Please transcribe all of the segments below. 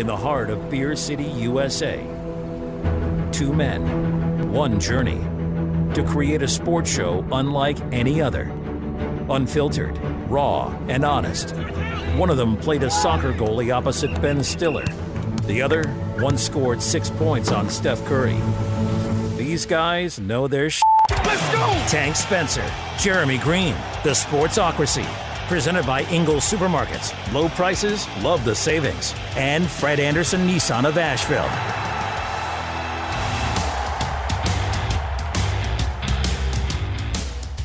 in the heart of Beer City, USA. Two men, one journey to create a sports show unlike any other. Unfiltered, raw, and honest. One of them played a soccer goalie opposite Ben Stiller. The other once scored six points on Steph Curry. These guys know their sh. Let's go! Tank Spencer, Jeremy Greene, The Sportsocracy. Presented by Ingles Supermarkets. Low prices, love the savings. And Fred Anderson Nissan of Asheville.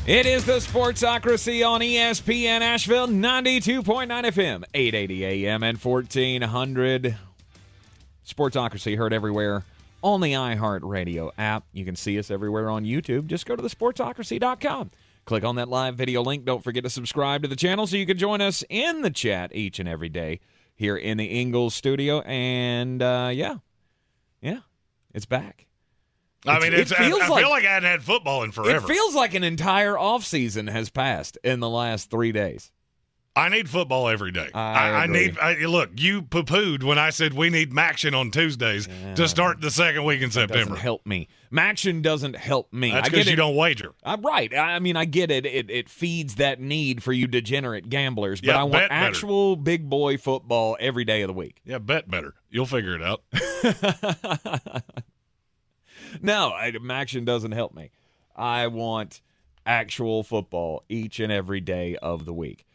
It is the Sportsocracy on ESPN Asheville, 92.9 FM, 880 AM, and 1400. Sportsocracy heard everywhere on the iHeartRadio app. You can see us everywhere on YouTube. Just go to the sportsocracy.com. Click on that live video link. Don't forget to subscribe to the channel so you can join us in the chat each and every day here in the Ingles studio. And uh, yeah, yeah, it's back. I mean, it it's, I, feels I like- feel like I hadn't had football in forever. It feels like an entire offseason has passed in the last three days. I need football every day. I I, I need. I, look, you poo pooed when I said we need Maction on Tuesdays to start the second week in Doesn't September. help me. Maction doesn't help me. That's because you it. don't wager. I'm right. I mean, I get it. It it feeds that need for you degenerate gamblers. But Yeah, I want bet better. actual big boy football every day of the week. Yeah, bet better. You'll figure it out. no, I, Maction doesn't help me. I want actual football each and every day of the week.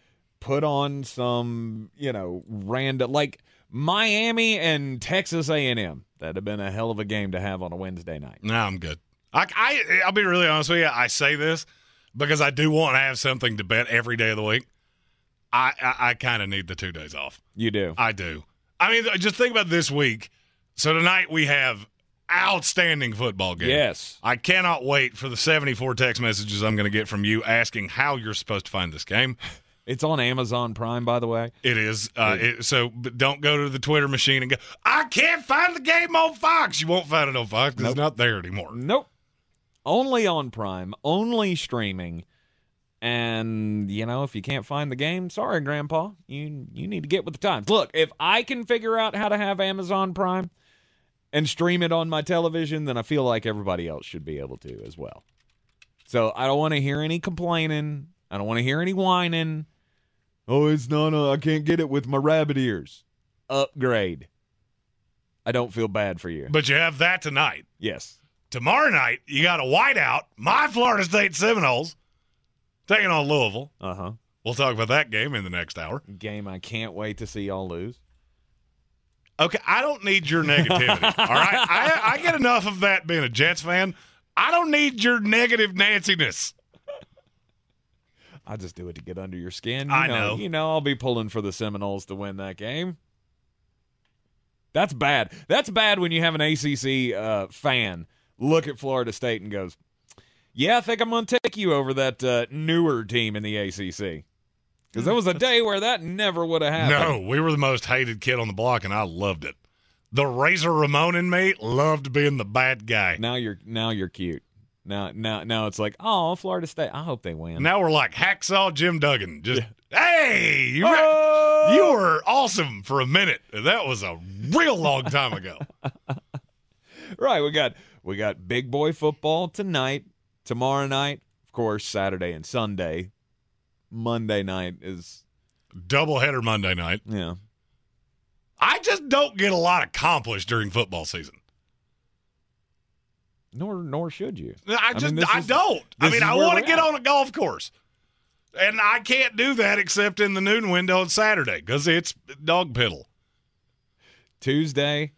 Put on some, you know, random like Miami and Texas A&M. That'd have been a hell of a game to have on a Wednesday night. no, I'm good. I, I, I'll be really honest with you. I say this because I do want to have something to bet every day of the week. I, I, I kind of need the two days off. You do. I do. I mean, just think about this week. So tonight we have outstanding football game. Yes. I cannot wait for the 74 text messages I'm going to get from you asking how you're supposed to find this game. It's on Amazon Prime, by the way. It is. Uh, it, so but don't go to the Twitter machine and go, I can't find the game on Fox. You won't find it on Fox because it's not there anymore. Nope. Only on Prime, only streaming. And you know, if you can't find the game, sorry, Grandpa, you you need to get with the times. Look, if I can figure out how to have Amazon Prime and stream it on my television, then I feel like everybody else should be able to as well. So I don't want to hear any complaining. I don't want to hear any whining. Oh, it's not. I I can't get it with my rabbit ears. Upgrade. I don't feel bad for you. But you have that tonight. yes. Tomorrow night, you got a whiteout, my Florida State Seminoles taking on Louisville. Uh huh. We'll talk about that game in the next hour. game I can't wait to see y'all lose. Okay, I don't need your negativity. all right, I, I get enough of that being a Jets fan. I don't need your negative Nanciness. I just do it to get under your skin. You I know. You know, I'll be pulling for the Seminoles to win that game. That's bad. That's bad when you have an ACC uh, fan look at Florida State and goes, "Yeah, I think I'm going to take you over that uh, newer team in the ACC." Because there was a day where that never would have happened. No, we were the most hated kid on the block, and I loved it. The Razor Ramon in me loved being the bad guy. Now you're now you're cute. Now now now it's like, oh, Florida State. I hope they win. Now we're like hacksaw Jim Duggan. Just hey, you, Oh! you were awesome for a minute. That was a real long time ago. Right, we got we got big boy football tonight, tomorrow night, of course, Saturday and Sunday. Monday night is Doubleheader Monday night. yeah. I just don't get a lot accomplished during football season. Nor nor should you. I just mean, I is- don't. I mean, I want to get at. on a golf course. And I can't do that except in the noon window on Saturday because it's dog piddle. Tuesday,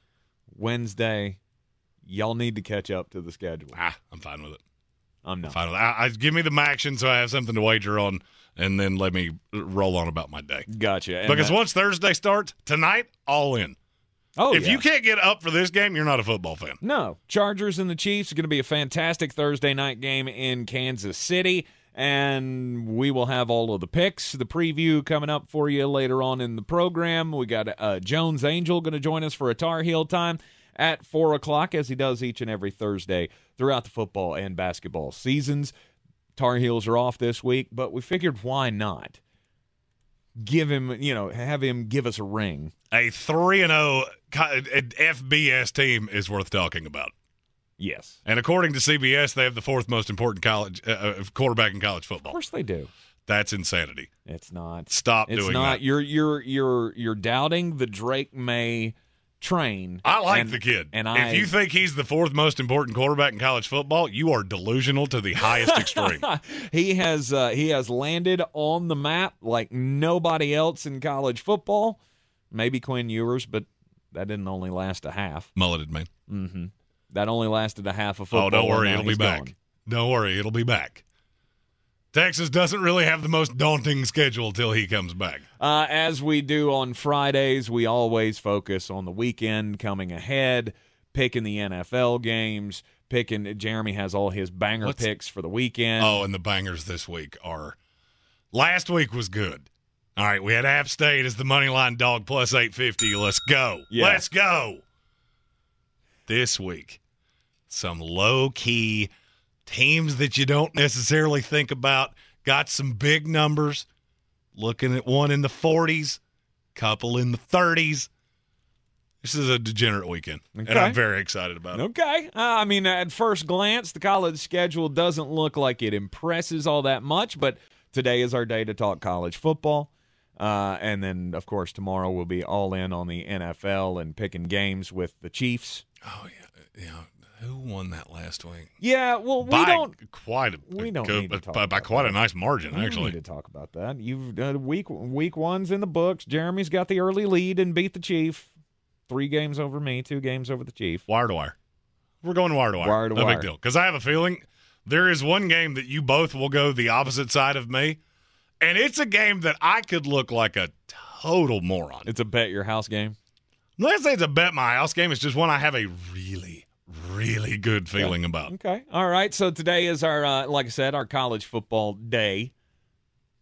Wednesday, y'all need to catch up to the schedule. Ah, I'm fine with it. I'm not. Fine with it. I, I, give me the action so I have something to wager on, and then let me roll on about my day. Gotcha. And Because that- once Thursday starts, tonight, all in. Oh, if yeah. you can't get up for this game, you're not a football fan. No, Chargers and the Chiefs are going to be a fantastic Thursday night game in Kansas City. And we will have all of the picks, the preview coming up for you later on in the program. We got uh, Jones Angell going to join us for a Tar Heel time at 4 o'clock, as he does each and every Thursday throughout the football and basketball seasons. Tar Heels are off this week, but we figured why not? Give him, you know, have him give us a ring. A 3 and 0 FBS team is worth talking about. Yes. And according to CBS, they have the fourth most important college uh, uh, quarterback in college football. Of course they do. That's insanity. It's not. Stop It's doing not. that. You're you're you're you're doubting the Drake Maye train. I like and- the kid. And if I, you think he's the fourth most important quarterback in college football, you are delusional to the highest extreme. he has uh, he has landed on the map like nobody else in college football. Maybe Quinn Ewers, but that didn't only last a half. Mulleted man. Mm-hmm. That only lasted a half of football. Oh, don't worry, it'll be back. gone. Don't worry, it'll be back. Texas doesn't really have the most daunting schedule till he comes back. Uh, as we do on Fridays, we always focus on the weekend coming ahead, picking the NFL games, picking. Jeremy has all his banger picks for the weekend. Oh, and the bangers this week are. Last week was good. All right, we had App State as the money line dog plus eight fifty. Let's go. Yeah. Let's go. This week, some low key teams that you don't necessarily think about got some big numbers. Looking at one in the forties, couple in the thirties. This is a degenerate weekend, and I'm very excited about it. Okay. Uh, I mean, at first glance, the college schedule doesn't look like it impresses all that much, but today is our day to talk college football. Uh, and then, of course, tomorrow we'll be all in on the NFL and picking games with the Chiefs. Oh yeah, yeah. Who won that last week? Yeah, well, we by don't. quite a, we don't good- need to talk by, by about quite a nice margin We actually. need to talk about that. You've uh, week week one's in the books. Jeremy's got the early lead and beat the Chief. Three games over me, two games over the Chief. Wire to wire. We're going wire to wire. Wire to no wire. big deal. Because I have a feeling there is one game that you both will go the opposite side of me, and it's a game that I could look like a total moron. It's a bet your house game. Let's say it's a bet my house game. It's just one I have a really, really good feeling about. Okay. All right. So today is our, uh, like I said, our college football day.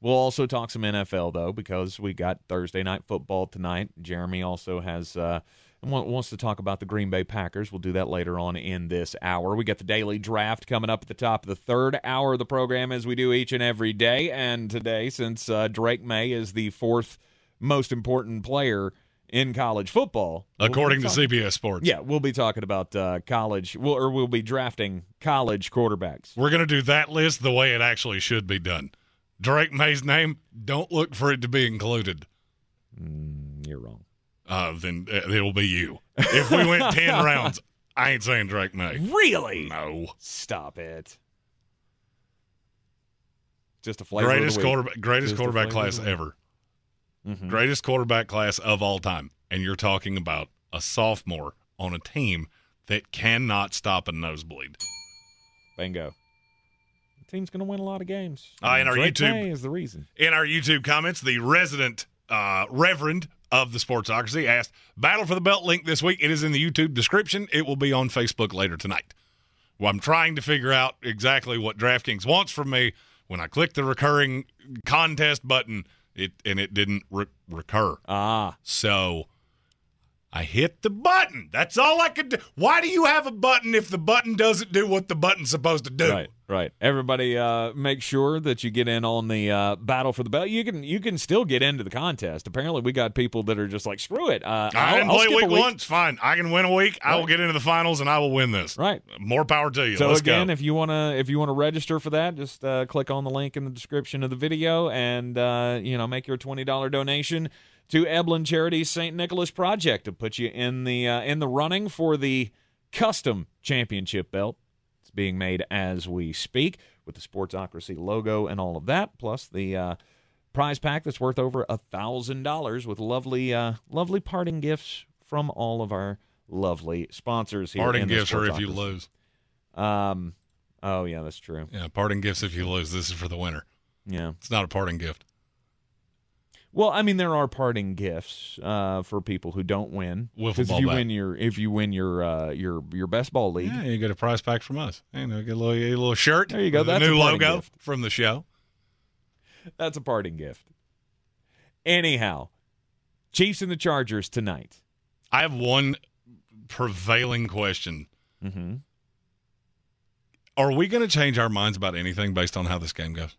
We'll also talk some NFL though, because we got Thursday night football tonight. Jeremy also has uh, wants to talk about the Green Bay Packers. We'll do that later on in this hour. We got the daily draft coming up at the top of the third hour of the program, as we do each and every day. And today, since uh, Drake Maye is the fourth most important player in college football, we'll be According to CBS Sports. yeah, we'll be talking about uh, college, we'll, or we'll be drafting college quarterbacks. We're going to do that list the way it actually should be done. Drake Maye's name, don't look for it to be included. Mm, you're wrong. Uh, then uh, it'll be you. If we went 10 rounds, I ain't saying Drake Maye. Really? No. Stop it. Just a flavor greatest of the week. quarterback greatest Just quarterback class ever. Mhm. Greatest quarterback class of all time. And you're talking about a sophomore on a team that cannot stop a nosebleed. Bingo. The team's going to win a lot of games. Uh, in our Drake YouTube- May is the reason. In our YouTube comments, the resident uh, reverend of the Sportsocracy asked, Battle for the Belt link this week. It is in the YouTube description. It will be on Facebook later tonight. Well, I'm trying to figure out exactly what DraftKings wants from me. When I click the recurring contest button, it and it didn't re- recur. Ah, So I hit the button. That's all I could do. Why do you have a button if the button doesn't do what the button's supposed to do? right, right. Everybody, uh, make sure that you get in on the uh, battle for the belt. You can, you can still get into the contest. Apparently, we got people that are just like, screw it. Uh, I I'll- didn't I'll play a week, one. It's fine. I can win a week. I will get into the finals and I will win this. Right. More power to you. So Let's again, go. if you wanna if you wanna register for that, just uh, click on the link in the description of the video and uh, you know make your twenty dollar donation to Eblen Charities St. Nicholas Project to put you in the uh, in the running for the custom championship belt. It's being made as we speak with the Sportsocracy logo and all of that, plus the uh, prize pack that's worth over a thousand dollars with lovely uh, lovely parting gifts from all of our lovely sponsors here. parting in gifts are if you lose. Um. Oh yeah, that's true. Yeah, parting gifts if you lose. This is for the winner. Yeah. It's not a parting gift. Well, I mean, there are parting gifts uh, for people who don't win. Wiffle 'Cause ball if you bat. win your if you win your uh, your your best ball league, Yeah, you get a prize pack from us. You know, get a little, a little shirt. There you go. That's a new parting logo gift. from the show. that's a parting gift. Anyhow, Chiefs and the Chargers tonight. I have one prevailing question. Mm-hmm. Are we going to change our minds about anything based on how this game goes?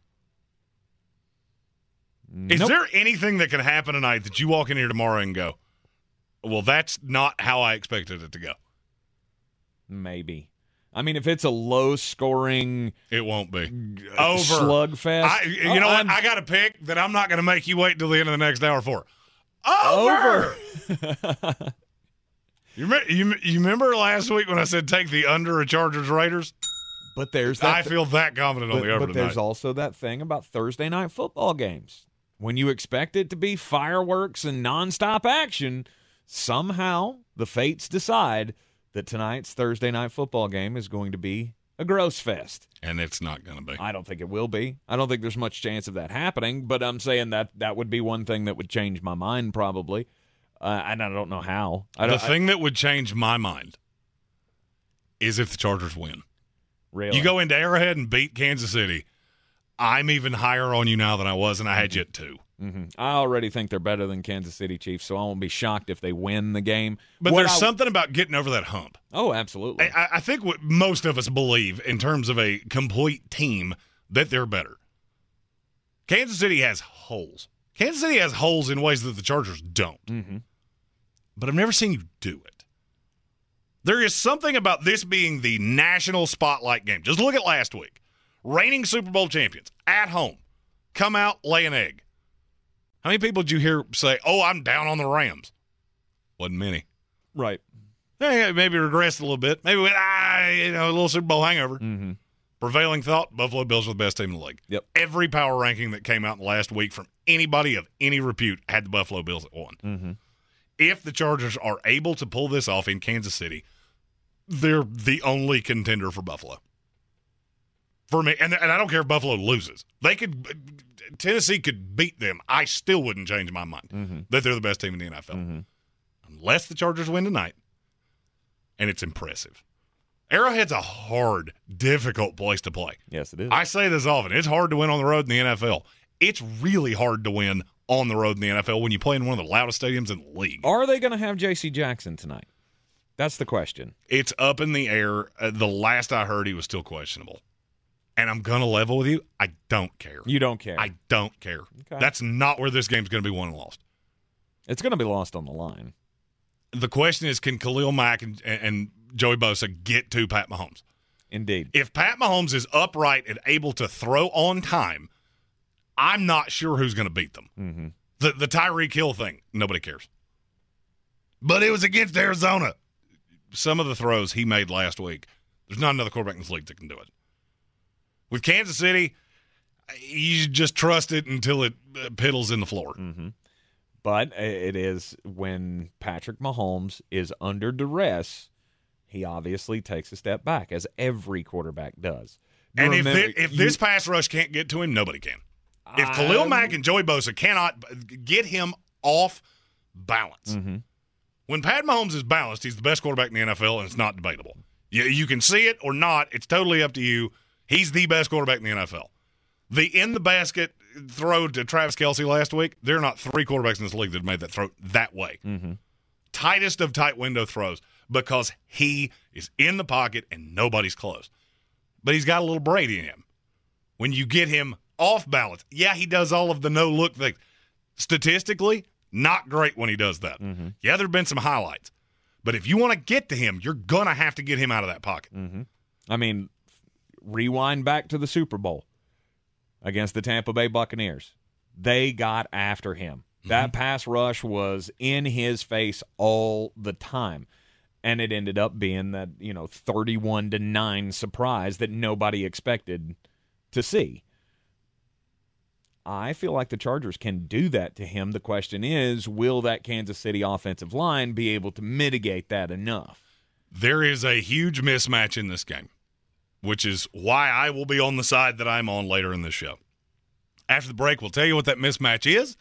Is Nope. there anything that can happen tonight that you walk in here tomorrow and go, well, that's not how I expected it to go? Maybe. I mean, if it's a low scoring It won't be. Over. slugfest, I, you oh, know what? I'm- I got a pick that I'm not going to make you wait until the end of the next hour for. Over. over. You, me- you, you remember last week when I said take the under a Chargers Raiders? but there's that. I feel that confident but, on the over but tonight. there's also that thing about Thursday night football games. When you expect it to be fireworks and nonstop action, somehow the fates decide that tonight's Thursday night football game is going to be a gross fest. and it's not going to be. I don't think it will be. I don't think there's much chance of that happening, but I'm saying that that would be one thing that would change my mind probably. Uh, and I don't know how. I the don't I- thing that would change my mind is if the Chargers win. really. You go into Arrowhead and beat Kansas City. I'm even higher on you now than I was, and I had you at two. hmm I already think they're better than Kansas City Chiefs, so I won't be shocked if they win the game. But What there's I- something about getting over that hump. Oh, absolutely. I, I think what most of us believe in terms of a complete team that they're better. Kansas City has holes. Kansas City has holes in ways that the Chargers don't. hmm But I've never seen you do it. There is something about this being the national spotlight game. Just look at last week. Reigning Super Bowl champions at home come out, lay an egg. How many people did you hear say, Oh, I'm down on the Rams? Wasn't many. Right. Eh, maybe regressed a little bit. Maybe went, ah, you know, a little Super Bowl hangover. hmm Prevailing thought: Buffalo Bills are the best team in the league. Yep. Every power ranking that came out in the last week from anybody of any repute had the Buffalo Bills at one. hmm If the Chargers are able to pull this off in Kansas City, they're the only contender for Buffalo. For me, and, and I don't care if Buffalo loses. They could Tennessee could beat them. I still wouldn't change my mind hmm that they're the best team in the NFL. hmm Unless the Chargers win tonight. And it's impressive. Arrowhead's a hard, difficult place to play. Yes, it is. I say this often. It's hard to win on the road in the NFL. It's really hard to win on the road in the NFL when you play in one of the loudest stadiums in the league. Are they going to have J.C. Jackson tonight? That's the question. It's up in the air. Uh, the last I heard, he was still questionable. And I'm going to level with you. I don't care. You don't care. I don't care. Okay. That's not where this game's going to be won and lost. it's going to be lost on the line. The question is can Khalil Mack and, and Joey Bosa get to Pat Mahomes? Indeed. If Pat Mahomes is upright and able to throw on time, I'm not sure who's going to beat them. hmm The the Tyreek Hill thing, nobody cares. But it was against Arizona. Some of the throws he made last week, there's not another quarterback in this league that can do it. With Kansas City, you just trust it until it uh, piddles in the floor. hmm But it is when Patrick Mahomes is under duress, he obviously takes a step back, as every quarterback does. And if, Remember, if you- this pass rush can't get to him, nobody can. If Khalil I'm- Mack and Joey Bosa cannot get him off balance, Mhm. when Pat Mahomes is balanced, he's the best quarterback in the NFL, and it's not debatable. You, you can see it or not; it's totally up to you. He's the best quarterback in the NFL. The in the basket throw to Travis Kelce last week. There are not three quarterbacks in this league that made that throw that way. Mhm. Tightest of tight window throws because he is in the pocket and nobody's close. But he's got a little Brady in him. When you get him off balance, yeah, he does all of the no look things. Statistically, not great when he does that. Yeah, there have been some highlights. But if you want to get to him, you're going to have to get him out of that pocket. I mean, rewind back to the Super Bowl against the Tampa Bay Buccaneers. They got after him. That mm-hmm. pass rush was in his face all the time. And it ended up being that, you know, 31 to 9 surprise that nobody expected to see. I feel like the Chargers can do that to him. The question is, will that Kansas City offensive line be able to mitigate that enough? There is a huge mismatch in this game, which is why I will be on the side that I'm on later in this show. After the break, we'll tell you what that mismatch is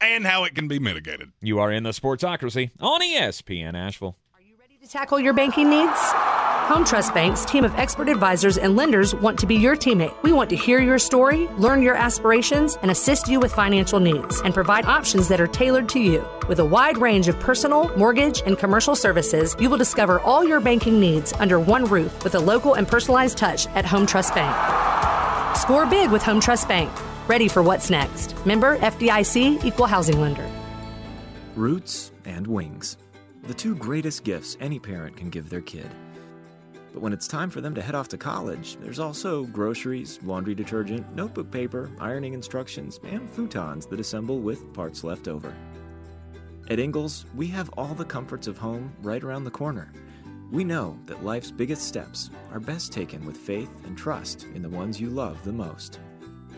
and how it can be mitigated. You are in the Sportsocracy on ESPN Asheville. Are you ready to tackle your banking needs? Home Trust Bank's team of expert advisors and lenders want to be your teammate. We want to hear your story, learn your aspirations, and assist you with financial needs and provide options that are tailored to you. With a wide range of personal, mortgage, and commercial services, you will discover all your banking needs under one roof with a local and personalized touch at Home Trust Bank. Score big with Home Trust Bank. ready for what's next. Member FDIC Equal Housing Lender. Roots and wings. The two greatest gifts any parent can give their kid. But when it's time for them to head off to college, there's also groceries, laundry detergent, notebook paper, ironing instructions, and futons that assemble with parts left over. At Ingles, we have all the comforts of home right around the corner. We know that life's biggest steps are best taken with faith and trust in the ones you love the most.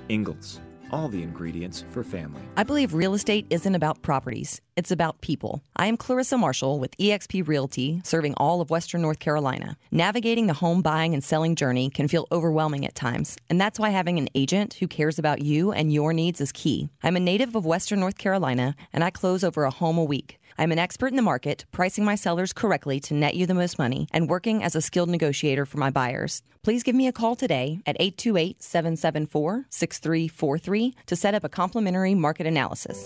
Ingles, all the ingredients for family. I believe real estate isn't about properties, it's about people. I am Clarissa Marshall with eXp Realty, serving all of Western North Carolina. Navigating the home buying and selling journey can feel overwhelming at times, and that's why having an agent who cares about you and your needs is key. I'm a native of Western North Carolina, and I close over a home a week. I'm an expert in the market, pricing my sellers correctly to net you the most money, and working as a skilled negotiator for my buyers. Please give me a call today at 828 774 6343 to set up a complimentary market analysis.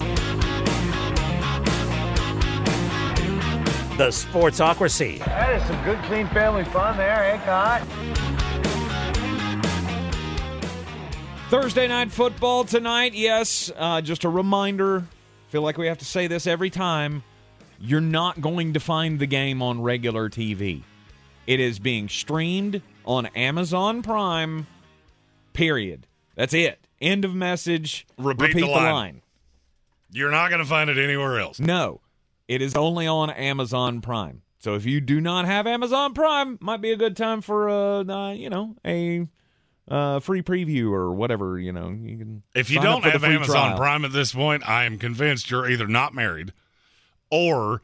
The Sportsocracy. That is some good, clean family fun there, eh, Cot? Thursday night football tonight. Yes, uh, just a reminder. Feel like we have to say this every time. You're not going to find the game on regular TV. It is being streamed on Amazon Prime. Period. That's it. End of message. Repeat the line. You're not going to find it anywhere else. No, it is only on Amazon Prime. So if you do not have Amazon Prime, might be a good time for a uh, you know a uh, free preview or whatever. You know, you can. If you don't have Amazon trial. Prime at this point, I am convinced you're either not married or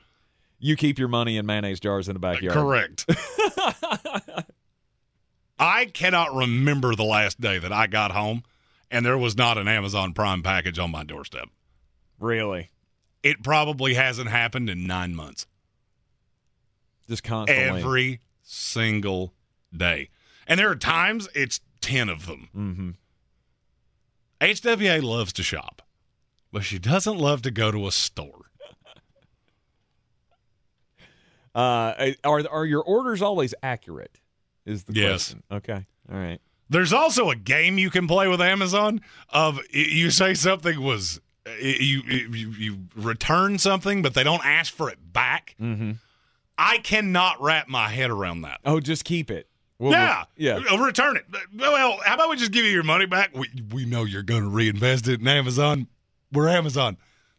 you keep your money in mayonnaise jars in the backyard. correct. I cannot remember the last day that I got home and there was not an Amazon Prime package on my doorstep. Really, It probably hasn't happened in nine months. just constantly. Every single day. And there are times it's 10 of them. Mm-hmm. HWA loves to shop, but she doesn't love to go to a store. Uh, are are your orders always accurate? Is the Yes. question? Okay, all right. There's also a game you can play with Amazon of you say something was you you, you return something but they don't ask for it back. Mm-hmm. I cannot wrap my head around that. Oh, just keep it. We'll- yeah, yeah. Uh, Return it. Well, how about we just give you your money back? We we know you're going to reinvest it in Amazon. We're Amazon,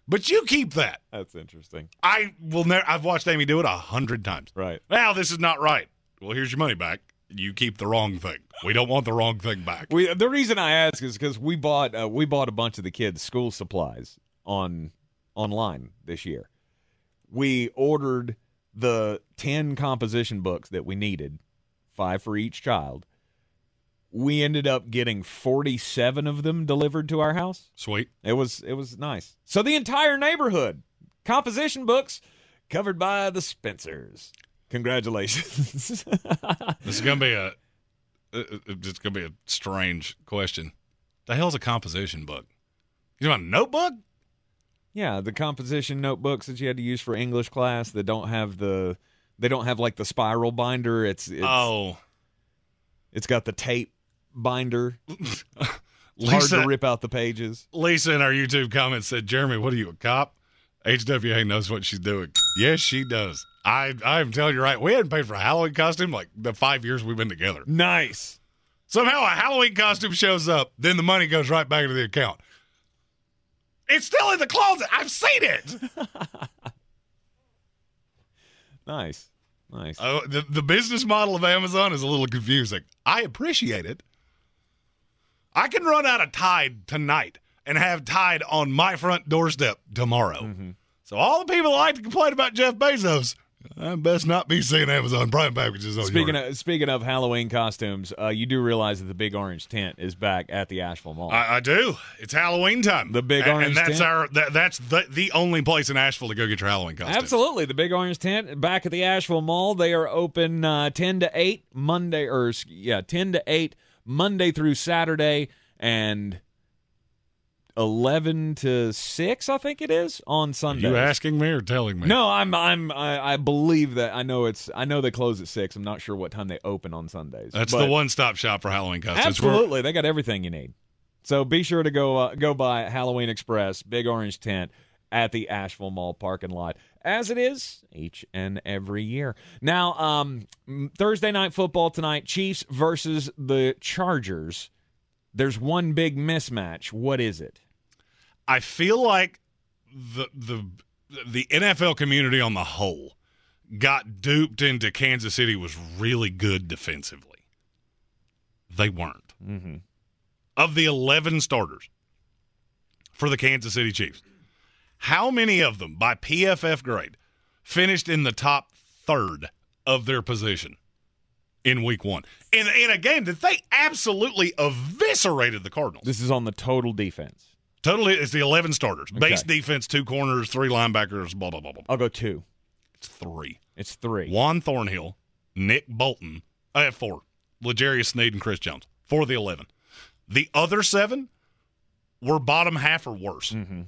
but you keep that. That's interesting. I will never. I've watched Amy do it a hundred times. Right. Now this is not right. Well, here's your money back. You keep the wrong thing. We don't want the wrong thing back. We the reason I ask is because we bought uh, we bought a bunch of the kids' school supplies on online this year. We ordered the ten composition books that we needed, five for each child. We ended up getting forty seven of them delivered to our house. Sweet. It was it was nice. So the entire neighborhood composition books covered by the Spencers. Congratulations. This is gonna be a. Uh, uh, it's gonna be a strange question. The hell's a composition book? You want a notebook? Yeah, the composition notebooks that you had to use for English class that don't have the they don't have like the spiral binder. It's it's oh, it's got the tape binder. It's hard Lisa. to rip out the pages. Lisa in our YouTube comments said, "Jeremy, what are you a cop?" HWA knows what she's doing. Yes, she does. I I'm telling you right. We hadn't paid for a Halloween costume like the five years we've been together. Nice. Somehow a Halloween costume shows up, then the money goes right back into the account. It's still in the closet. I've seen it. Nice. Nice. Uh, the, the business model of Amazon is a little confusing. I appreciate it. I can run out of Tide tonight and have Tide on my front doorstep tomorrow. Mm-hmm. So all the people that like to complain about Jeff Bezos, I best not be seeing Amazon Prime packages on Speaking your- of speaking of Halloween costumes, uh, you do realize that the big orange tent is back at the Asheville Mall. I, I do. It's Halloween time. The big and, orange and that's tent? our that, that's the the only place in Asheville to go get your Halloween costume. Absolutely, the big orange tent back at the Asheville Mall. They are open uh, ten to eight Monday, or yeah, ten to eight Monday through Saturday, and eleven to six, I think it is on Are Sunday. you asking me or telling me? No, I'm I'm I, I believe that I know it's I know they close at six. I'm not sure what time they open on Sundays. That's the one stop shop for Halloween costumes. Absolutely, they got everything you need. So be sure to go uh, go by Halloween Express, big orange tent at the Asheville Mall parking lot, as it is each and every year. Now, um, Thursday night football tonight, Chiefs versus the Chargers. There's one big mismatch. What is it? I feel like the the the NFL community on the whole got duped into Kansas City was really good defensively. They weren't. Mm-hmm. Of the 11 starters for the Kansas City Chiefs, how many of them, by PFF grade, finished in the top third of their position in week one? In, in a game that they absolutely eviscerated the Cardinals. This is on the total defense. Totally, it's the 11 starters. Base defense, two corners, three linebackers, blah, blah, blah, blah. I'll go two. It's three. It's three. Juan Thornhill, Nick Bolton, I have four. L'Jarius Sneed and Chris Jones for the 11. The other seven were bottom half or worse. Mm-hmm.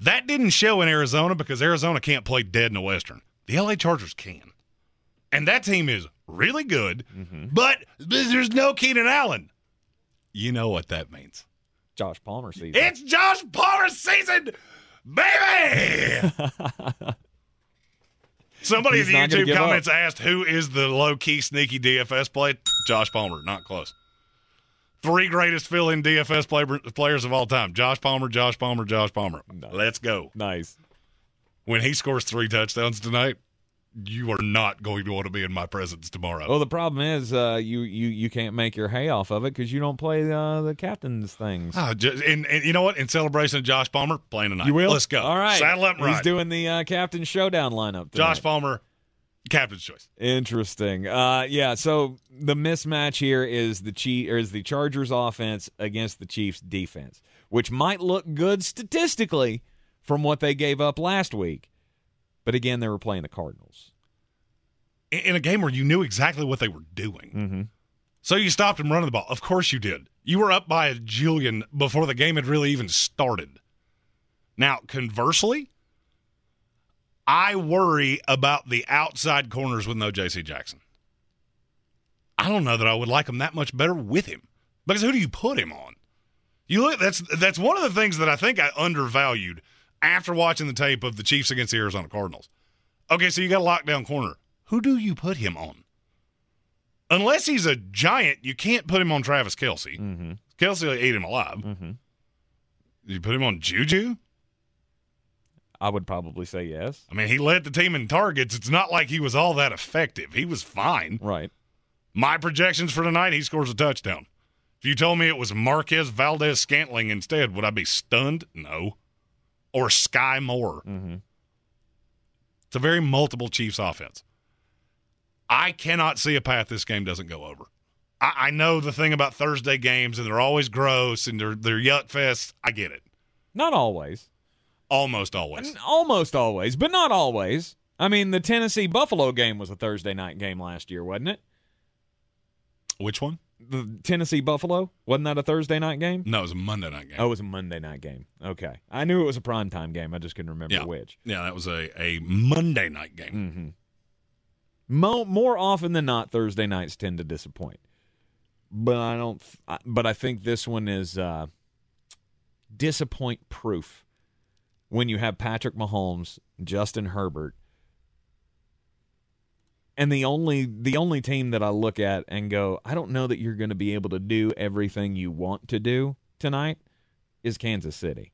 That didn't show in Arizona because Arizona can't play dead in the Western. The LA Chargers can. And that team is really good, Mm-hmm. but there's no Keenan Allen. You know what that means. Josh Palmer season. It's Josh Palmer season, baby. Somebody He's in the YouTube comments up. asked who is the low key sneaky DFS play. Josh Palmer, not close. Three greatest fill in DFS play- players of all time: Josh Palmer, Josh Palmer, Josh Palmer. Let's go. nice. When he scores three touchdowns tonight, you are not going to want to be in my presence tomorrow. Well, the problem is uh, you you you can't make your hay off of it because you don't play uh, the captain's things. Ah, ju- and, and you know what? In celebration of Josh Palmer, playing tonight. You will. Let's go. All right. Saddle up and He's doing the uh, captain showdown lineup. Josh. Palmer, captain's choice. Interesting. Uh, yeah. So the mismatch here is the Chief or is the Chargers offense against the Chiefs defense, which might look good statistically from what they gave up last week, but again, they were playing the Cardinals. in a game where you knew exactly what they were doing. Mm-hmm. So you stopped them running the ball. Of course you did. You were up by a jillion before the game had really even started. Now, conversely, I worry about the outside corners with no J.C. Jackson. I don't know that I would like him that much better with him because who do you put him on? You look. That's that's one of the things that I think I undervalued after watching the tape of the Chiefs against the Arizona Cardinals. Okay, so you got a lockdown corner. Who do you put him on? Unless he's a giant, you can't put him on Travis Kelce. Mm-hmm. Kelce ate him alive. Mm-hmm. You put him on Juju? I would probably say yes. I mean, he led the team in targets. It's not like he was all that effective. He was fine. Right. My projections for tonight, he scores a touchdown. If you told me it was Marquez Valdes Scantling instead, would I be stunned? No. Or Skyy Moore. Mm-hmm. It's a very multiple Chiefs offense. I cannot see a path this game doesn't go over. I, I know the thing about Thursday games, and they're always gross and they're they're yuck fests. I get it. Not always. Almost always. Almost always, but not always. I mean, the Tennessee Buffalo game was a Thursday night game last year, wasn't it? Which one? The Tennessee Buffalo wasn't that a Thursday night game? No, it was a Monday night game. Oh, it was a Monday night game. Okay, I knew it was a primetime game. I just couldn't remember Yeah. which. Yeah, that was a, a Monday night game. Mm-hmm. Mo- more often than not, Thursday nights tend to disappoint. But I don't. I- But I think this one is uh, disappoint proof. When you have Patrick Mahomes, Justin Herbert, and the only the only team that I look at and go, I don't know that you're going to be able to do everything you want to do tonight is Kansas City.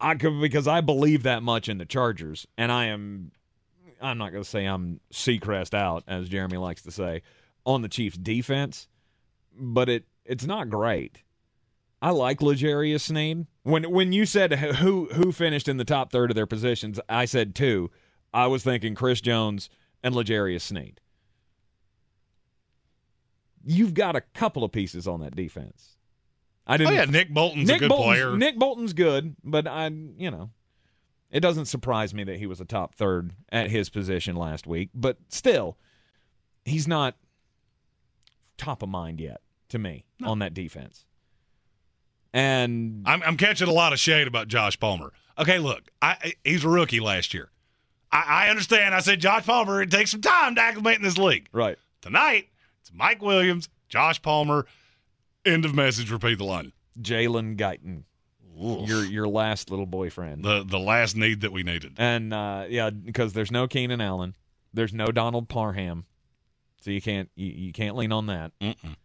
I could because I believe that much in the Chargers, and I am I'm not going to say I'm Seacrest out, as Jeremy likes to say, on the Chiefs' defense, but it it's not great. I like L'Jarius Sneed. When when you said who who finished in the top third of their positions, I said two. I was thinking Chris Jones and L'Jarius Sneed. You've got a couple of pieces on that defense. I didn't. Oh yeah, Nick Bolton's Nick a good Bolton's, player. Nick Bolton's good, but I, you know, it doesn't surprise me that he was a top third at his position last week. But still, he's not top of mind yet to me on that defense. And I'm, I'm catching a lot of shade about Josh Palmer. Okay, look, I, he's a rookie last year. I, I understand. I said Josh Palmer. It takes some time to acclimate in this league. right, Tonight, it's Mike Williams, Josh Palmer. End of message. Repeat the line. Jalen Guyton, your your last little boyfriend. The the last need that we needed. And uh, yeah, because there's no Keenan Allen, there's no Donald Parham, so you can't you, you can't lean on that. Mm-mm.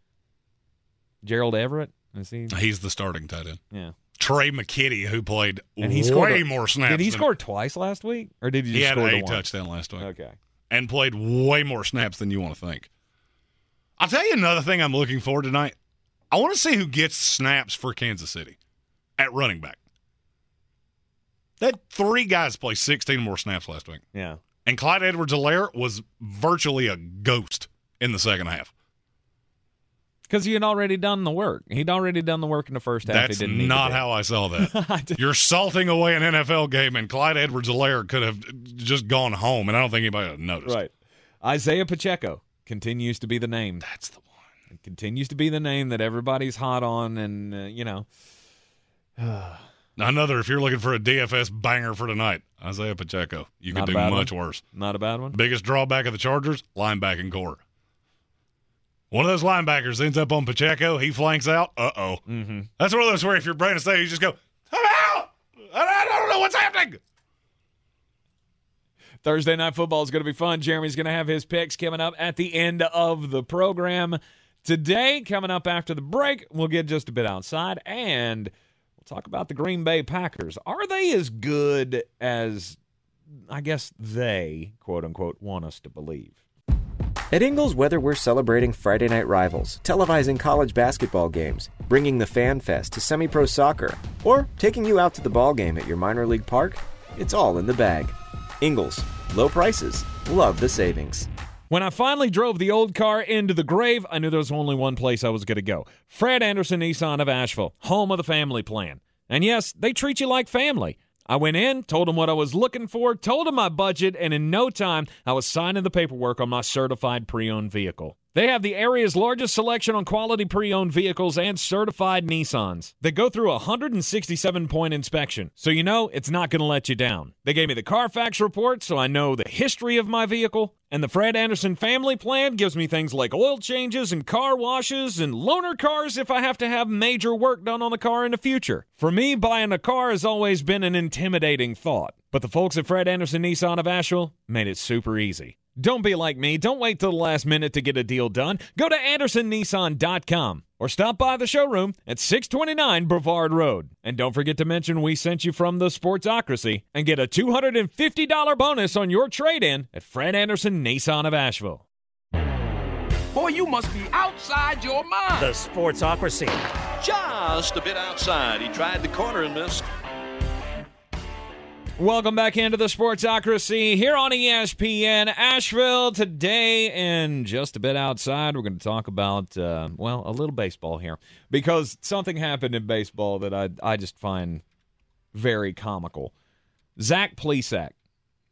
Gerald Everett, is he? Uh, he's the starting tight end. Yeah, Tre McKitty, who played and he way scored a- more snaps. Did he than- score twice last week, or did he just He had a touchdown last week Okay, and played way more snaps than you want to think. I'll tell you another thing I'm looking for tonight. I want to see who gets snaps for Kansas City at running back. That three guys play 16 more snaps last week. yeah. And Clyde Edwards Helaire was virtually a ghost in the second half. Because he had already done the work. He'd already done the work in the first half. That's he didn't not how I saw that. You're salting away an NFL game, and Clyde Edwards Helaire could have just gone home, and I don't think anybody would have noticed. Right. Isaiah Pacheco continues to be the name. That's the one. It continues to be the name that everybody's hot on, and uh, you know, Another, if you're looking for a DFS banger for tonight, Isaiah Pacheco. You a do much one. worse. not a bad one. Biggest drawback of the Chargers, linebacking core. One of those linebackers ends up on Pacheco. He flanks out. Uh oh. Mm-hmm. That's one of those where if your brain is Staley, you just go, I'm out. I don't know what's happening. Thursday night football is going to be fun. Jeremy's going to have his picks coming up at the end of the program. Today, coming up after the break, we'll get just a bit outside and we'll talk about the Green Bay Packers. Are they as good as I guess they, quote unquote, want us to believe? At Ingles, whether we're celebrating Friday night rivals, televising college basketball games, bringing the Fan Fest to semi pro soccer, or taking you out to the ball game at your minor league park, it's all in the bag. Ingles, low prices, love the savings. When I finally drove the old car into the grave, I knew there was only one place I was going to go Fred Anderson Nissan of Asheville, home of the family plan. And yes, they treat you like family. I went in, told them what I was looking for, told them my budget, and in no time, I was signing the paperwork on my certified pre owned vehicle. They have the area's largest selection on quality pre owned vehicles and certified Nissans. They go through a 167 point inspection, so you know it's not going to let you down. They gave me the Carfax report, so I know the history of my vehicle. And the Fred Anderson family plan gives me things like oil changes and car washes and loaner cars if I have to have major work done on the car in the future. For me, buying a car has always been an intimidating thought. But the folks at Fred Anderson Nissan of Asheville made it super easy. Don't be like me. Don't wait till the last minute to get a deal done. Go to AndersonNissan.com or stop by the showroom at 629 Brevard Road. And don't forget to mention we sent you from the Sportsocracy and get a $250 bonus on your trade in at Fred Anderson Nissan of Asheville. Boy, you must be outside your mind. The Sportsocracy. Just a bit outside. He tried the corner and missed. Welcome back into the Sportsocracy here on ESPN Asheville. Today, and just a bit outside, we're going to talk about, uh, well, a little baseball here because something happened in baseball that I, I just find very comical. Zach Plesac.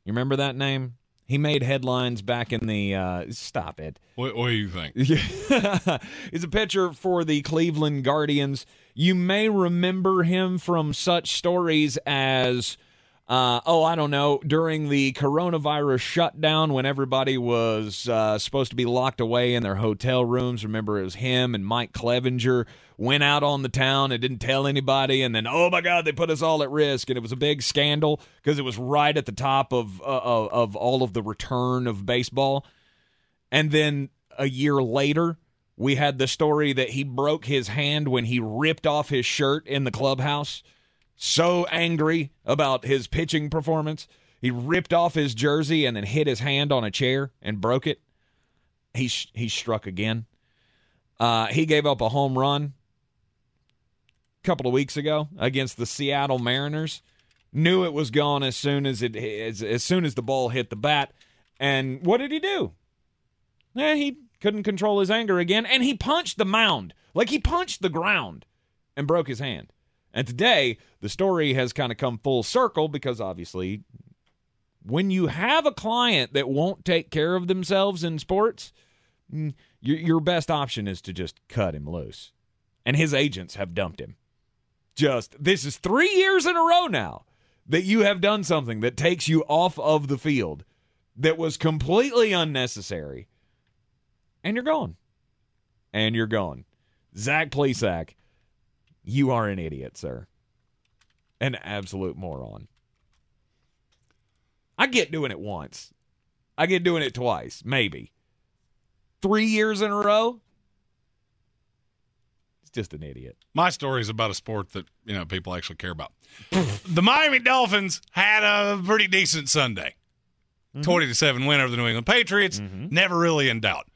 You remember that name? He made headlines back in the. Uh, stop it. What, what do you think? He's a pitcher for the Cleveland Guardians. You may remember him from such stories as, uh, oh, I don't know, during the coronavirus shutdown when everybody was uh, supposed to be locked away in their hotel rooms. Remember, it was him and Mike Clevinger went out on the town and didn't tell anybody. And then, oh my God, they put us all at risk. And it was a big scandal because it was right at the top of, uh, of, of all of the return of baseball. And then a year later, we had the story that he broke his hand when he ripped off his shirt in the clubhouse. So angry about his pitching performance. He ripped off his jersey and then hit his hand on a chair and broke it. He, he struck again. Uh, he gave up a home run a couple of weeks ago against the Seattle Mariners. Knew it was gone as soon as it as, as soon as the ball hit the bat. And what did he do? Eh, he couldn't control his anger again, and he punched the mound. Like he punched the ground and broke his hand. And today, the story has kind of come full circle because obviously, when you have a client that won't take care of themselves in sports, mm, your, your best option is to just cut him loose. And his agents have dumped him. Just, this is three years in a row now that you have done something that takes you off of the field that was completely unnecessary and you're gone. And you're gone. Zach Plesac, you are an idiot, sir. An absolute moron. I get doing it once. I get doing it twice, maybe. Three years in a row? It's just an idiot. My story is about a sport that you know people actually care about. the Miami Dolphins had a pretty decent Sunday, mm-hmm. twenty to seven win over the New England Patriots. Mm-hmm. Never really in doubt.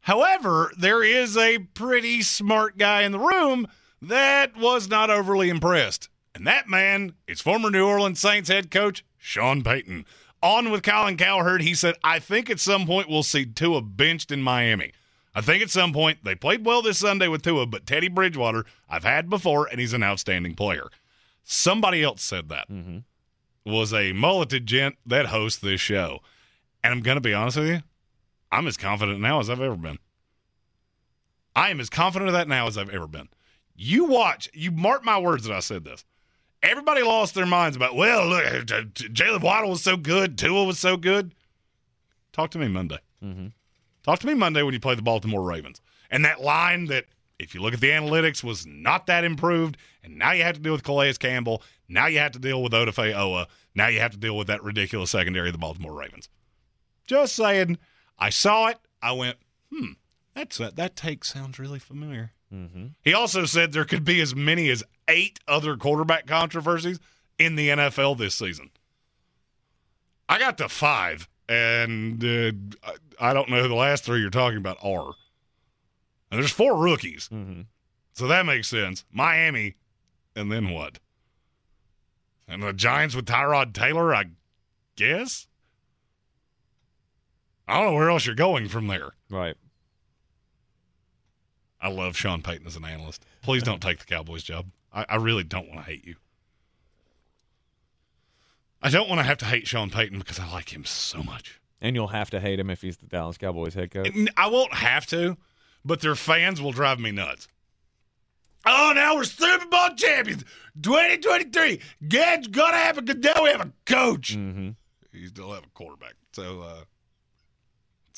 However, there is a pretty smart guy in the room that was not overly impressed, and that man is former New Orleans Saints head coach Sean Payton. On with Colin Cowherd, he said, "I think at some point we'll see Tua benched in Miami." I think at some point they played well this Sunday with Tua, but Teddy Bridgewater I've had before, and he's an outstanding player. Somebody else said that mm-hmm. was a mulleted gent that hosts this show, and I'm going to be honest with you, I'm as confident now as I've ever been. I am as confident of that now as I've ever been. You watch, you mark my words that I said this. Everybody lost their minds about, well, look, J- Jaylen Waddle was so good, Tua was so good. Talk to me Monday. Talk to me Monday when you play the Baltimore Ravens. And that line that, if you look at the analytics, was not that improved. And now you have to deal with Calais Campbell. Now you have to deal with Odafe Oweh. Now you have to deal with that ridiculous secondary of the Baltimore Ravens. Just saying. I saw it. I went, hmm, that's that, that take sounds really familiar. Mm-hmm. He also said there could be as many as eight other quarterback controversies in the NFL this season. I got to five, and uh, I don't know who the last three you're talking about are. And there's four rookies, Mm-hmm. so that makes sense. Miami, and then what? And the Giants with Tyrod Taylor, I guess. I don't know where else you're going from there. Right. I love Sean Payton as an analyst. Please don't take the Cowboys job. I, I really don't want to hate you. I don't want to have to hate Sean Payton because I like him so much. And you'll have to hate him if he's the Dallas Cowboys head coach. I won't have to, but their fans will drive me nuts. Oh, now we're Super Bowl champions, 2023. Gad's gonna have a good. Now we have a coach. Mm-hmm. You still have a quarterback, so uh,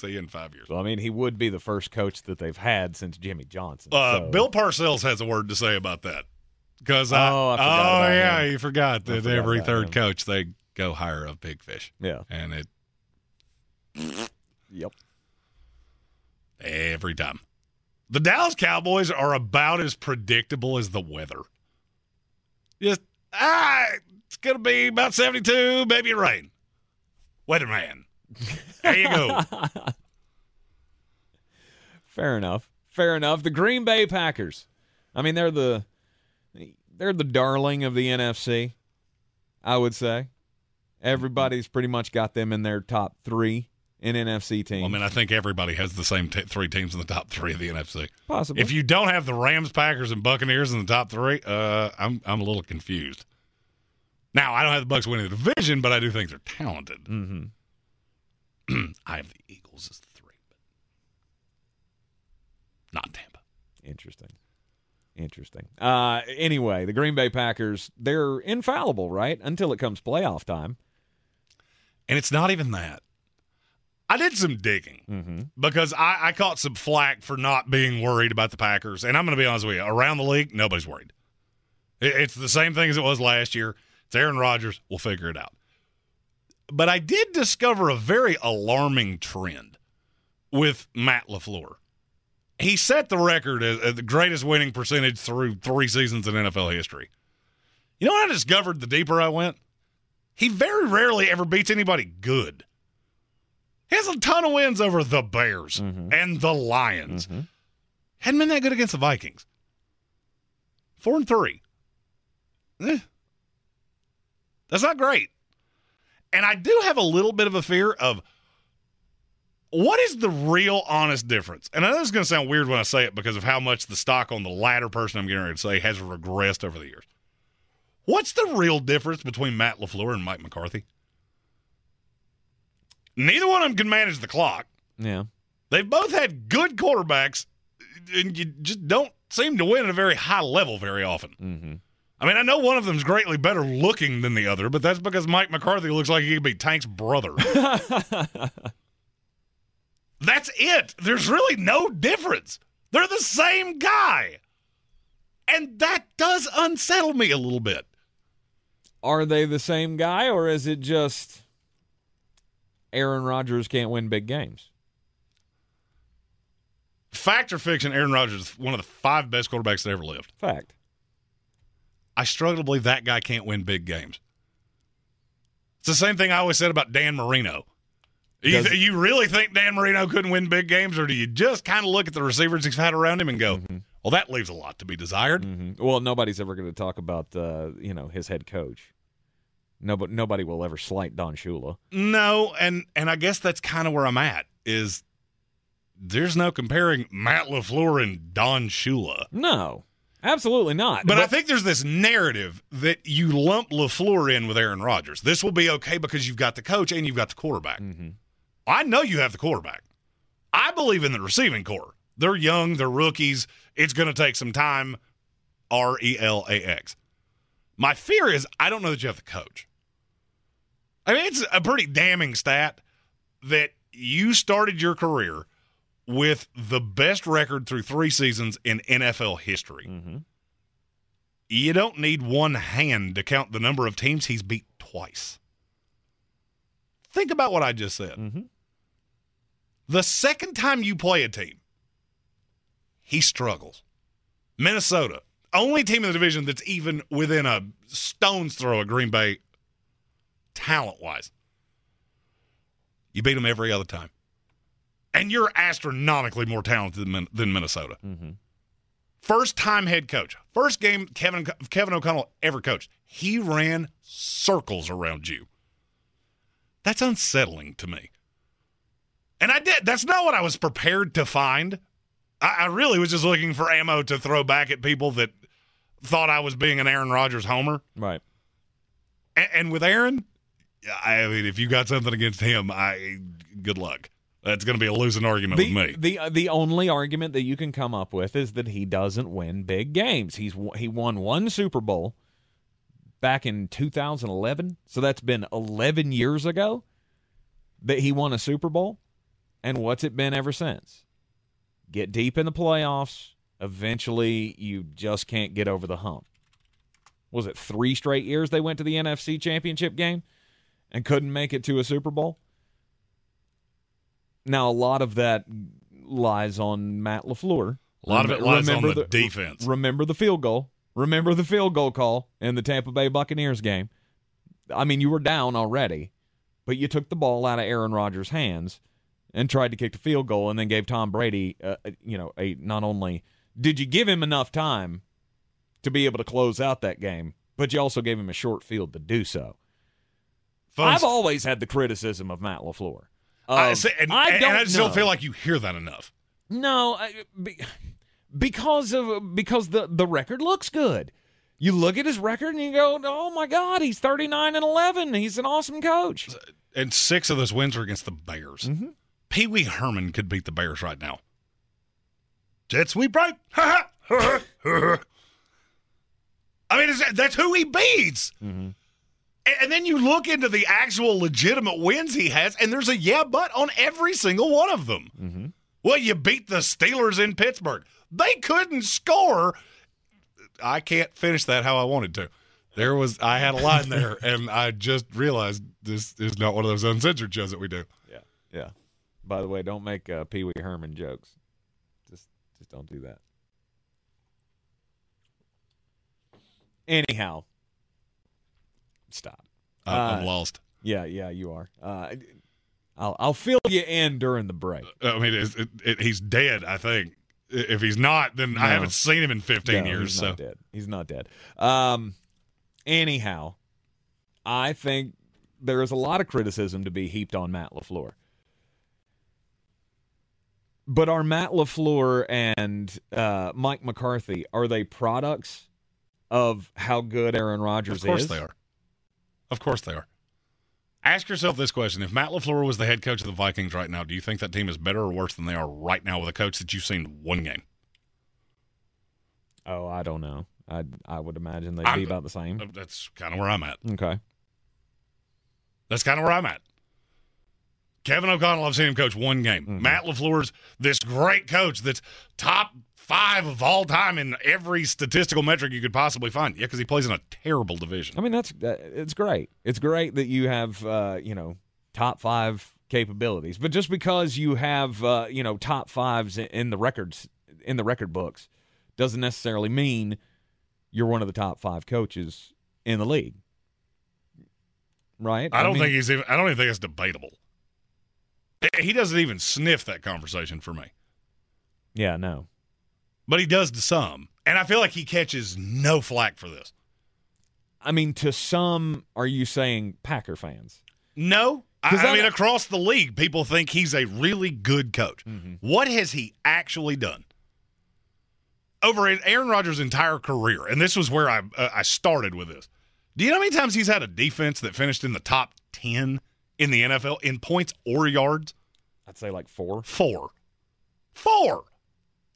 see in five years. So I mean, he would be the first coach that they've had since Jimmy Johnson. Uh, so- Bill Parcells has a word to say about that. Because Oh, I I, forgot oh yeah, him. you forgot that forgot every third him. coach they go hire a big fish, Yeah. and it Yep. every time. The Dallas Cowboys are about as predictable as the weather. Just ah, it's gonna be about seventy-two, maybe rain. Weatherman, there you go. Fair enough. Fair enough. The Green Bay Packers. I mean, they're the they're the darling of the NFC. I would say everybody's pretty much got them in their top three in NFC teams. I mean, I think everybody has the same t- three teams in the top three of the NFC. Possibly. If you don't have the Rams, Packers, and Buccaneers in the top three, uh, I'm I'm a little confused. Now I don't have the Bucks winning the division, but I do think they're talented. mm-hmm. I have the Eagles as the three, but not Tampa. Interesting. Interesting. Uh, anyway, the Green Bay Packers, they're infallible, right? Until it comes playoff time. And it's not even that. I did some digging Mm-hmm. because I, I caught some flack for not being worried about the Packers. And I'm going to be honest with you, around the league, nobody's worried. It- It's the same thing as it was last year. It's Aaron Rodgers. We'll figure it out. But I did discover a very alarming trend with Matt LaFleur. He set the record as, the greatest winning percentage through three seasons in NFL history. You know what I discovered the deeper I went? He very rarely ever beats anybody good. He has a ton of wins over the Bears and the Lions. Hadn't been that good against the Vikings. Four and three. Eh. That's not great. And I do have a little bit of a fear of what is the real honest difference? And I know it's going to sound weird when I say it because of how much the stock on the latter person I'm getting ready to say has regressed over the years. What's the real difference between Matt LaFleur and Mike McCarthy? Neither one of them can manage the clock. Yeah. They've both had good quarterbacks, and you just don't seem to win at a very high level very often. Mm-hmm. I mean, I know one of them's greatly better looking than the other, but that's because Mike McCarthy looks like he could be Tank's brother. that's it. There's really no difference. They're the same guy. And that does unsettle me a little bit. Are they the same guy, or is it just Aaron Rodgers can't win big games? Fact or fiction, Aaron Rodgers is one of the five best quarterbacks that ever lived. Fact. I struggle to believe that guy can't win big games. It's the same thing I always said about Dan Marino. You, Does- you really think Dan Marino couldn't win big games, or do you just kind of look at the receivers he's had around him and go, well, that leaves a lot to be desired? Mhm. Well, nobody's ever going to talk about uh, you know his head coach. Nobody, nobody will ever slight Don Shula. No, and and I guess that's kind of where I'm at. Is there's no comparing Matt LaFleur and Don Shula. No, absolutely not. But, I think there's this narrative that you lump LaFleur in with Aaron Rodgers. This will be okay because you've got the coach and you've got the quarterback. Mm-hmm. I know you have the quarterback. I believe in the receiving core. They're young, they're rookies. It's going to take some time. R E L A X. My fear is I don't know that you have the coach. I mean, it's a pretty damning stat that you started your career with the best record through three seasons in NFL history. Mm-hmm. You don't need one hand to count the number of teams he's beat twice. Think about what I just said. Mm-hmm. The second time you play a team, he struggles. Minnesota, only team in the division that's even within a stone's throw of Green Bay, talent wise. You beat them every other time. And you're astronomically more talented than, than Minnesota. Mm-hmm. First time head coach. First game Kevin Kevin O'Connell ever coached. He ran circles around you. That's unsettling to me. And I did. That's not what I was prepared to find. I, I really was just looking for ammo to throw back at people that thought I was being an Aaron Rodgers homer. Right. And, and with Aaron, I mean, if you got something against him, I good luck. That's going to be a losing argument The, with me. the uh, the only argument that you can come up with is that he doesn't win big games. He's he won one Super Bowl back in 2011, so that's been 11 years ago that he won a Super Bowl. And what's it been ever since? Get deep in the playoffs. Eventually, you just can't get over the hump. Was it three straight years they went to the NFC Championship game and couldn't make it to a Super Bowl? Now, a lot of that lies on Matt LaFleur. A lot of it lies on the defense. Remember the field goal. Remember the field goal call in the Tampa Bay Buccaneers game. I mean, you were down already, but you took the ball out of Aaron Rodgers' hands and tried to kick the field goal, and then gave Tom Brady, uh, you know, a not only did you give him enough time to be able to close out that game, but you also gave him a short field to do so. I've always had the criticism of Matt LaFleur. I, say- and, I don't I just know. don't feel like you hear that enough. No, I- be, because of because the the record looks good. You look at his record and you go, "Oh my God, he's thirty nine and eleven. He's an awesome coach." And six of those wins are against the Bears. Mm-hmm. Pee Wee Herman could beat the Bears right now. Jet sweep right. Ha ha. I mean, is that, that's who he beats. Mm-hmm. And, then you look into the actual legitimate wins he has, and there's a yeah, but on every single one of them. Mm-hmm. Well, you beat the Steelers in Pittsburgh. They couldn't score. I can't finish that how I wanted to. There was I had a line there, and I just realized this is not one of those uncensored shows that we do. Yeah, yeah. By the way, don't make uh, Pee Wee Herman jokes. Just just don't do that. Anyhow, stop. I- I'm Uh, lost. Yeah, yeah, you are. Uh, I'll I'll fill you in during the break. I mean, it's, it, it, he's dead. I think if he's not, then I haven't seen him in 15 No, years. He's So not dead. He's not dead. Um, anyhow, I think there is a lot of criticism to be heaped on Matt LaFleur. But are Matt LaFleur and uh, Mike McCarthy are they products of how good Aaron Rodgers is? of course is? they are. Of course they are. Ask yourself this question: If Matt LaFleur was the head coach of the Vikings right now, do you think that team is better or worse than they are right now with a coach that you've seen one game? Oh, I don't know. I I would imagine they'd I'm- be about the same. Uh, That's kind of where I'm at. Okay. That's kind of where I'm at. Kevin O'Connell, I've seen him coach one game. Mm-hmm. Matt LaFleur's this great coach that's top five of all time in every statistical metric you could possibly find. Yeah, because he plays in a terrible division. I mean, that's that, it's great. It's great that you have uh, you know top five capabilities, but just because you have uh, you know top fives in- the records in the record books doesn't necessarily mean you're one of the top five coaches in the league, right? I don't mean, think he's even. I don't even think it's debatable. He doesn't even sniff that conversation for me, Yeah, no. But he does to some, and I feel like he catches no flack for this. I mean, to some, are you saying Packer fans? No, I I- mean across the league, people think he's a really good coach. What has he actually done? Over in Aaron Rodgers' entire career, and this was where I uh, I started with this. Do you know how many times he's had a defense that finished in the top ten in the NFL in points or yards? I'd say like four. Four, four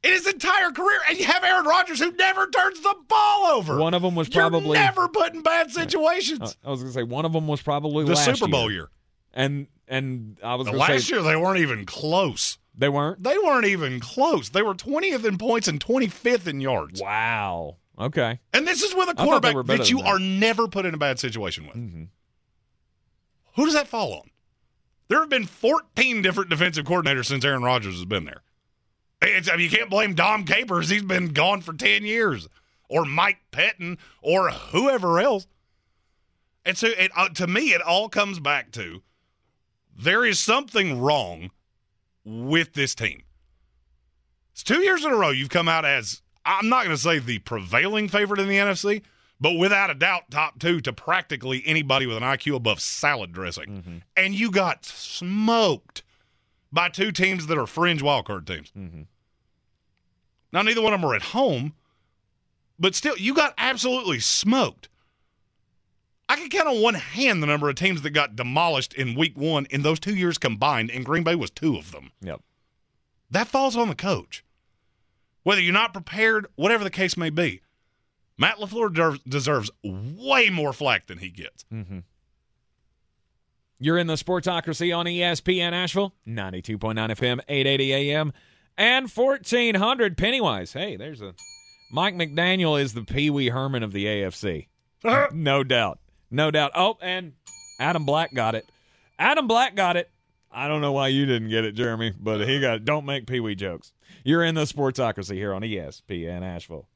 in his entire career, and you have Aaron Rodgers who never turns the ball over. One of them was You're probably never put in bad situations. Uh, I was going to say one of them was probably the Super Bowl year. and and I was The going to last say year they weren't even close. they weren't. They weren't even close. They were 20th in points and 25th in yards. Wow. Okay. And this is with a quarterback that you that. are never put in a bad situation with. Mm-hmm. Who does that fall on? There have been 14 different defensive coordinators since Aaron Rodgers has been there. It's, I mean, you can't blame Dom Capers. He's been gone for 10 years. Or Mike Pettine or whoever else. And so it, uh, to me, it all comes back to there is something wrong with this team. It's two years in a row you've come out as, I'm not going to say the prevailing favorite in the NFC, but without a doubt, top two to practically anybody with an IQ above salad dressing. And you got smoked by two teams that are fringe wildcard teams. Now, neither one of them are at home, but still, you got absolutely smoked. I can count on one hand the number of teams that got demolished in week one in those two years combined, and Green Bay was two of them. Yep. That falls on the coach. Whether you're not prepared, whatever the case may be, Matt LaFleur der- deserves way more flack than he gets. Mm-hmm. You're in the Sportsocracy on ESPN Asheville, 92.9 FM, 880 AM, and 1400 Pennywise. Hey, there's a. Mike McDaniel is the Pee Wee Herman of the AFC. Uh-huh. no doubt. No doubt. Oh, and Adam Black got it. Adam Black got it. I don't know why you didn't get it, Jeremy, but he got it. Don't make Pee Wee jokes. You're in the Sportsocracy here on ESPN Asheville.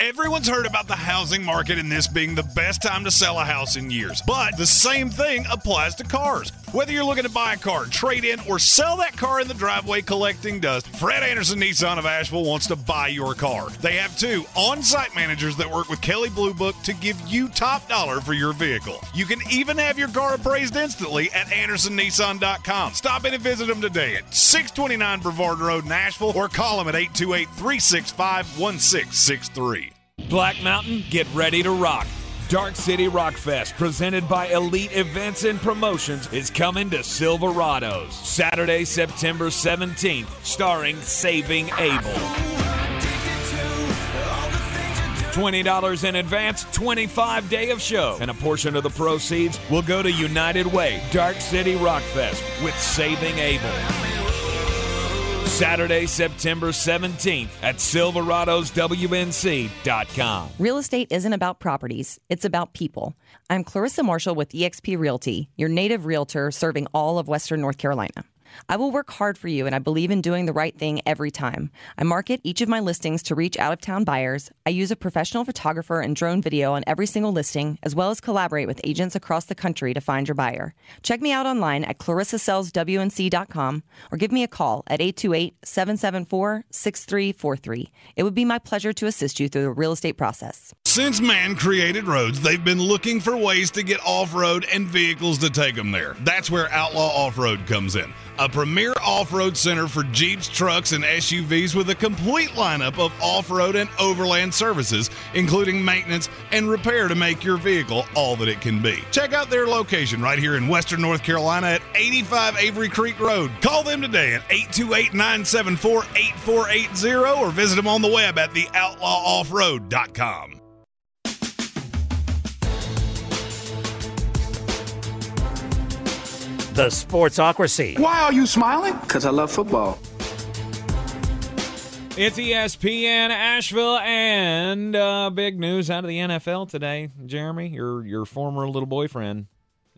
Everyone's heard about the housing market and this being the best time to sell a house in years. But the same thing applies to cars. Whether you're looking to buy a car, trade in, or sell that car in the driveway collecting dust, Fred Anderson Nissan of Asheville wants to buy your car. They have two on site managers that work with Kelley Blue Book to give you top dollar for your vehicle. You can even have your car appraised instantly at AndersonNissan.com. Stop in and visit them today at 629 Brevard Road, Asheville, or call them at 828 365 1663. Black Mountain, get ready to rock. Dark City Rock Fest, presented by Elite Events and Promotions, is coming to Silverados Saturday, September 17th, starring Saving Abel. $20 in advance, 25 day of show, and a portion of the proceeds will go to United Way, Dark City Rock Fest with Saving Abel. Saturday, September 17th at Silverado'sWNC.com. Real estate isn't about properties, it's about people. I'm Clarissa Marshall with eXp Realty, your native realtor serving all of Western North Carolina. I will work hard for you, and I believe in doing the right thing every time. I market each of my listings to reach out of town buyers. I use a professional photographer and drone video on every single listing, as well as collaborate with agents across the country to find your buyer. Check me out online at clarissasellswnc.com or give me a call at 828 774 6343. It would be my pleasure to assist you through the real estate process. Since man created roads, they've been looking for ways to get off road and vehicles to take them there. That's where Outlaw Off Road comes in. A premier off road center for Jeeps, trucks, and SUVs with a complete lineup of off road and overland services, including maintenance and repair to make your vehicle all that it can be. Check out their location right here in Western North Carolina at 85 Avery Creek Road. Call them today at 828 974 8480 or visit them on the web at theoutlawoffroad.com. The Sportsocracy. Why are you smiling? Because I love football. It's ESPN Asheville and uh, big news out of the NFL today. Jeremy, your your former little boyfriend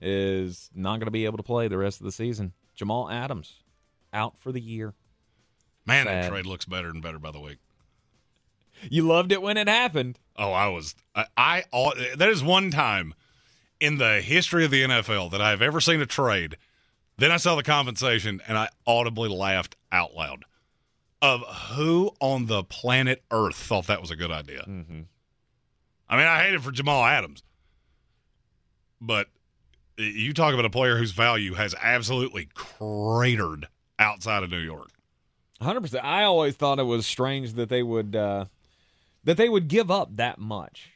is not going to be able to play the rest of the season. Jamal Adams out for the year. Man, that trade looks better and better by the week. You loved it when it happened. Oh, I was. I, I all, that is one time in the history of the NFL that I've ever seen a trade. Then I saw the compensation and I audibly laughed out loud. Of who on the planet Earth thought that was a good idea? Mm-hmm. I mean, I hate it for Jamal Adams, but you talk about a player whose value has absolutely cratered outside of New York. Hundred percent. I always thought it was strange that they would uh, that they would give up that much.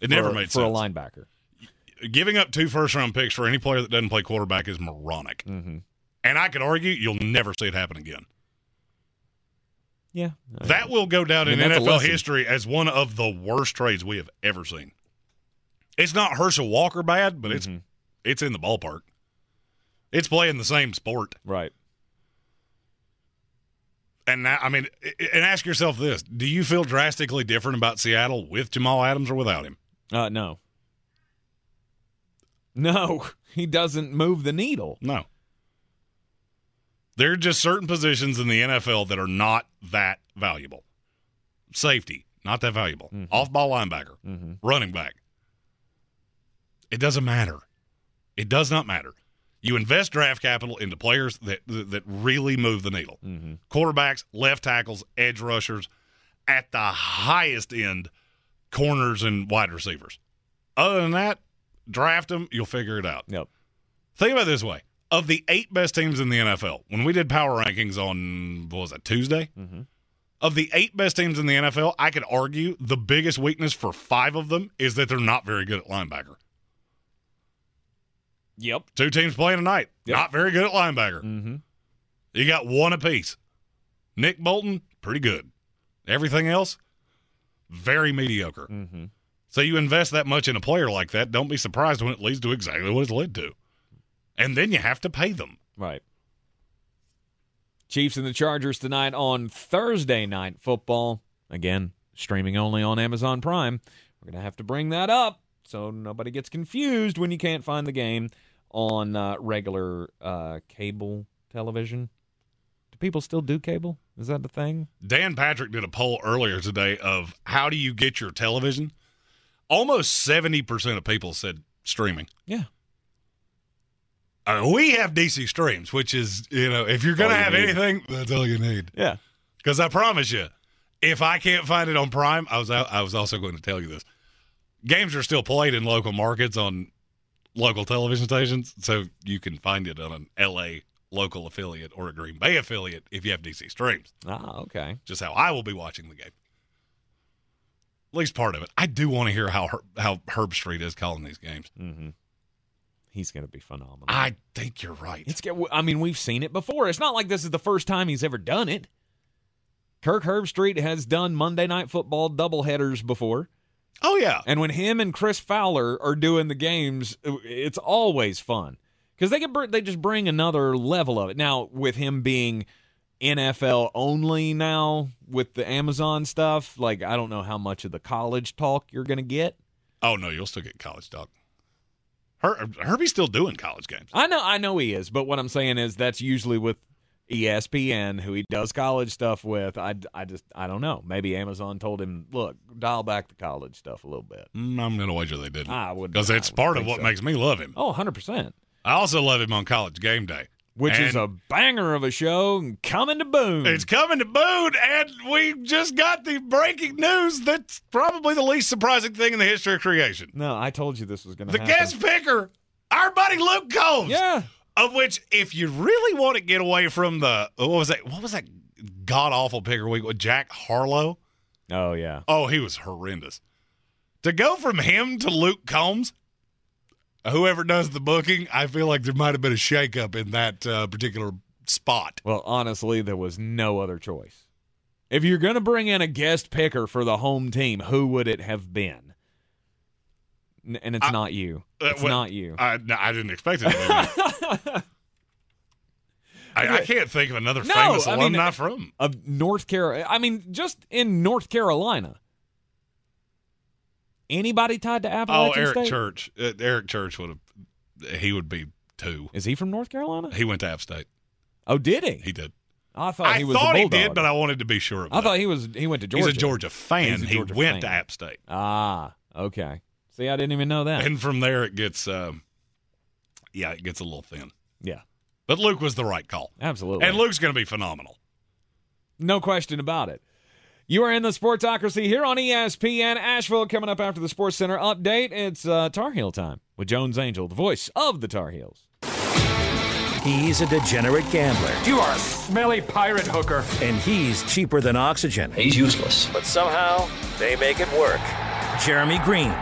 It never made for sense. a linebacker. Giving up two first round picks for any player that doesn't play quarterback is moronic. Mm-hmm. And I could argue you'll never see it happen again. Yeah, That will go down I mean, in NFL history as one of the worst trades we have ever seen. It's not Herschel Walker bad, but it's Mm-hmm. it's in the ballpark. It's playing the same sport. right. And now, I mean, and ask yourself this: Do you feel drastically different about Seattle with Jamal Adams or without him? Uh, no, no, he doesn't move the needle. No. There are just certain positions in the NFL that are not that valuable. Safety, not that valuable. Mm-hmm. Off ball linebacker, mm-hmm. running back. It doesn't matter. It does not matter. You invest draft capital into players that that really move the needle. Mm-hmm. Quarterbacks, left tackles, edge rushers, at the highest end, corners and wide receivers. Other than that, draft them. You'll figure it out. Yep. Think about it this way: of the eight best teams in the NFL, when we did power rankings on what was it Tuesday? Of the eight best teams in the NFL, I could argue the biggest weakness for five of them is that they're not very good at linebacker. Yep. Two teams playing tonight, Yep. not very good at linebacker. Mm-hmm. You got one apiece. Nick Bolton, pretty good. Everything else, very mediocre. Mm-hmm. So you invest that much in a player like that, don't be surprised when it leads to exactly what it's led to. And then you have to pay them. Right. Chiefs and the Chargers tonight on Thursday night football. Again, streaming only on Amazon Prime. We're going to have to bring that up so nobody gets confused when you can't find the game on uh, regular uh, cable television. Do people still do cable? Is that the thing? Dan Patrick did a poll earlier today of how do you get your television? Almost 70% of people said streaming. Yeah. Uh, we have DC Streams, which is, you know, if you're going to you have need. anything, that's all you need. Yeah. Because I promise you, if I can't find it on Prime, I was I was also going to tell you this. Games are still played in local markets on local television stations, so you can find it on an LA local affiliate or a Green Bay affiliate if you have DC Streams. Ah, okay. Just how I will be watching the game. At least part of it. I do want to hear how Her- how Herbstreit is calling these games. Mm-hmm. He's going to be phenomenal. I think you're right. It's. I mean, we've seen it before. It's not like this is the first time he's ever done it. Kirk Herbstreit has done Monday Night Football doubleheaders before, oh yeah, and when him and Chris Fowler are doing the games, it's always fun because they can br- they just bring another level of it. Now with him being NFL only now with the Amazon stuff, like I don't know how much of the college talk you're going to get. Oh no, you'll still get college talk. Her- Herbie's still doing college games. I know, I know he is, but what I'm saying is that's usually with ESPN, who he does college stuff with. I, I just, I don't know. Maybe Amazon told him, look, dial back the college stuff a little bit. Mm, I'm going to wager they didn't. I would because it's part of what so. makes me love him. Oh, 100 percent. I also love him on College Game Day, Which is a banger of a show and coming to boom. It's coming to Boone, and we just got the breaking news. That's probably the least surprising thing in the history of creation. no, I told you this was going to happen. The guest picker, our buddy Luke Combs. Yeah. Of which, if you really want to get away from the what was that? What was that god awful picker week with Jack Harlow? Oh yeah. Oh, he was horrendous. To go from him to Luke Combs, whoever does the booking, I feel like there might have been a shakeup in that uh, particular spot. Well, honestly, there was no other choice. If you're going to bring in a guest picker for the home team, who would it have been? N- And it's I- not you. Uh, It's well, not you. I, no, I didn't expect it. To be me. I, I can't think of another No, famous I mean, alumni from. of North Carolina. I mean, just in North Carolina. Anybody tied to Appalachian Oh, Eric State? Church. Uh, Eric Church would have. He would be two. Is he from North Carolina? He went to App State. Oh, did he? He did. I thought I he was thought a he did, but I wanted to be sure of I that. thought he was. He went to Georgia. He's a Georgia fan. He's a he went fan. to App State, Ah, okay. See, I didn't even know that. and from there it gets. Um, yeah, it gets a little thin. yeah, But Luke was the right call, absolutely. and Luke's going to be phenomenal. No question about it. You are in the Sportsocracy here on ESPN Asheville. Coming up after the Sports Center update, it's uh, Tar Heel time with Jones Angell, the voice of the Tar Heels. He's a degenerate gambler, You are a smelly pirate hooker. and he's cheaper than oxygen. He's useless. But somehow, they make it work. Jeremy Greene,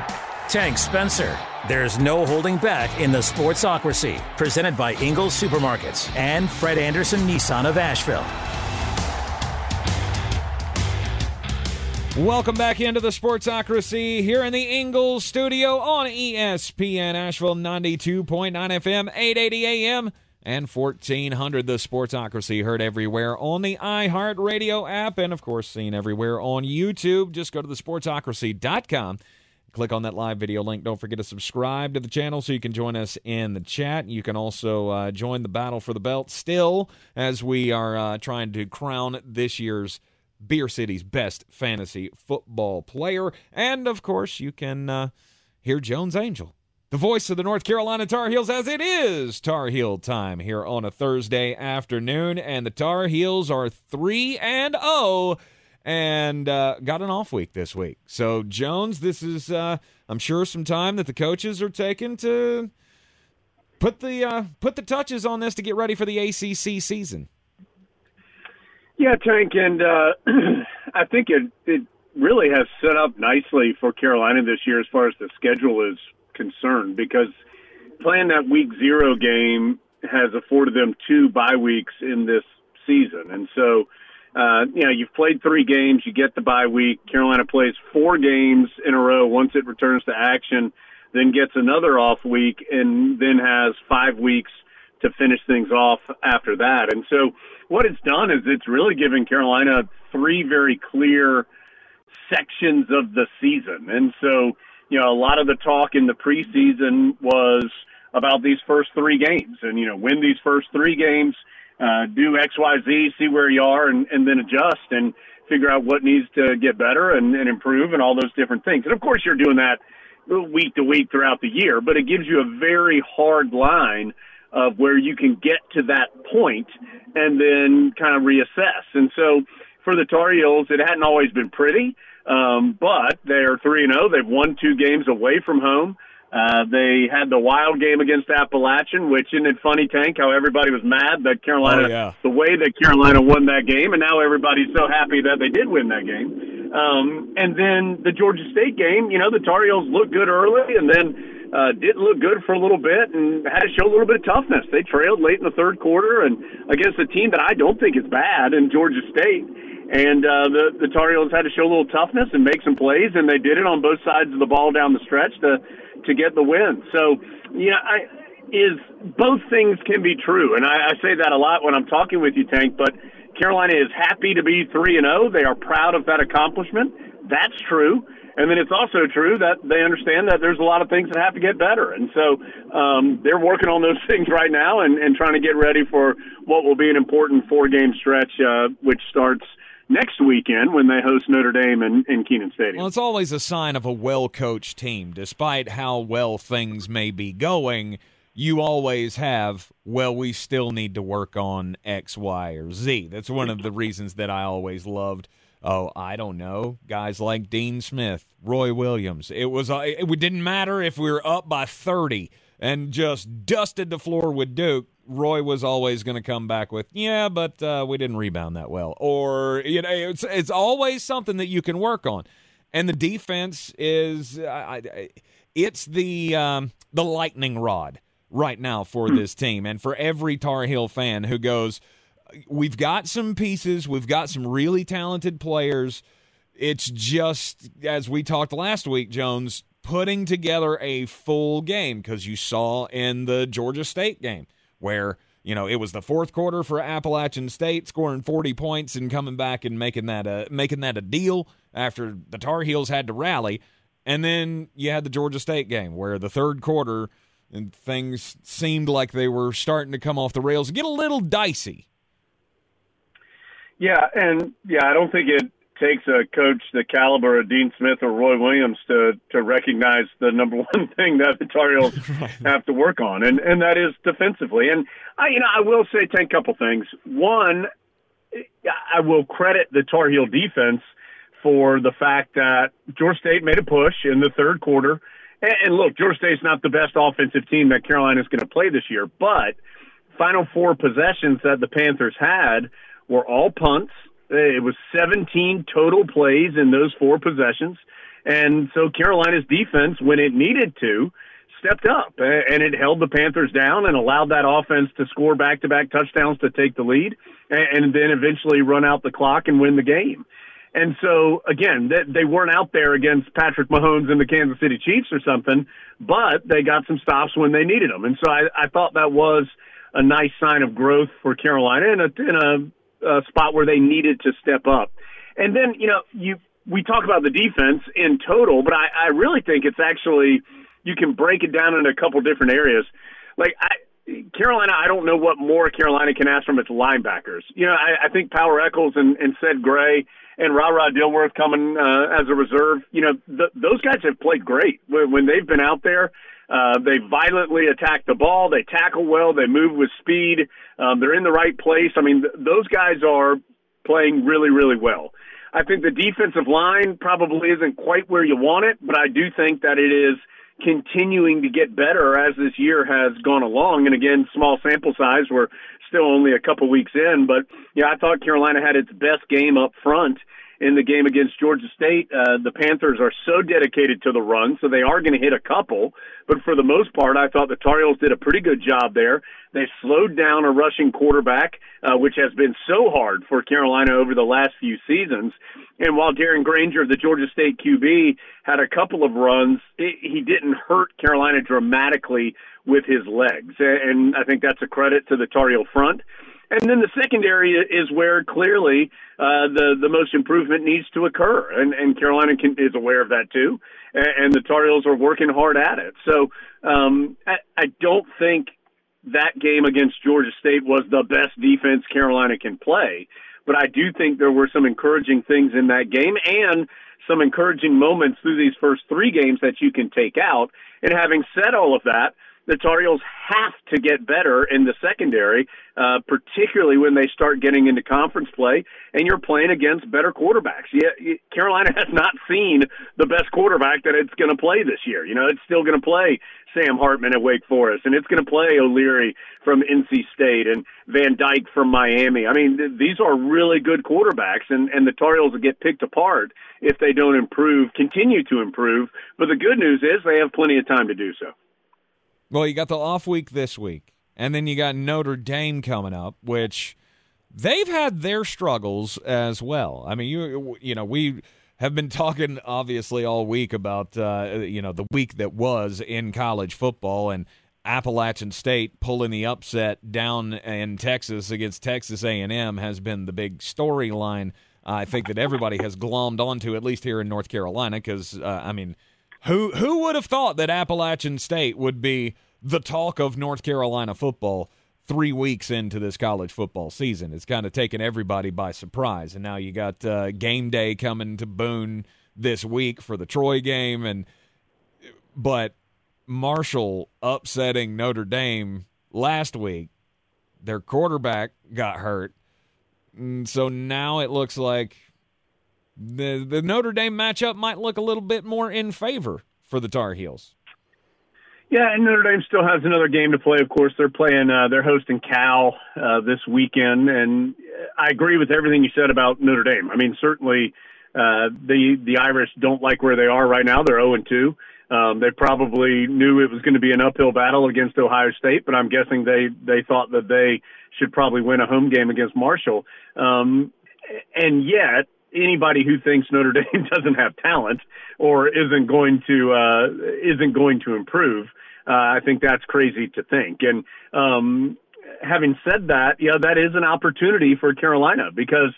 Tank Spencer. There's no holding back in the Sportsocracy, presented by Ingles Supermarkets and Fred Anderson Nissan of Asheville. Welcome back into the Sportsocracy here in the Ingles studio on ESPN Asheville 92.9 FM, 880 AM, and 1400. The Sportsocracy heard everywhere on the iHeartRadio app and, of course, seen everywhere on YouTube. Just go to the thesportsocracy.com. Click on that live video link. Don't forget to subscribe to the channel so you can join us in the chat. You can also uh, join the battle for the belt still as we are uh, trying to crown this year's Beer City's best fantasy football player. And of course, you can uh, hear Jones Angell, the voice of the North Carolina Tar Heels, as it is Tar Heel time here on a Thursday afternoon. And the Tar Heels are 3 and 0 and uh, got an off week this week. So, Jones, this is, uh, I'm sure, some time that the coaches are taking to put the uh, put the touches on this to get ready for the ACC season. Yeah, Tank, and uh, I think it it really has set up nicely for Carolina this year as far as the schedule is concerned because playing that week zero game has afforded them two bye weeks in this season, and so uh, you know you've played three games, you get the bye week. Carolina plays four games in a row once it returns to action, then gets another off week, and then has five weeks to finish things off after that. And so what it's done is it's really given Carolina three very clear sections of the season. And so, you know, a lot of the talk in the preseason was about these first three games and, you know, win these first three games, uh, do X, Y, Z, see where you are and, and then adjust and figure out what needs to get better and, and improve and all those different things. And of course you're doing that week to week throughout the year, but it gives you a very hard line of where you can get to that point and then kind of reassess. And so for the Tar Heels, it hadn't always been pretty, um, but they're 3 and 0. They've won two games away from home. Uh, they had the wild game against Appalachian, which isn't it funny, Tank, how everybody was mad that Carolina, Oh, yeah. the way that Carolina won that game, and now everybody's so happy that they did win that game. Um, and then the Georgia State game, you know, the Tar Heels looked good early and then uh, didn't look good for a little bit and had to show a little bit of toughness. They trailed late in the third quarter and against a team that I don't think is bad in Georgia State. And uh, the the Tar Heels had to show a little toughness and make some plays, and they did it on both sides of the ball down the stretch to to get the win. So, yeah, I is both things can be true, and I, I say that a lot when I'm talking with you, Tank. But Carolina is happy to be three and zero. They are proud of that accomplishment. That's true. And then it's also true that they understand that there's a lot of things that have to get better. And so um, they're working on those things right now and, and trying to get ready for what will be an important four game stretch, uh, which starts next weekend when they host Notre Dame in, in Kenan Stadium. Well, it's always a sign of a well coached team. Despite how well things may be going, you always have, well, we still need to work on X, Y, or Z. That's one of the reasons that I always loved. Oh, I don't know. Guys like Dean Smith, Roy Williams. It was uh, it didn't matter if we were up by 30 and just dusted the floor with Duke. Roy was always going to come back with, yeah, but uh, we didn't rebound that well, or you know, it's it's always something that you can work on. And the defense is, I, I, it's the um, the lightning rod right now for this team, and for every Tar Heel fan who goes, we've got some pieces, we've got some really talented players. It's just as we talked last week, Jones, putting together a full game because you saw in the Georgia State game where you know, it was the fourth quarter for Appalachian State, scoring 40 points and coming back and making that a making that a deal after the Tar Heels had to rally. And then you had the Georgia State game where the third quarter and things seemed like they were starting to come off the rails and get a little dicey. Yeah, and yeah, I don't think it takes a coach the caliber of Dean Smith or Roy Williams to to recognize the number one thing that the Tar Heels have to work on, and and that is defensively. And I, you know, I will say a couple things. One, I will credit the Tar Heel defense for the fact that Georgia State made a push in the third quarter. And, and look, Georgia State's not the best offensive team that Carolina's going to play this year, but final four possessions that the Panthers had were all punts eh, it was 17 total plays in those four possessions. And so Carolina's defense, when it needed to, stepped up eh, and it held the Panthers down and allowed that offense to score back to back touchdowns to take the lead eh, and then eventually run out the clock and win the game. And so again, they weren't out there against Patrick Mahomes and the Kansas City Chiefs or something, but they got some stops when they needed them. And so I, I thought that was a nice sign of growth for Carolina in a, in a uh, spot where they needed to step up. And then, you know, you we talk about the defense in total, but I, I really think it's actually you can break it down into a couple different areas. Like I, Carolina, I don't know what more Carolina can ask from its linebackers. You know, I, I think Power Echols and, and Ced Gray and Ra Ra Dilworth coming uh, as a reserve. You know, th- those guys have played great when, when they've been out there. Uh, they violently attack the ball. They tackle well. They move with speed. Um, they're in the right place. I mean, th- those guys are playing really, really well. I think the defensive line probably isn't quite where you want it, but I do think that it is continuing to get better as this year has gone along. And again, small sample size. We're still only a couple weeks in, but yeah, I thought Carolina had its best game up front in the game against Georgia State. Uh, the Panthers are so dedicated to the run, so they are going to hit a couple. But for the most part, I thought the Tar Heels did a pretty good job there. They slowed down a rushing quarterback, uh, which has been so hard for Carolina over the last few seasons. And while Darren Grainger, the Georgia State QB, had a couple of runs, it, he didn't hurt Carolina dramatically with his legs. And I think that's a credit to the Tar Heel front. And then the secondary is where clearly uh, the the most improvement needs to occur, and and Carolina can, is aware of that too, and, and the Tar Heels are working hard at it. So um, I, I don't think that game against Georgia State was the best defense Carolina can play, but I do think there were some encouraging things in that game and some encouraging moments through these first three games that you can take out. And having said all of that, the Tar Heels have to get better in the secondary, uh, particularly when they start getting into conference play and you're playing against better quarterbacks. Yeah, Carolina has not seen the best quarterback that it's going to play this year. You know, it's still going to play Sam Hartman at Wake Forest, and it's going to play O'Leary from NC State and Van Dyck from Miami. I mean, th- these are really good quarterbacks, and, and the Tar Heels will get picked apart if they don't improve, continue to improve. But the good news is they have plenty of time to do so. Well, you got the off week this week, and then you got Notre Dame coming up, which they've had their struggles as well. I mean, you you know we have been talking obviously all week about uh, you know the week that was in college football and Appalachian State pulling the upset down in Texas against Texas A&M has been the big storyline. I think that everybody has glommed onto at least here in North Carolina because uh, I mean who who would have thought that Appalachian State would be the talk of North Carolina football three weeks into this college football season? It's kind of taken everybody by surprise, and now you got uh, game day coming to Boone this week for the Troy game, and but Marshall upsetting Notre Dame last week. Their quarterback got hurt, and so now it looks like the the Notre Dame matchup might look a little bit more in favor for the Tar Heels. Yeah, and Notre Dame still has another game to play. Of course, they're playing. Uh, they're hosting Cal uh, this weekend, and I agree with everything you said about Notre Dame. I mean, certainly uh, the the Irish don't like where they are right now. They're zero and two. Um, they probably knew it was going to be an uphill battle against Ohio State, but I'm guessing they they thought that they should probably win a home game against Marshall. Um, and yet, anybody who thinks Notre Dame doesn't have talent or isn't going to uh, isn't going to improve. Uh, I think that's crazy to think. And um, having said that, yeah, that is an opportunity for Carolina because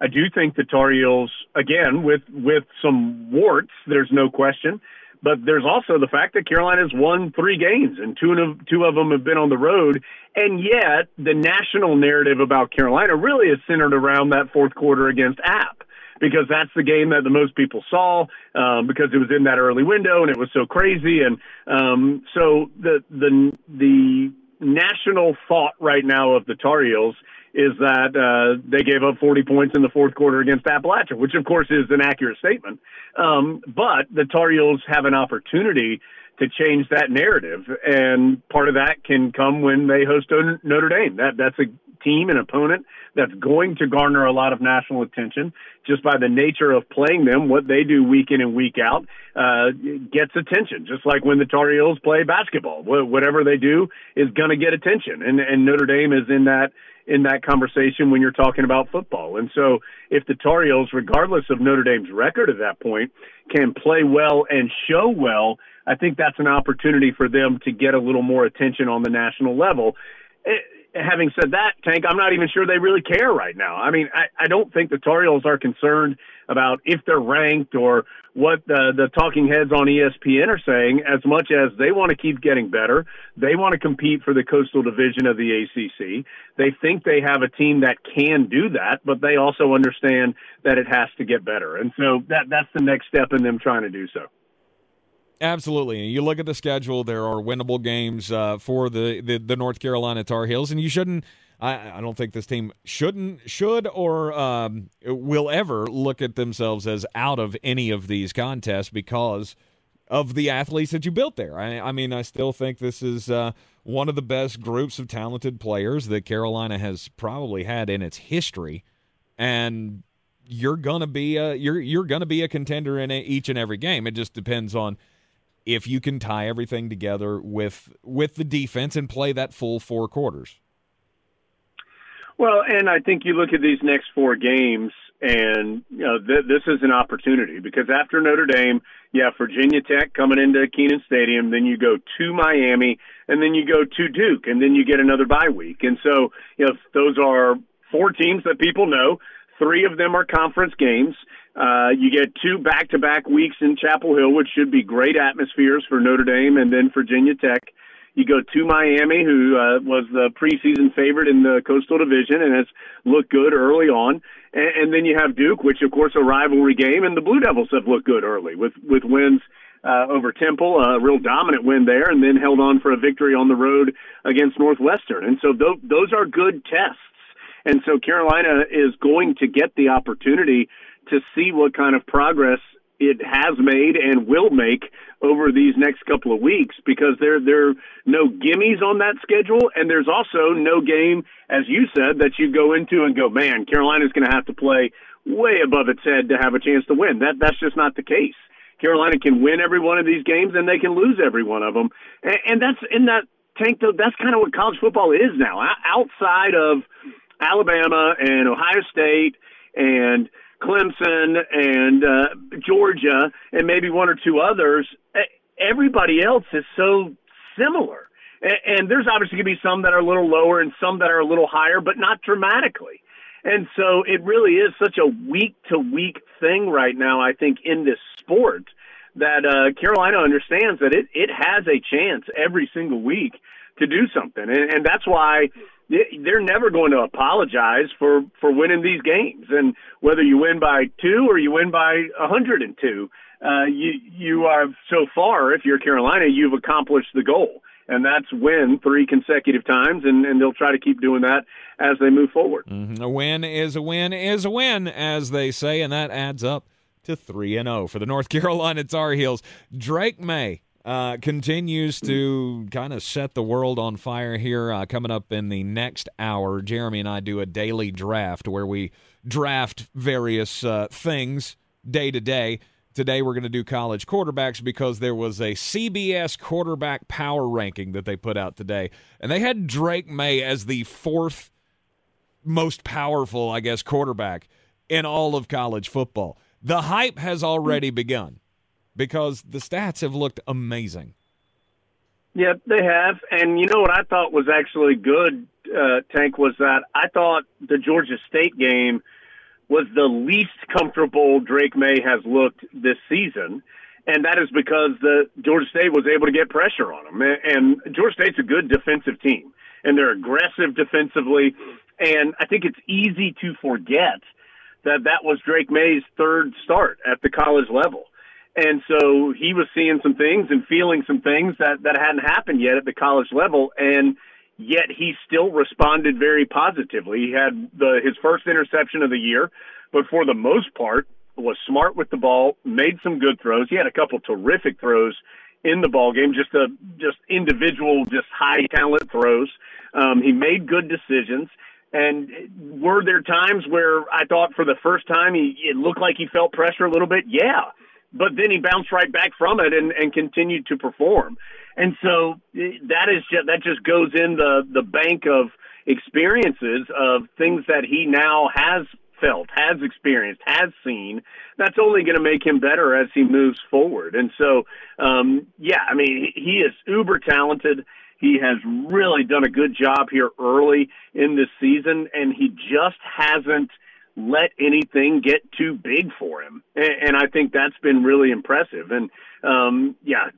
I do think the Tar Heels, again, with with some warts, there's no question. But there's also the fact that Carolina's won three games, and two of two of them have been on the road. And yet, the national narrative about Carolina really is centered around that fourth quarter against App because that's the game that the most people saw um, because it was in that early window and it was so crazy. And um, so the the the national thought right now of the Tar Heels is that uh, they gave up 40 points in the fourth quarter against Appalachia, which of course is an accurate statement. Um, but the Tar Heels have an opportunity to change that narrative, and part of that can come when they host Notre Dame. That that's a team and opponent that's going to garner a lot of national attention just by the nature of playing them. What they do week in and week out uh, gets attention, just like when the Tar Heels play basketball. Whatever they do is going to get attention, and and Notre Dame is in that in that conversation when you're talking about football. And so, if the Tar Heels, regardless of Notre Dame's record at that point, can play well and show well, I think that's an opportunity for them to get a little more attention on the national level. Having said that, Tank, I'm not even sure they really care right now. I mean, I, I don't think the Tar Heels are concerned about if they're ranked or what the, the talking heads on ESPN are saying as much as they want to keep getting better. They want to compete for the coastal division of the ACC. They think they have a team that can do that, but they also understand that it has to get better. And so that, that's the next step in them trying to do so. Absolutely. And You look at the schedule, there are winnable games uh, for the, the, the, North Carolina Tar Heels, and you shouldn't. I, I don't think this team shouldn't, should, or um, will ever look at themselves as out of any of these contests because of the athletes that you built there. I, I mean, I still think this is uh, one of the best groups of talented players that Carolina has probably had in its history, and you're gonna be a you're you're gonna be a contender in each and every game. It just depends on if you can tie everything together with with the defense and play that full four quarters. Well, and I think you look at these next four games, and you know th- this is an opportunity because after Notre Dame, yeah, Virginia Tech coming into Kenan Stadium, then you go to Miami, and then you go to Duke, and then you get another bye week, and so you know those are four teams that people know. Three of them are conference games. Uh, you get two back-to-back weeks in Chapel Hill, which should be great atmospheres for Notre Dame and then Virginia Tech. You go to Miami, who uh, was the preseason favorite in the Coastal Division and has looked good early on, and, and then you have Duke, which of course a rivalry game, and the Blue Devils have looked good early with with wins uh, over Temple, a real dominant win there, and then held on for a victory on the road against Northwestern. And so th- those are good tests. And so Carolina is going to get the opportunity to see what kind of progress it has made and will make over these next couple of weeks because there there are no gimmies on that schedule and there's also no game as you said that you go into and go man Carolina's going to have to play way above its head to have a chance to win. That that's just not the case. Carolina can win every one of these games and they can lose every one of them and, and that's in that tank though that's kind of what college football is now. Outside of Alabama and Ohio State and Clemson and uh, Georgia and maybe one or two others, everybody else is so similar. And, and there's obviously going to be some that are a little lower and some that are a little higher, but not dramatically. And so it really is such a week to week thing right now, I think, in this sport that uh, Carolina understands that it, it has a chance every single week to do something. And, and that's why they're never going to apologize for for winning these games. And whether you win by two or you win by a hundred and two, uh, you you are so far. If you're Carolina, you've accomplished the goal, and that's win three consecutive times, and and they'll try to keep doing that as they move forward. Mm-hmm. A win is a win is a win, as they say, and that adds up to three and zero oh for the North Carolina Tar Heels. Drake Maye uh, continues to kind of set the world on fire here. Uh, coming up in the next hour, Jeremy and I do a daily draft where we draft various uh, things day to day. Today, we're going to do college quarterbacks because there was a CBS quarterback power ranking that they put out today. And they had Drake Maye as the fourth most powerful, I guess, quarterback in all of college football. The hype has already begun because the stats have looked amazing. Yeah, they have. And you know what I thought was actually good, uh, Tank, was that I thought the Georgia State game was the least comfortable Drake Maye has looked this season. And that is because the Georgia State was able to get pressure on them. And Georgia State's a good defensive team, and they're aggressive defensively. And I think it's easy to forget that that was Drake Maye's third start at the college level. And so he was seeing some things and feeling some things that, that hadn't happened yet at the college level. And yet he still responded very positively. He had the, his first interception of the year, but for the most part was smart with the ball, made some good throws. He had a couple terrific throws in the ball game, just a, just individual, just high talent throws. Um, he made good decisions. And were there times where I thought for the first time he it looked like he felt pressure a little bit? Yeah but then he bounced right back from it and, and continued to perform. And so eh, that is just, that just goes in the, the bank of experiences of things that he now has felt, has experienced, has seen. That's only going to make him better as he moves forward. And so, um, yeah, I mean, he is uber talented. He has really done a good job here early in this season, and he just hasn't – let anything get too big for him. And, and I think that's been really impressive. And, um, yeah,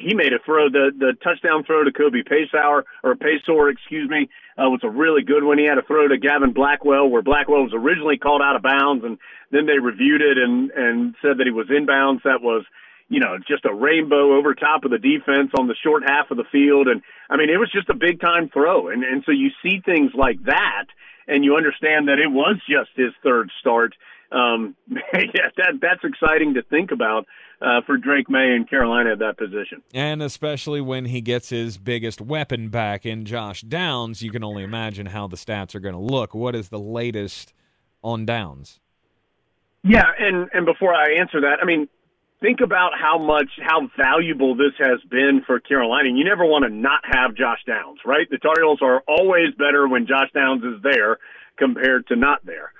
he made a throw, the, the touchdown throw to Kobe Paysour, or Paysour, excuse me, uh, was a really good one. He had a throw to Gavin Blackwell where Blackwell was originally called out of bounds and then they reviewed it and, and said that he was inbounds. That was, you know, just a rainbow over top of the defense on the short half of the field. And I mean, it was just a big time throw. And, and so you see things like that and you understand that it was just his third start. Um, yeah, that that's exciting to think about uh, for Drake Maye in Carolina at that position. And especially when he gets his biggest weapon back in Josh Downs, you can only imagine how the stats are going to look. What is the latest on Downs? Yeah, and and before I answer that, I mean, think about how much how valuable this has been for Carolina. You never want to not have Josh Downs, right? The Tar Heels are always better when Josh Downs is there compared to not there.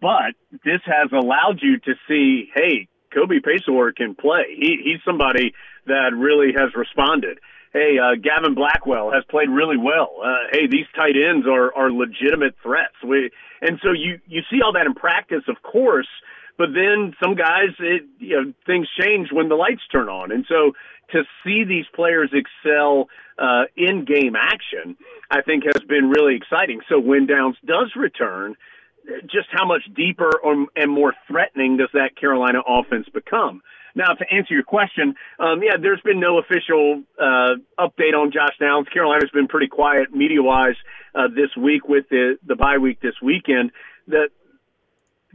But this has allowed you to see, hey, Kobe Paysour can play. He, he's somebody that really has responded. Hey, uh, Gavin Blackwell has played really well. Uh, hey, these tight ends are are legitimate threats. We, and so you you see all that in practice, of course but then some guys, it, you know, things change when the lights turn on. And so to see these players excel uh, in game action, I think has been really exciting. So when Downs does return, just how much deeper or, and more threatening does that Carolina offense become? Now, to answer your question, um, yeah, there's been no official uh, update on Josh Downs. Carolina's been pretty quiet media-wise uh, this week with the the bye week this weekend. The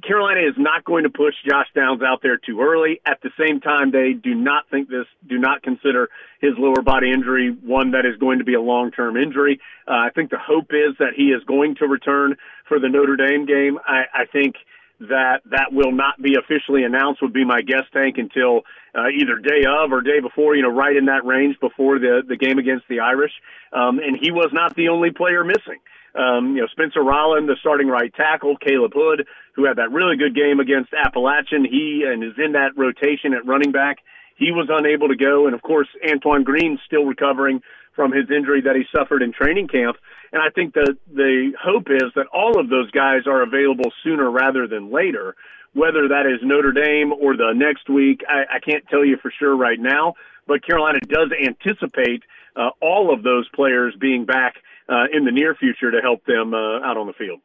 Carolina is not going to push Josh Downs out there too early. At the same time, they do not think this, do not consider his lower body injury one that is going to be a long term injury. Uh, I think the hope is that he is going to return for the Notre Dame game. I, I think that that will not be officially announced would be my guess tank until uh, either day of or day before, you know, right in that range before the, the game against the Irish. Um, and he was not the only player missing. Um, you know, Spencer Rolland, the starting right tackle, Caleb Hood, who had that really good game against Appalachian. He and is in that rotation at running back. He was unable to go, and of course, Antoine Green still recovering from his injury that he suffered in training camp. And I think that the hope is that all of those guys are available sooner rather than later. Whether that is Notre Dame or the next week, I, I can't tell you for sure right now. But Carolina does anticipate uh, all of those players being back uh, in the near future to help them uh, out on the field.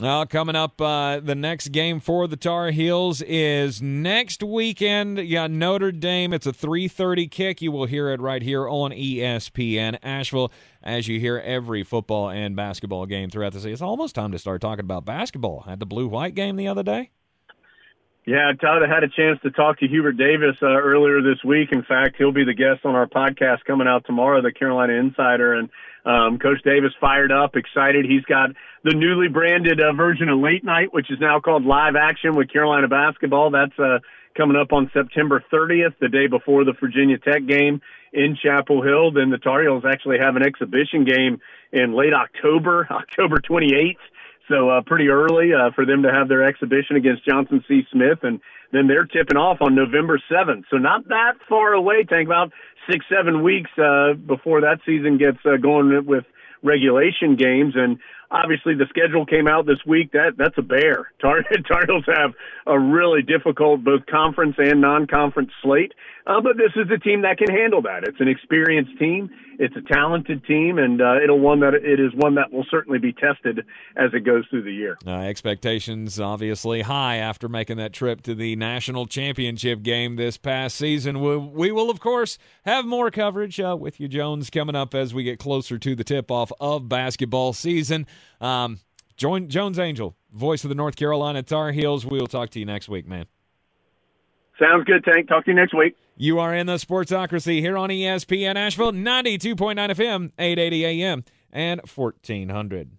Well, coming up, uh, the next game for the Tar Heels is next weekend. Yeah, Notre Dame. It's a 3:30 kick. You will hear it right here on ESPN Asheville, as you hear every football and basketball game throughout the season. It's almost time to start talking about basketball. Had the blue-white game the other day. Yeah, Todd, I had a chance to talk to Hubert Davis uh, earlier this week. In fact, he'll be the guest on our podcast coming out tomorrow, the Carolina Insider, and um, Coach Davis fired up, excited. He's got the newly branded uh, version of Late Night, which is now called Live Action with Carolina Basketball. That's uh, coming up on September 30th, the day before the Virginia Tech game in Chapel Hill. Then the Tar Heels actually have an exhibition game in late October, October 28th. So uh, pretty early uh, for them to have their exhibition against Johnson C. Smith, and then they're tipping off on November 7th. So not that far away. Tank about six, seven weeks uh, before that season gets uh, going with regulation games. And obviously the schedule came out this week. That that's a bear. Tar, Tar Heels have a really difficult both conference and non-conference slate. Uh, but this is a team that can handle that. It's an experienced team. It's a talented team, and uh, it'll one that it is one that will certainly be tested as it goes through the year. Uh, expectations obviously high after making that trip to the national championship game this past season. We, we will, of course, have more coverage uh, with you, Jones, coming up as we get closer to the tip-off of basketball season. Um, join Jones Angell, voice of the North Carolina Tar Heels. We'll talk to you next week, man. Sounds good, Tank. Talk to you next week. You are in the Sportsocracy here on ESPN Asheville, 92.9 FM, 880 AM, and 1400.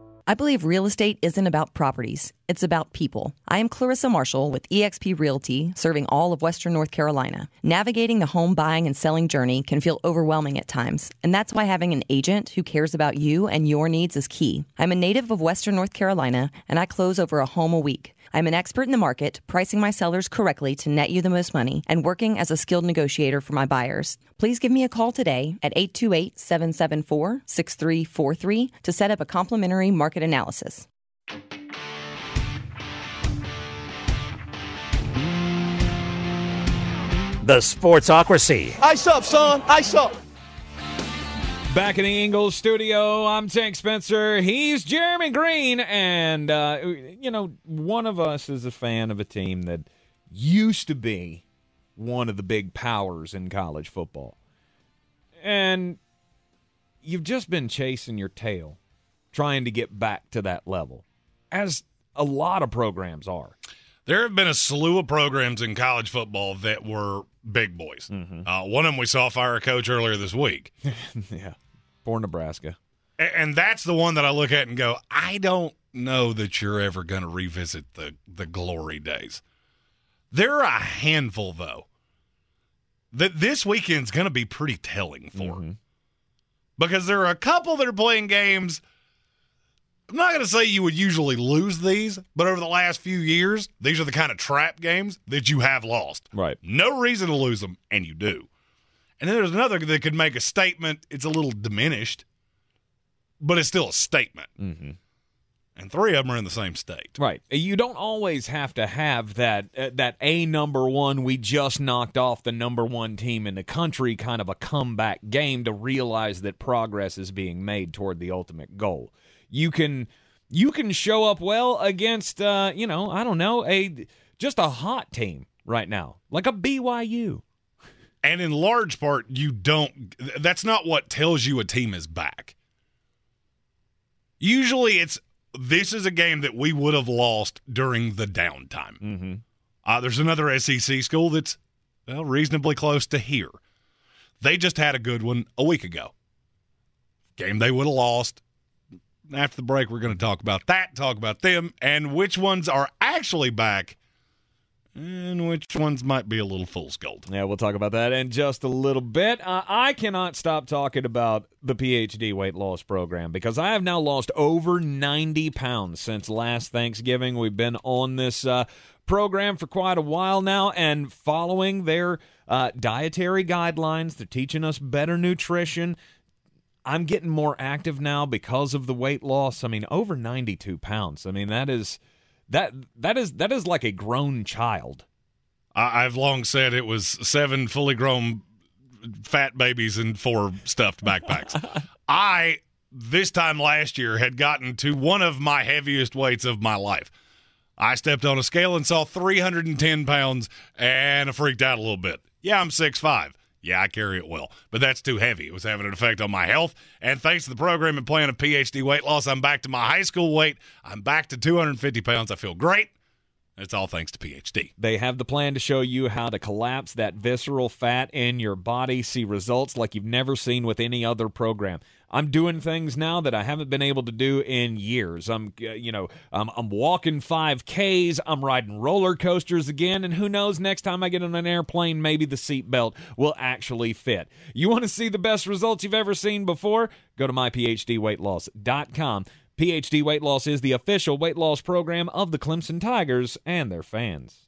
I believe real estate isn't about properties, it's about people. I am Clarissa Marshall with eXp Realty, serving all of Western North Carolina. Navigating the home buying and selling journey can feel overwhelming at times, and that's why having an agent who cares about you and your needs is key. I'm a native of Western North Carolina, and I close over a home a week. I'm an expert in the market, pricing my sellers correctly to net you the most money, and working as a skilled negotiator for my buyers. Please give me a call today at 828 774 6343 to set up a complimentary market analysis. The Sportsocracy. Ice up, son. Ice up. Back in the Ingles studio, I'm Tank Spencer. He's Jeremy Greene. And, uh, you know, one of us is a fan of a team that used to be one of the big powers in college football. And you've just been chasing your tail trying to get back to that level, as a lot of programs are. There have been a slew of programs in college football that were big boys. Mm-hmm. Uh, one of them we saw fire a coach earlier this week. yeah. For Nebraska. A- And that's the one that I look at and go, I don't know that you're ever going to revisit the, the glory days. There are a handful, though, that this weekend's going to be pretty telling for. Because there are a couple that are playing games. I'm not going to say you would usually lose these, but over the last few years, these are the kind of trap games that you have lost. Right. No reason to lose them, and you do. And then there's another that could make a statement. It's a little diminished, but it's still a statement. Mm-hmm. And three of them are in the same state. Right. You don't always have to have that uh, that a number one. We just knocked off the number one team in the country, kind of a comeback game to realize that progress is being made toward the ultimate goal. You can you can show up well against uh, you know I don't know a just a hot team right now like a BYU. And in large part, you don't. That's not what tells you a team is back. Usually, it's this is a game that we would have lost during the downtime. Mm-hmm. Uh, there's another SEC school that's well reasonably close to here. They just had a good one a week ago. Game they would have lost. After the break, we're going to talk about that, talk about them, and which ones are actually back, and which ones might be a little fool's gold. Yeah, we'll talk about that in just a little bit. Uh, I cannot stop talking about the PhD weight loss program because I have now lost over 90 pounds since last Thanksgiving. We've been on this uh, program for quite a while now and following their uh, dietary guidelines. They're teaching us better nutrition. I'm getting more active now because of the weight loss. I mean, over 92 pounds. I mean, that is that that is that is like a grown child. I've long said it was seven fully grown fat babies and four stuffed backpacks. I this time last year had gotten to one of my heaviest weights of my life. I stepped on a scale and saw 310 pounds and I freaked out a little bit. Yeah, I'm 6'5. Yeah, I carry it well, but that's too heavy. It was having an effect on my health. And thanks to the program and plan of PhD weight loss, I'm back to my high school weight. I'm back to 250 pounds. I feel great. It's all thanks to PhD. They have the plan to show you how to collapse that visceral fat in your body, see results like you've never seen with any other program. I'm doing things now that I haven't been able to do in years. I'm, uh, you know, I'm, I'm walking 5Ks, I'm riding roller coasters again, and who knows, next time I get on an airplane, maybe the seatbelt will actually fit. You want to see the best results you've ever seen before? Go to myphdweightloss.com. PhD Weight Loss is the official weight loss program of the Clemson Tigers and their fans.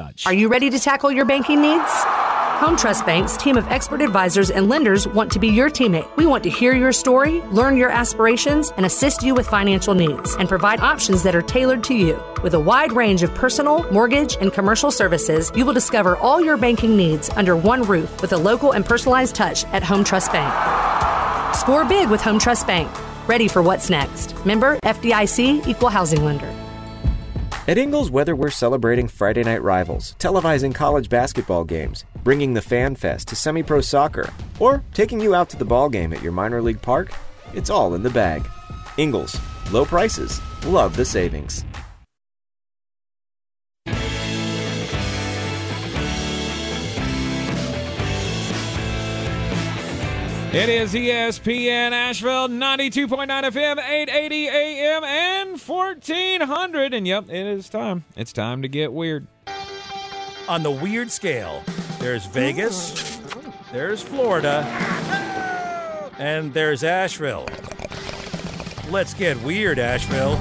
Are you ready to tackle your banking needs? Home Trust Bank's team of expert advisors and lenders want to be your teammate. We want to hear your story, learn your aspirations, and assist you with financial needs and provide options that are tailored to you. With a wide range of personal, mortgage, and commercial services, you will discover all your banking needs under one roof with a local and personalized touch at Home Trust Bank. Score big with Home Trust Bank. Ready for what's next. Member FDIC Equal Housing Lender. At Ingles, whether we're celebrating Friday night rivals, televising college basketball games, bringing the Fan Fest to semi pro soccer, or taking you out to the ball game at your minor league park, it's all in the bag. Ingles, low prices, love the savings. It is ESPN Asheville, 92.9 FM, 880 AM, and 1400. And yep, it is time. It's time to get weird. On the weird scale, there's Vegas, there's Florida, and there's Asheville. Let's get weird, Asheville.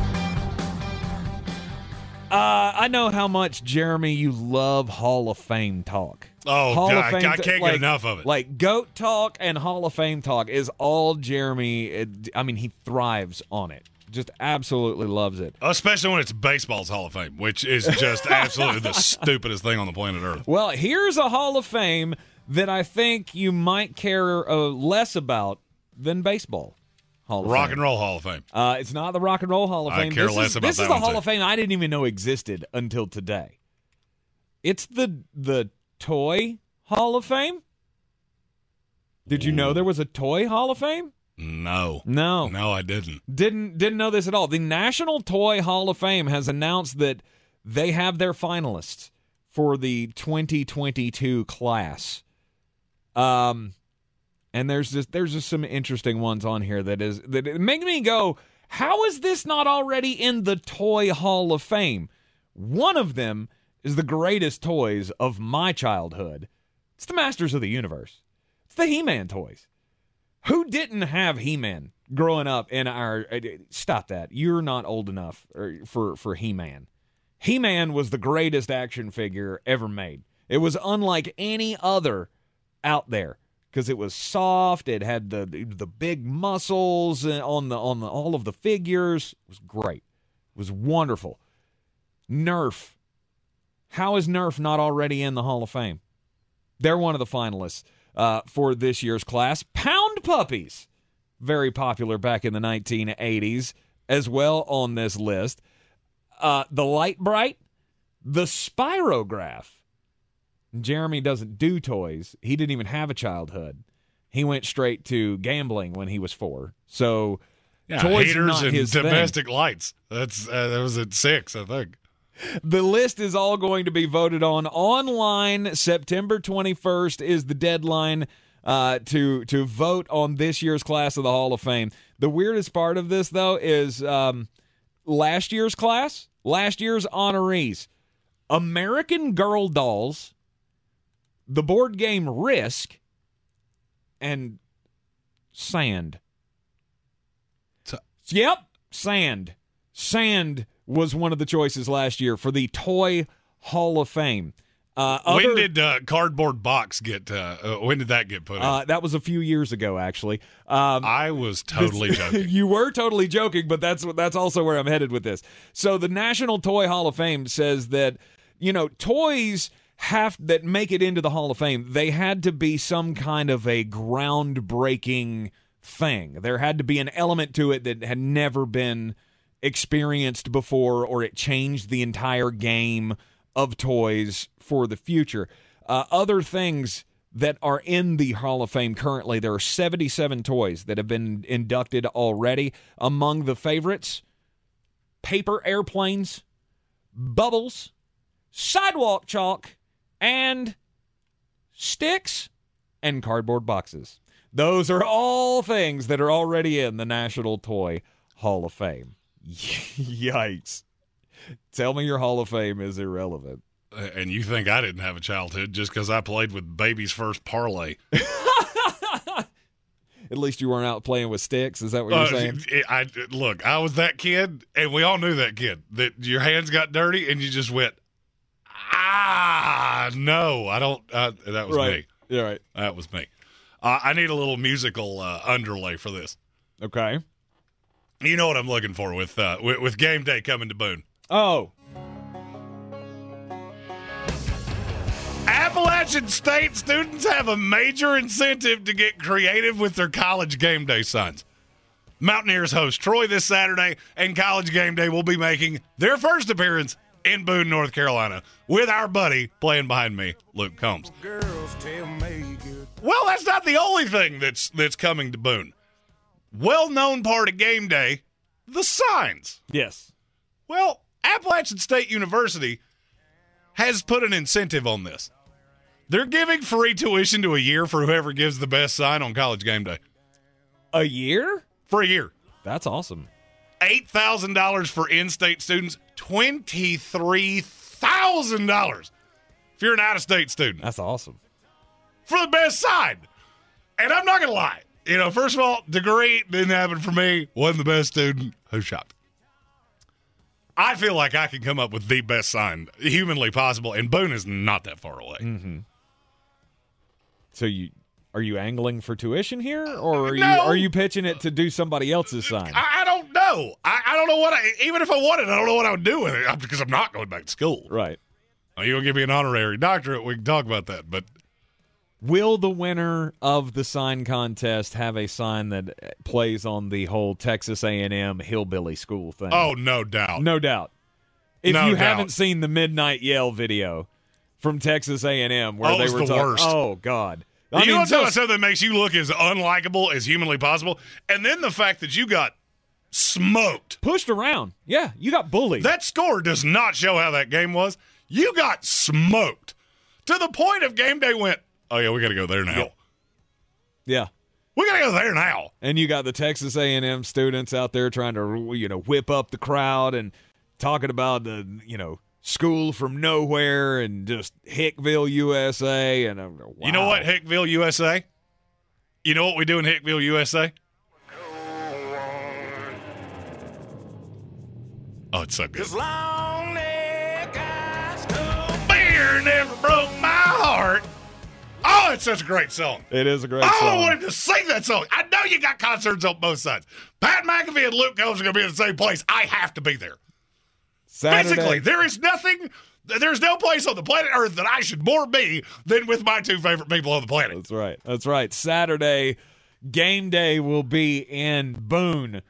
Uh, I know how much, Jeremy, you love Hall of Fame talk. Oh, Hall God, I- Fame I t- can't get like- enough of it. Like GOAT talk and Hall of Fame talk is all Jeremy. it- I mean, he thrives on it. Just absolutely loves it. Especially when it's baseball's Hall of Fame, which is just absolutely the stupidest thing on the planet Earth. Well, here's a Hall of Fame that I think you might care uh, less about than baseball. Hall of Rock Fame. and Roll Hall of Fame. Uh, it's not the Rock and Roll Hall of Fame. I care this less is, about this is the Hall too. of Fame I didn't even know existed until today. It's the the toy Hall of Fame. Did you know there was a toy Hall of Fame? No. No. No, I didn't. Didn't didn't know this at all. The National Toy Hall of Fame has announced that they have their finalists for the 2022 class. Um and there's just there's just some interesting ones on here that is that it make me go, how is this not already in the Toy Hall of Fame? One of them is the greatest toys of my childhood. It's the Masters of the Universe. It's the He-Man toys. Who didn't have He-Man growing up in our uh, Stop that. You're not old enough for for He-Man. He-Man was the greatest action figure ever made. It was unlike any other out there because it was soft. It had the the big muscles uh, on the on the all of the figures. It was great. It was wonderful. Nerf. How is Nerf not already in the Hall of Fame? They're one of the finalists uh, for this year's class. Pound puppies, very popular back in the 1980s, as well on this list. Uh, the Lite-Brite, the Spirograph. Jeremy doesn't do toys. He didn't even have a childhood. He went straight to gambling when he was four. So Yeah, toys not and his thing. domestic lights. That's uh, that was at six, I think. The list is all going to be voted on online. September 21st is the deadline uh, to to vote on this year's class of the Hall of Fame. The weirdest part of this, though, is um, last year's class, last year's honorees, American Girl Dolls, the board game Risk, and Sand. Yep, Sand. Sand was one of the choices last year for the Toy Hall of Fame. Uh, when did uh, cardboard box get? Uh, uh, when did that get put in? Uh, that was a few years ago, actually. Um, I was totally joking. you were totally joking, but that's that's also where I'm headed with this. So the National Toy Hall of Fame says that you know toys have that make it into the Hall of Fame. They had to be some kind of a groundbreaking thing. There had to be an element to it that had never been experienced before, or it changed the entire game of toys for the future. Uh, other things that are in the Hall of Fame currently, there are 77 toys that have been inducted already. Among the favorites, paper airplanes, bubbles, sidewalk chalk, and sticks and cardboard boxes. Those are all things that are already in the National Toy Hall of Fame. Yikes. Tell me your Hall of Fame is irrelevant. And you think I didn't have a childhood just because I played with baby's first parlay? At least you weren't out playing with sticks. Is that what you're Uh, saying? it- I look, I was that kid, and we all knew that kid. That your hands got dirty, and you just went, ah, no, I don't. Uh, that was Right. me. Yeah, right. That was me. Uh, I need a little musical uh, underlay for this. Okay. You know what I'm looking for with uh, with, with game day coming to Boone. Oh, Appalachian State students have a major incentive to get creative with their college game day signs. Mountaineers host Troy this Saturday, and College Game Day will be making their first appearance in Boone, North Carolina, with our buddy playing behind me, Luke Combs. Well, that's not the only thing that's that's coming to Boone. Well-known part of game day, the signs. yes. Well, Appalachian State University has put an incentive on this. They're giving free tuition to a year for whoever gives the best sign on college game day. A year? For a year. That's awesome. $8,000 for in state students, $23,000 if you're an out of state student That's awesome. for the best sign. And I'm not going to lie. You know, first of all, degree didn't happen for me. Wasn't the best student. Who's shocked? I feel like I can come up with the best sign humanly possible, and Boone is not that far away. Mm-hmm. So you are you angling for tuition here, or are you are you pitching it to do somebody else's sign? I, I don't know. I, I don't know what I, even if I wanted, I don't know what I would do with it because I'm not going back to school. Right. Are you going to give me an honorary doctorate? We can talk about that. But Will the winner of the sign contest have a sign that plays on the whole Texas A&M hillbilly school thing? oh, no doubt. no doubt. If No you doubt. haven't seen the Midnight Yell video from Texas A&M where Oh, they were the talking, worst. oh god, you know what's just- something that makes you look as unlikable as humanly possible? And then the fact that you got smoked. pushed around. Yeah, you got bullied. That score does not show how that game was. You got smoked to the point of game day went, oh, yeah, we got to go there now. yeah. We got to go there now. and you got the Texas A&M students out there trying to you know whip up the crowd and talking about the you know school from nowhere and just Hickville, USA, and I'm, wow. You know what, Hickville, USA? You know what we do in Hickville, USA? Oh, it's so good. Beer never broke my heart. Oh, it's such a great song. It is a great Oh, I song. wanted to sing that song. I know you got concerts on both sides. Pat McAfee and Luke Combs are going to be in the same place. I have to be there. Saturday, Physically, there is nothing, there's no place on the planet Earth that I should more be than with my two favorite people on the planet. That's right. That's right. Saturday game day will be in Boone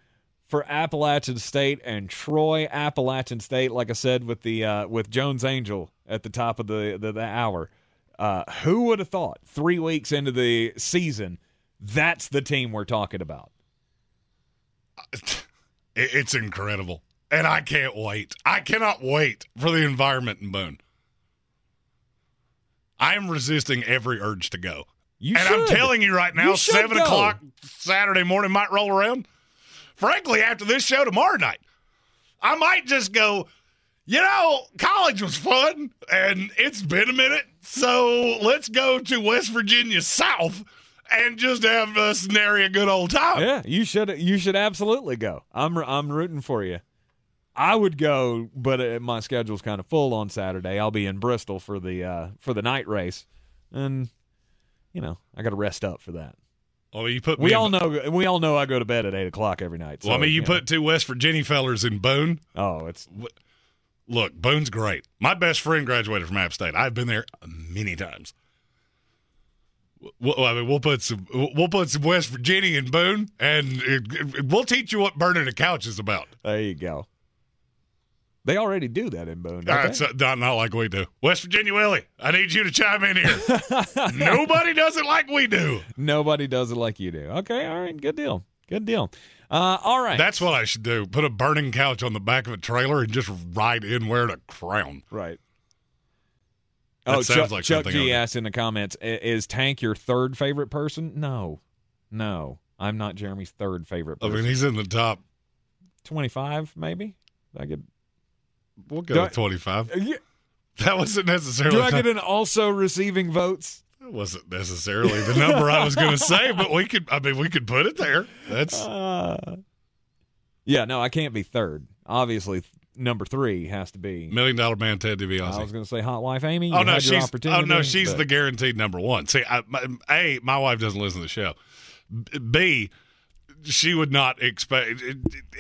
for Appalachian State and Troy Appalachian State. Like I said, with the uh, with Jones Angell at the top of the the, the hour. Uh, who would have thought three weeks into the season that's the team we're talking about? It's incredible. And I can't wait. I cannot wait for the environment in Boone. I am resisting every urge to go. You and I'm telling you right now, You seven go. o'clock Saturday morning might roll around. Frankly, after this show tomorrow night, I might just go, you know, college was fun and it's been a minute. So let's go to West Virginia South and just have us nary a good old time. Yeah, you should you should absolutely go. I'm I'm rooting for you. I would go, but uh, my schedule's kind of full on Saturday. I'll be in Bristol for the uh, for the night race, and you know I got to rest up for that. Well, you put We all in- know we all know I go to bed at eight o'clock every night. Well, I mean, you know. put two West Virginia fellers in Boone. Oh, it's look, Boone's great. My best friend graduated from App State. I've been there many times. Well, I mean, we'll put some we'll put some West Virginia in Boone, and it, it- we'll teach you what burning a couch is about. There you go. They already do that in Boone. That's not, not like we do. West Virginia Willie, I need you to chime in here. Nobody does it like we do. Nobody does it like you do. Okay, all right, good deal, good deal. Uh, all right, That's what I should do. Put a burning couch on the back of a trailer and just ride in wearing a crown. right. That oh, sounds Chuck, like Chuck something I G do. asked in the comments: "Is Tank your third favorite person?" No, no, I'm not Jeremy's third favorite. I mean, he's in the top. twenty-five, maybe. I get. We'll go Do with I- 25. Yeah. That wasn't necessarily. Do I get an also receiving votes? That wasn't necessarily the number I was going to say, but we could. I mean, we could put it there. That's Uh, yeah, no, I can't be third. Obviously, th- number three has to be. Million Dollar Man Ted DiBiase. I was going to say Hot Wife Amy. You Oh no, she's oh no, she's but- the guaranteed number one. See, I, my, a my wife doesn't listen to the show. B, she would not expect.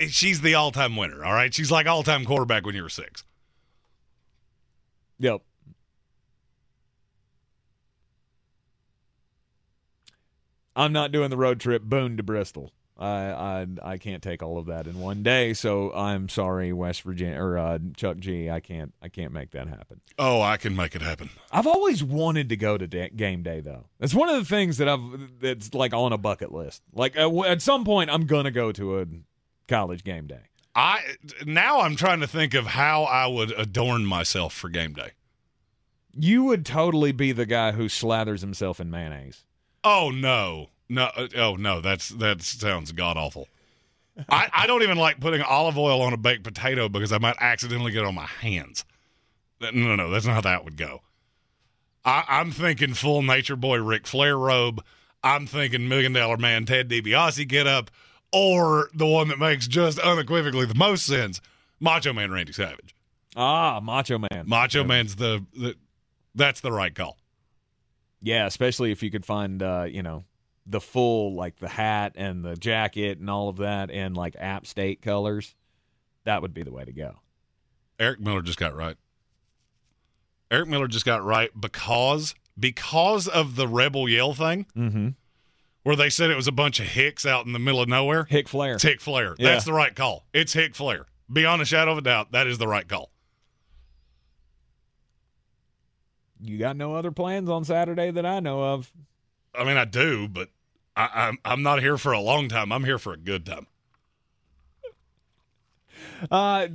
she's the all time winner. All right, she's like all time quarterback when you were six. Yep. I'm not doing the road trip Boone to Bristol. I I I can't take all of that in one day, so I'm sorry, West Virginia or uh, Chuck G. I can't I can't make that happen. Oh, I can make it happen. I've always wanted to go to da- game day though. That's one of the things that I've that's like on a bucket list. Like uh, w- at some point, I'm gonna go to a college game day. I now I'm trying to think of how I would adorn myself for game day. You would totally be the guy who slathers himself in mayonnaise. Oh no, no, uh, oh no, that's that sounds god awful. I, I don't even like putting olive oil on a baked potato because I might accidentally get it on my hands. No, no, no, that's not how that would go. I, I'm thinking full Nature Boy Ric Flair robe. I'm thinking Million Dollar Man Ted DiBiase get up, or the one that makes just unequivocally the most sense, Macho Man Randy Savage. Ah, Macho Man. Macho Man's the, the that's the right call. Yeah, especially if you could find, uh, you know, the full like the hat and the jacket and all of that in like App State colors. That would be the way to go. Eric Miller just got right. Eric Miller just got right because because of the rebel yell thing, Mm-hmm. where they said it was a bunch of hicks out in the middle of nowhere. Hick Flair. It's Hick Flair. Yeah. That's the right call. It's Hick Flair. Beyond a shadow of a doubt, that is the right call. You got no other plans on Saturday that I know of. I mean, I do, but I, I'm I'm not here for a long time. I'm here for a good time. Uh,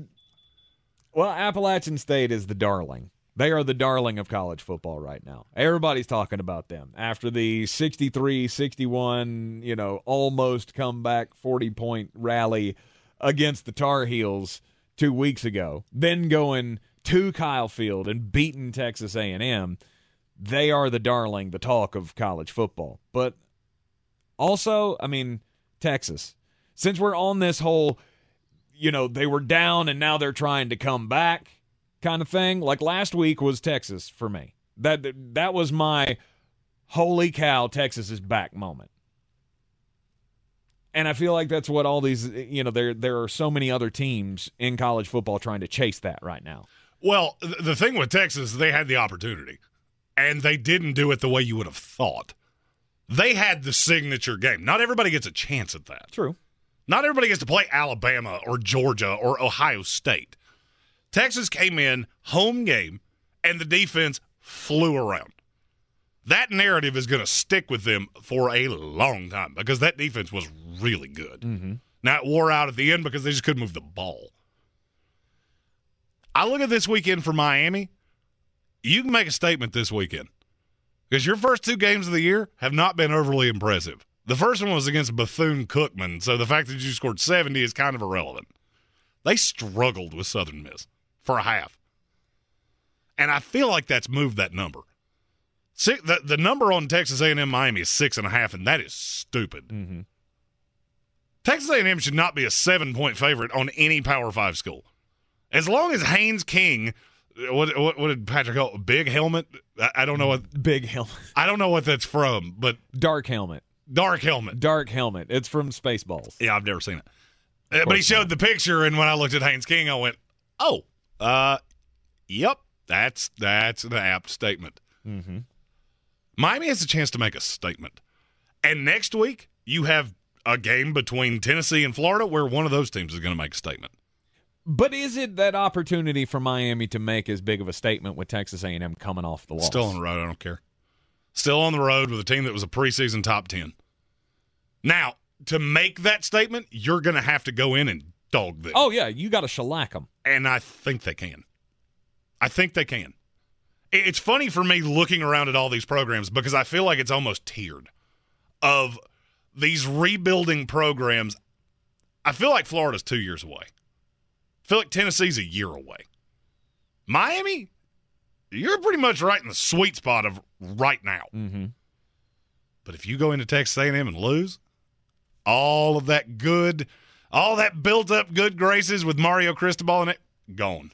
well, Appalachian State is the darling. They are the darling of college football right now. Everybody's talking about them. After the 63 61, you know, almost comeback 40 point rally against the Tar Heels two weeks ago, then going to Kyle Field and beating Texas A&M, they are the darling, the talk of college football. But also, I mean, Texas. Since we're on this whole you know, they were down and now they're trying to come back kind of thing. Like last week was Texas for me. That that was my holy cow, Texas is back moment. And I feel like that's what all these you know, there there are so many other teams in college football trying to chase that right now. Well, the thing with Texas, they had the opportunity, and they didn't do it the way you would have thought. They had the signature game. Not everybody gets a chance at that. True. Not everybody gets to play Alabama or Georgia or Ohio State. Texas came in home game, and the defense flew around. That narrative is going to stick with them for a long time because that defense was really good. Mm-hmm. Now it wore out at the end because they just couldn't move the ball. I look at this weekend for Miami. You can make a statement this weekend because your first two games of the year have not been overly impressive. The first one was against Bethune Cookman, so the fact that you scored 70 is kind of irrelevant. They struggled with Southern Miss for a half. And I feel like that's moved that number. See, the, the number on Texas A&M Miami is six and a half, and that is stupid. Mm-hmm. Texas A&M should not be a seven point favorite on any Power Five school. As long as Haynes King, what what, what did Patrick call it? big helmet? I, I don't know what Big helmet. I don't know what that's from, but Dark helmet. dark helmet. Dark helmet. It's from Spaceballs. Yeah, I've never seen it. Uh, but he showed the picture, and when I looked at Haynes King, I went, "Oh, uh, yep, that's that's an apt statement." Mm-hmm. Miami has a chance to make a statement, and next week you have a game between Tennessee and Florida where one of those teams is going to make a statement. But is it that opportunity for Miami to make as big of a statement with Texas A&M coming off the loss? Still on the road, I don't care. Still on the road with a team that was a preseason top ten. Now, to make that statement, you're going to have to go in and dog them. Oh yeah, you got to shellac them. and I think they can. I think they can. It's funny for me looking around at all these programs because I feel like it's almost tiered of these rebuilding programs. I feel like Florida's two years away. I feel like Tennessee's a year away. Miami, you're pretty much right in the sweet spot of right now. Mm-hmm. But if you go into Texas A&M and lose, all of that good, all that built up good graces with Mario Cristobal in it, gone.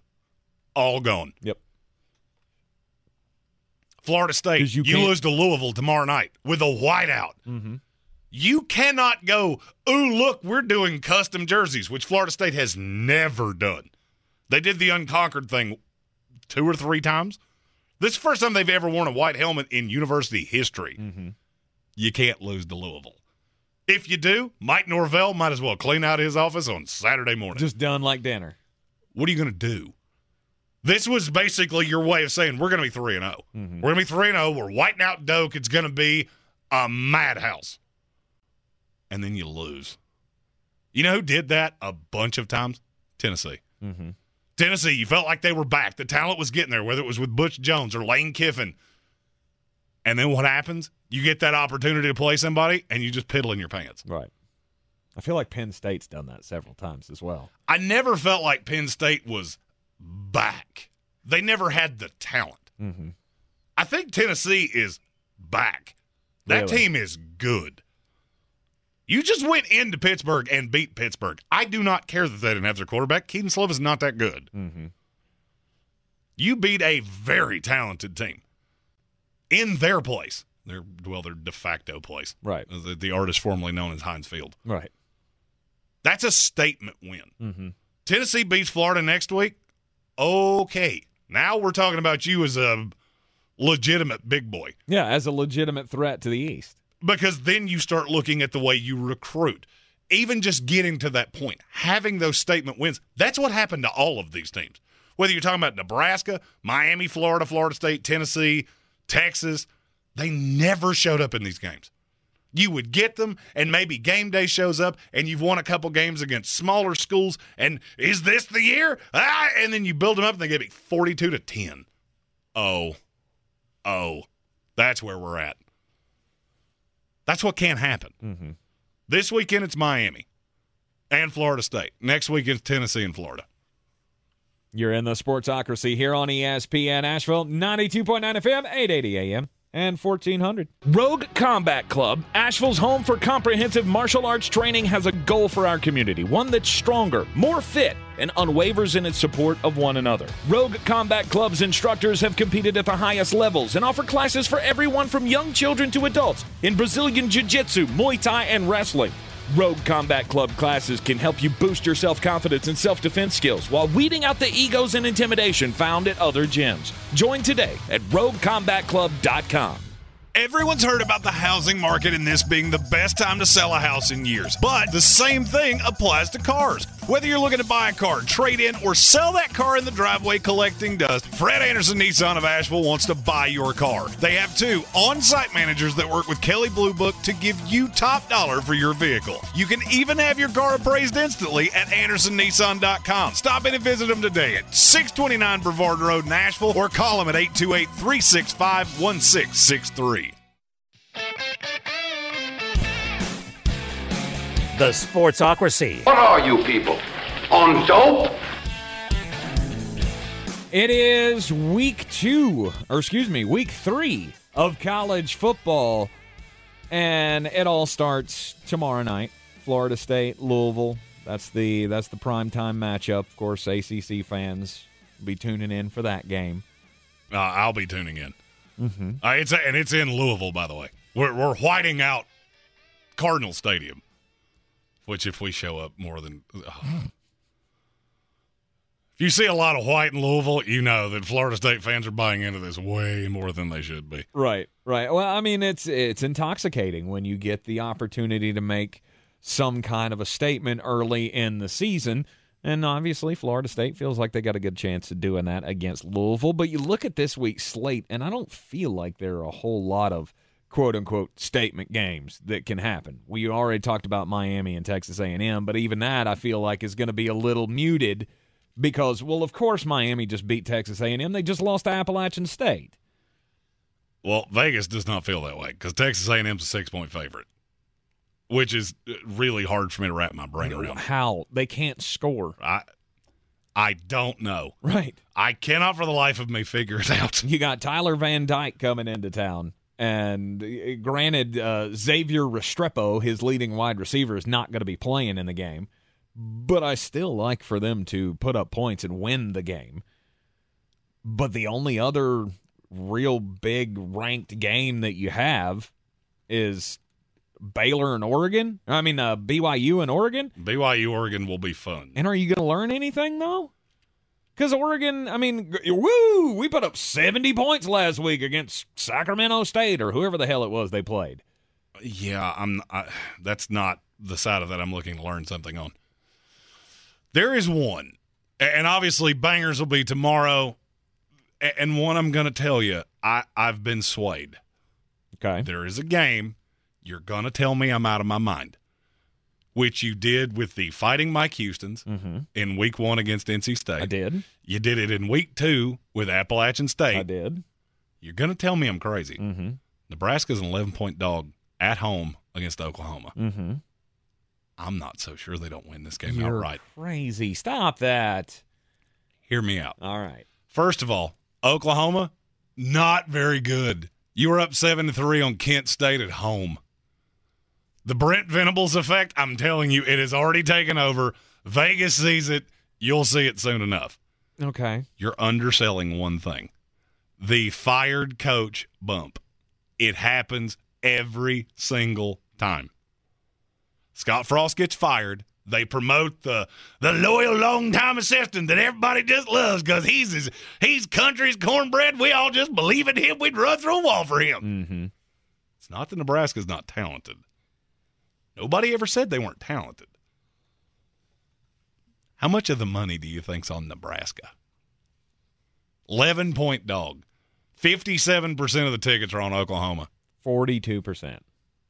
All gone. Yep. Florida State, you you, lose to Louisville tomorrow night with a whiteout. Mm-hmm. You cannot go, ooh, look, we're doing custom jerseys, which Florida State has never done. They did the unconquered thing two or three times. This is the first time they've ever worn a white helmet in university history. Mm-hmm. You can't lose to Louisville. If you do, Mike Norvell might as well clean out his office on Saturday morning. Just done like dinner. what are you going to do? This was basically your way of saying we're going to be 3 and 0. Mhm. We're going to be 3 and 0. We're whiting out Doak. It's going to be a madhouse. And then you lose. You know who did that a bunch of times? Tennessee. Mm-hmm. Tennessee, you felt like they were back. The talent was getting there, whether it was with Butch Jones or Lane Kiffin. And then what happens? You get that opportunity to play somebody, and you just piddle in your pants. Right. I feel like Penn State's done that several times as well. I never felt like Penn State was back. They never had the talent. Mm-hmm. I think Tennessee is back. That Really? team is good. You just went into Pittsburgh and beat Pittsburgh. I do not care that they didn't have their quarterback. Kedon Slovis is not that good. Mm-hmm. You beat a very talented team in their place. Their well, their de facto place. Right. The, the artist formerly known as Heinz Field. Right. That's a statement win. Mm-hmm. Tennessee beats Florida next week. Okay. Now we're talking about you as a legitimate big boy. Yeah, as a legitimate threat to the East. Because then you start looking at the way you recruit. Even just getting to that point, having those statement wins, that's what happened to all of these teams. Whether you're talking about Nebraska, Miami, Florida, Florida State, Tennessee, Texas, they never showed up in these games. You would get them, and maybe game day shows up, and you've won a couple games against smaller schools. And is this the year? Ah, and then you build them up, and they get 42 to 10. Oh, oh, that's where we're at. That's what can't happen. Mm-hmm. This weekend it's Miami and Florida State. Next weekend it's Tennessee and Florida. You're in the Sportsocracy here on ESPN Asheville, 92.9 FM, 880 AM, and 1400. Rogue Combat Club, Asheville's home for comprehensive martial arts training, has a goal for our community one that's stronger, more fit, and unwavers in its support of one another. Rogue Combat Club's instructors have competed at the highest levels and offer classes for everyone from young children to adults in Brazilian Jiu Jitsu, Muay Thai, and wrestling. Rogue Combat Club classes can help you boost your self confidence and self defense skills while weeding out the egos and intimidation found at other gyms. Join today at roguecombatclub.com. Everyone's heard about the housing market and this being the best time to sell a house in years. But the same thing applies to cars. Whether you're looking to buy a car, trade in, or sell that car in the driveway collecting dust, Fred Anderson Nissan of Asheville wants to buy your car. They have two on site managers that work with Kelley Blue Book to give you top dollar for your vehicle. You can even have your car appraised instantly at AndersonNissan.com. Stop in and visit them today at 629 Brevard Road, Asheville, or call them at 828 365 1663. The Sportsocracy. What are you people? On dope? It is week two, or excuse me, week three of college football. And it all starts tomorrow night. Florida State, Louisville, That's the that's the prime time matchup. Of course, ACC fans will be tuning in for that game. Uh, I'll be tuning in. Mm-hmm. Uh, it's and it's in Louisville, by the way. We're we're whiting out Cardinal Stadium, which if we show up more than. oh. If you see a lot of white in Louisville, you know that Florida State fans are buying into this way more than they should be. Right, right. Well, I mean, it's it's intoxicating when you get the opportunity to make some kind of a statement early in the season. And obviously, Florida State feels like they got a good chance of doing that against Louisville. But you look at this week's slate, and I don't feel like there are a whole lot of quote unquote statement games that can happen. We already talked about Miami and Texas A&M, but even that I feel like is going to be a little muted because, well, of course Miami just beat Texas A&M. They just lost to Appalachian State. Well, Vegas does not feel that way because Texas A&M's a six-point favorite, which is uh, really hard for me to wrap my brain around. How they can't score? I I don't know. Right. I cannot for the life of me figure it out. You got Tyler Van Dyke coming into town. And uh, granted, uh, Xavier Restrepo, his leading wide receiver, is not going to be playing in the game. But I still like for them to put up points and win the game. But the only other real big ranked game that you have is Baylor and Oregon. I mean, uh, BYU and Oregon. BYU Oregon will be fun. And are you going to learn anything though? Because Oregon, I mean, woo, we put up 70 points last week against Sacramento State or whoever the hell it was they played. Yeah, I'm. I, that's not the side of that I'm looking to learn something on. There is one, and obviously bangers will be tomorrow. And one I'm going to tell you, I I've been swayed. Okay, there is a game. You're going to tell me I'm out of my mind, which you did with the Fighting Mike Houston's in Week One against NC State. I Mm-hmm. did. You did it in Week Two with Appalachian State. I did. You're going to tell me I'm crazy. Mm-hmm. Nebraska's an 11 point dog at home against Oklahoma. Mm-hmm. I'm not so sure they don't win this game You're outright. crazy. Stop that. Hear me out. All right. First of all, Oklahoma, not very good. You were up 7 to 3 on Kent State at home. The Brent Venables effect, I'm telling you, it has already taken over. Vegas sees it. You'll see it soon enough. Okay. You're underselling one thing the fired coach bump. It happens every single time. Scott Frost gets fired. They promote the the loyal long-time assistant that everybody just loves because he's his, he's country's cornbread. We all just believe in him. We'd run through a wall for him. Mm-hmm. It's not that Nebraska's not talented. Nobody ever said they weren't talented. How much of the money do you think's on Nebraska? 11 point dog. 57% of the tickets are on Oklahoma. 42%.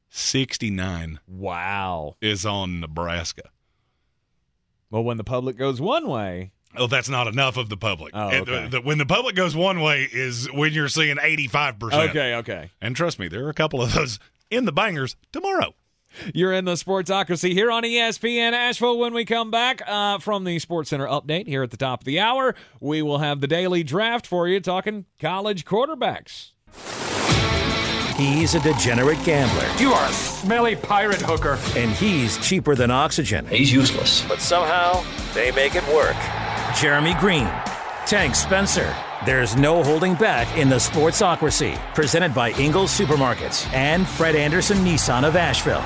69 Wow. is on Nebraska. Well, when the public goes one way, Oh, that's not enough of the public. Oh, okay. the- the- when the public goes one way is when you're seeing 85%. Okay, okay. And trust me, there are a couple of those in the bangers tomorrow. You're in the Sportsocracy here on ESPN Asheville. When we come back uh, from the Sports Center update here at the top of the hour, we will have the daily draft for you talking college quarterbacks. He's a degenerate gambler. You are a smelly pirate hooker. And he's cheaper than oxygen. He's useless. But somehow, they make it work. Jeremy Greene, Tank Spencer. There's no holding back in the Sportsocracy. Presented by Ingles Supermarkets and Fred Anderson Nissan of Asheville.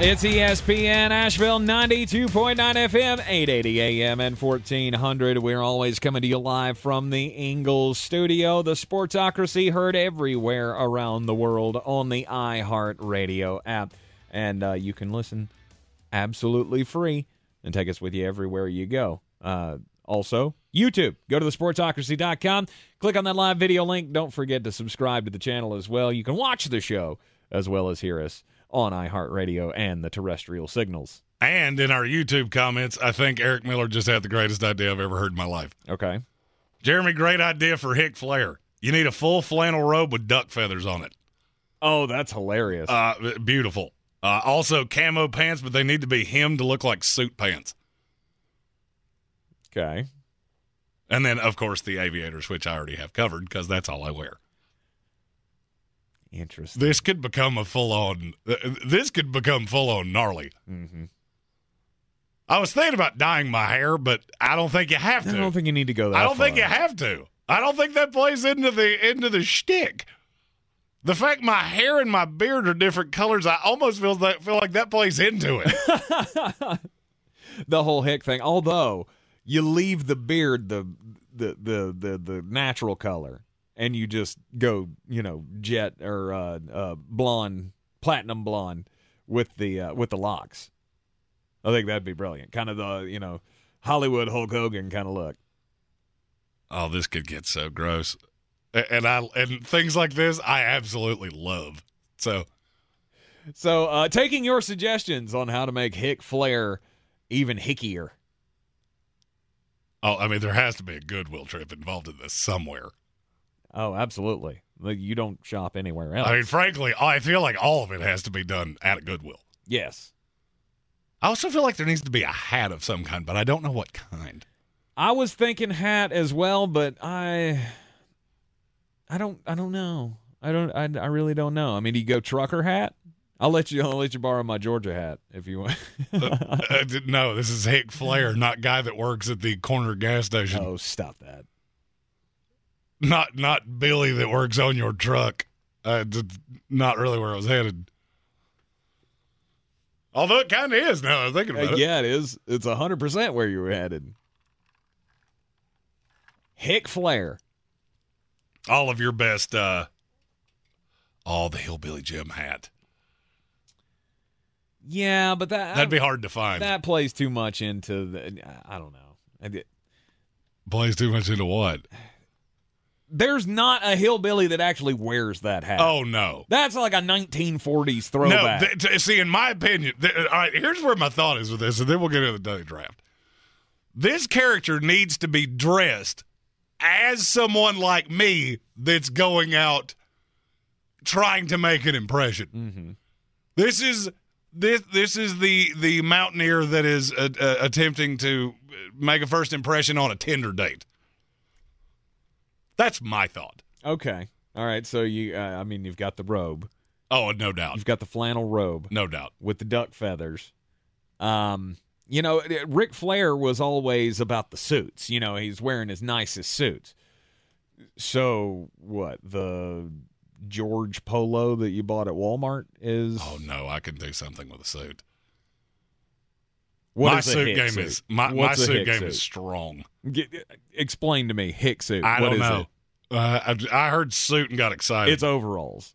It's ESPN Asheville 92.9 FM, 880 AM, and 1400. We're always coming to you live from the Ingles studio. The Sportsocracy heard everywhere around the world on the iHeart Radio app. And uh, you can listen absolutely free and take us with you everywhere you go. Uh, also, YouTube. Go to thesportsocracy.com. Click on that live video link. Don't forget to subscribe to the channel as well. You can watch the show as well as hear us on iHeartRadio and the terrestrial signals. And in our YouTube comments, I think Eric Miller just had the greatest idea I've ever heard in my life. Okay. Jeremy, great idea for Hick Flair. You need a full flannel robe with duck feathers on it. Oh, that's hilarious. Uh, beautiful. Uh, also, camo pants, but they need to be hemmed to look like suit pants. Okay. And then, of course, the aviators, which I already have covered because that's all I wear. Interesting. This could become a full on. This could become full on gnarly. Mm-hmm. I was thinking about dyeing my hair, but I don't think you have to. I don't think you need to go that I don't far. think you have to. I don't think that plays into the into the shtick. The fact my hair and my beard are different colors, I almost feel that feel like that plays into it. the whole hick thing. Although you leave the beard the the the the, the natural color, and you just go, you know, jet or uh, uh, blonde, platinum blonde with the uh, with the locks. I think that'd be brilliant. Kind of the you know Hollywood Hulk Hogan kind of look. oh, this could get so gross, and I and things like this I absolutely love. So So, uh, taking your suggestions on how to make hick flair even hickier. Oh, I mean, there has to be a Goodwill trip involved in this somewhere. Oh, absolutely. Like, You don't shop anywhere else. I mean, frankly, I feel like all of it has to be done at a Goodwill. yes. I also feel like there needs to be a hat of some kind, but I don't know what kind. I was thinking hat as well, but I, I don't, I don't know. I don't, I, I really don't know. I mean, do you go trucker hat? I'll let you, I'll let you borrow my Georgia hat if you want. Uh, d- no, this is Hick Flair, not guy that works at the corner gas station. oh, stop that. Not not Billy that works on your truck. Uh, not really where I was headed. Although it kind of is now. that I'm thinking about Uh, it. yeah, it is. It's hundred percent where you were headed. Hick Flair. All of your best. uh All the hillbilly Jim hat. Yeah, but that That'd be hard to find. That plays too much into the. I don't know. Plays too much into what? There's not a hillbilly that actually wears that hat. Oh no. That's like a 1940s throwback. No, th- t- see, in my opinion, th- all right, here's where my thought is with this, and then we'll get into the daily draft. This character needs to be dressed as someone like me that's going out trying to make an impression. mm-hmm. This is this this is the the mountaineer that is uh, uh, attempting to make a first impression on a Tinder date. That's my thought. Okay. All right. So you, uh, I mean, you've got the robe. Oh, no doubt, You've got the flannel robe no doubt. with the duck feathers. Um, you know, Ric Flair was always about the suits. You know, he's wearing his nicest suits. So what? The George Polo that you bought at Walmart is Oh no, I can do something with a suit. what my suit game suit? is my, my suit game suit? is strong. Get, explain to me, hick suit. I What don't know. Uh, I, I heard suit and got excited. It's overalls.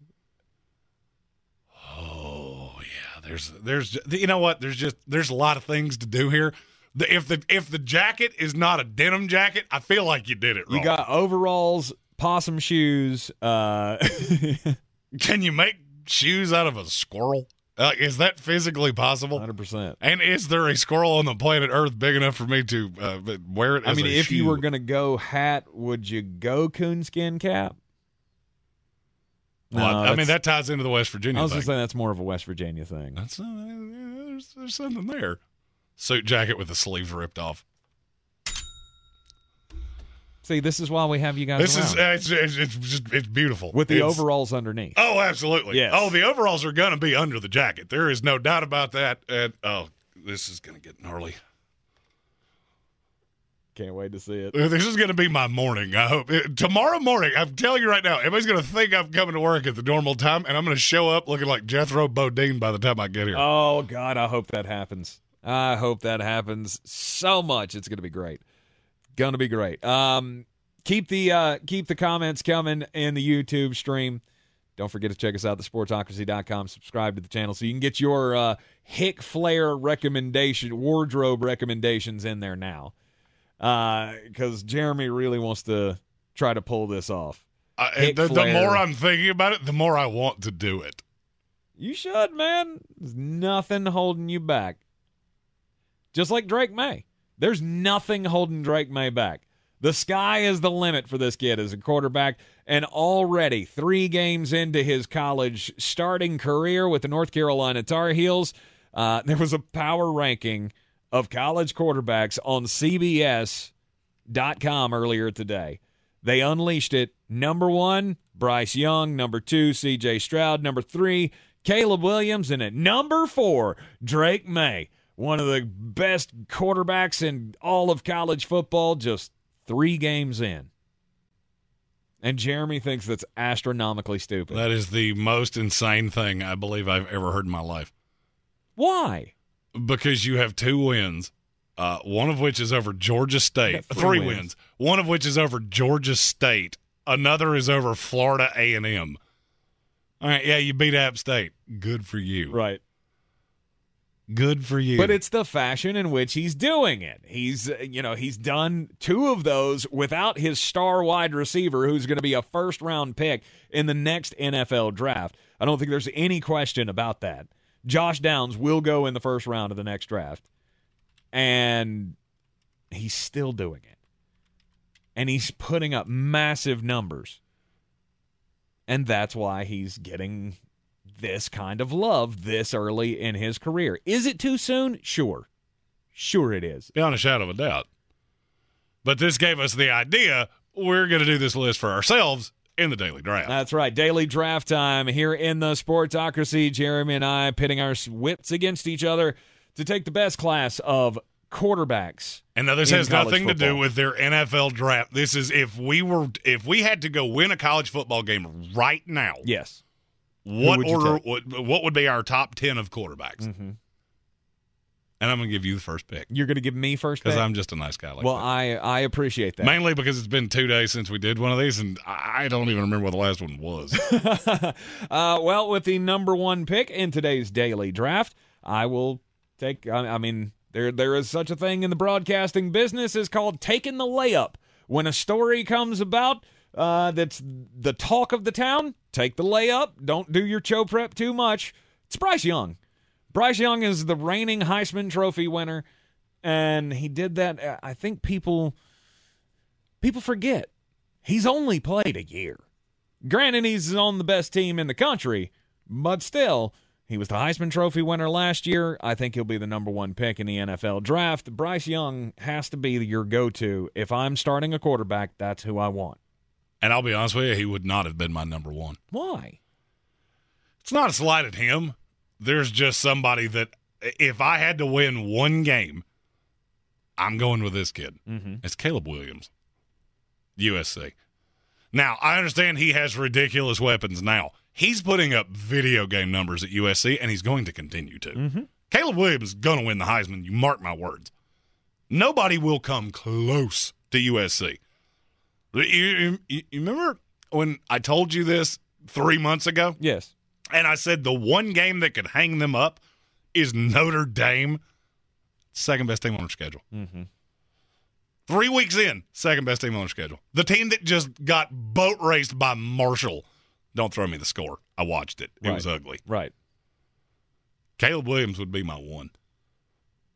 oh yeah, there's there's you know what? There's just there's a lot of things to do here. The, if the if the jacket is not a denim jacket, I feel like you did it wrong. You got overalls, possum shoes. Uh, Can you make shoes out of a squirrel? Uh, is that physically possible? hundred percent. And is there a squirrel on the planet Earth big enough for me to uh, wear it? I mean, if you were gonna go hat, would you go coonskin cap? Well, I- I mean, that ties into the West Virginia I was thing. just saying that's more of a West Virginia thing. That's uh, there's, there's something there. Suit jacket with the sleeves ripped off. See, this is why we have you guys This is uh, it's, it's it's just it's beautiful with the It's- overalls underneath. Oh, absolutely. Yes. Oh, the overalls are gonna be under the jacket. There is no doubt about that. And oh, this is gonna get gnarly. Can't wait to see it. Uh, This is gonna be my morning. I hope Uh, tomorrow morning. I'm telling you right now, everybody's gonna think I'm coming to work at the normal time, and I'm gonna show up looking like Jethro Bodine by the time I get here. Oh God, I hope that happens. I hope that happens so much. It's gonna be great. Gonna be great. Um, keep the uh, keep the comments coming in the YouTube stream. Don't forget to check us out, thesportsocracy.com. Subscribe to the channel so you can get your uh, Hick Flair recommendation, wardrobe recommendations in there now. Because Jeremy really wants to try to pull this off. Uh, the, the more I'm thinking about it, the more I want to do it. You should, man. There's nothing holding you back. Just like Drake Maye. There's nothing holding Drake Maye back. The sky is the limit for this kid as a quarterback, and already three games into his college starting career with the North Carolina Tar Heels, uh, there was a power ranking of college quarterbacks on CBS.com earlier today. They unleashed it. Number one, Bryce Young. Number two, C.J. Stroud. Number three, Caleb Williams. And at number four, Drake Maye, one of the best quarterbacks in all of college football, just three games in. And Jeremy thinks that's astronomically stupid. That is the most insane thing I believe I've ever heard in my life. Why? Because you have two wins, uh, one of which is over Georgia State. Three Three, wins. wins. One of which is over Georgia State. Another is over Florida A and M. All right, yeah, you beat App State. Good for you. Right. Good for you. But it's the fashion in which he's doing it. He's, uh, you know, he's done two of those without his star wide receiver, who's going to be a first round pick in the next NFL draft. I don't think there's any question about that. Josh Downs will go in the first round of the next draft, and he's still doing it. And he's putting up massive numbers. And that's why he's getting this kind of love this early in his career. Is it too soon? Sure. Sure it is. Beyond a shadow of a doubt. But this gave us the idea we're going to do this list for ourselves in the daily draft. That's right. Daily draft time here in the Sportsocracy. Jeremy and I pitting our wits against each other to take the best class of quarterbacks. And now this has nothing to do with their NFL draft. This is if we were if we had to go win a college football game right now. Yes. What would order would, what would be our top 10 of quarterbacks? Mhm. And I'm going to give you the first pick You're going to give me first because? I'm just a nice guy like well, that. I I appreciate that. Mainly because it's been 2 days since we did one of these and I I don't even remember what the last one was. uh, well, with the number one pick in today's daily draft, I will take. I, I mean, there there is such a thing in the broadcasting business is called taking the layup. When a story comes about uh, that's the talk of the town, take the layup. Don't do your show prep too much. It's Bryce Young. Bryce Young is the reigning Heisman Trophy winner, and he did that. uh, I think people people forget he's only played a year. Granted, he's on the best team in the country, but still, he was the Heisman Trophy winner last year. I think he'll be the number one pick in the NFL draft. Bryce Young has to be your go to. If I'm starting a quarterback, that's who I want. And I'll be honest with you, he would not have been my number 1. Why? It's not a slight at him. There's just somebody that if I had to win one game, I'm going with this kid. Mm-hmm. It's Caleb Williams, USC. Now, I understand he has ridiculous weapons now. He's putting up video game numbers at USC, and he's going to continue to. Mm-hmm. Caleb Williams is going to win the Heisman. You mark my words. Nobody will come close to USC. You, you- you remember when I told you this three months ago? Yes. And I said the one game that could hang them up is Notre Dame, second best team on their schedule. Mm-hmm. Three weeks in, second best team on their schedule. The team that just got boat raced by Marshall. Don't throw me the score. I watched it. It was ugly. Right. Caleb Williams would be my one.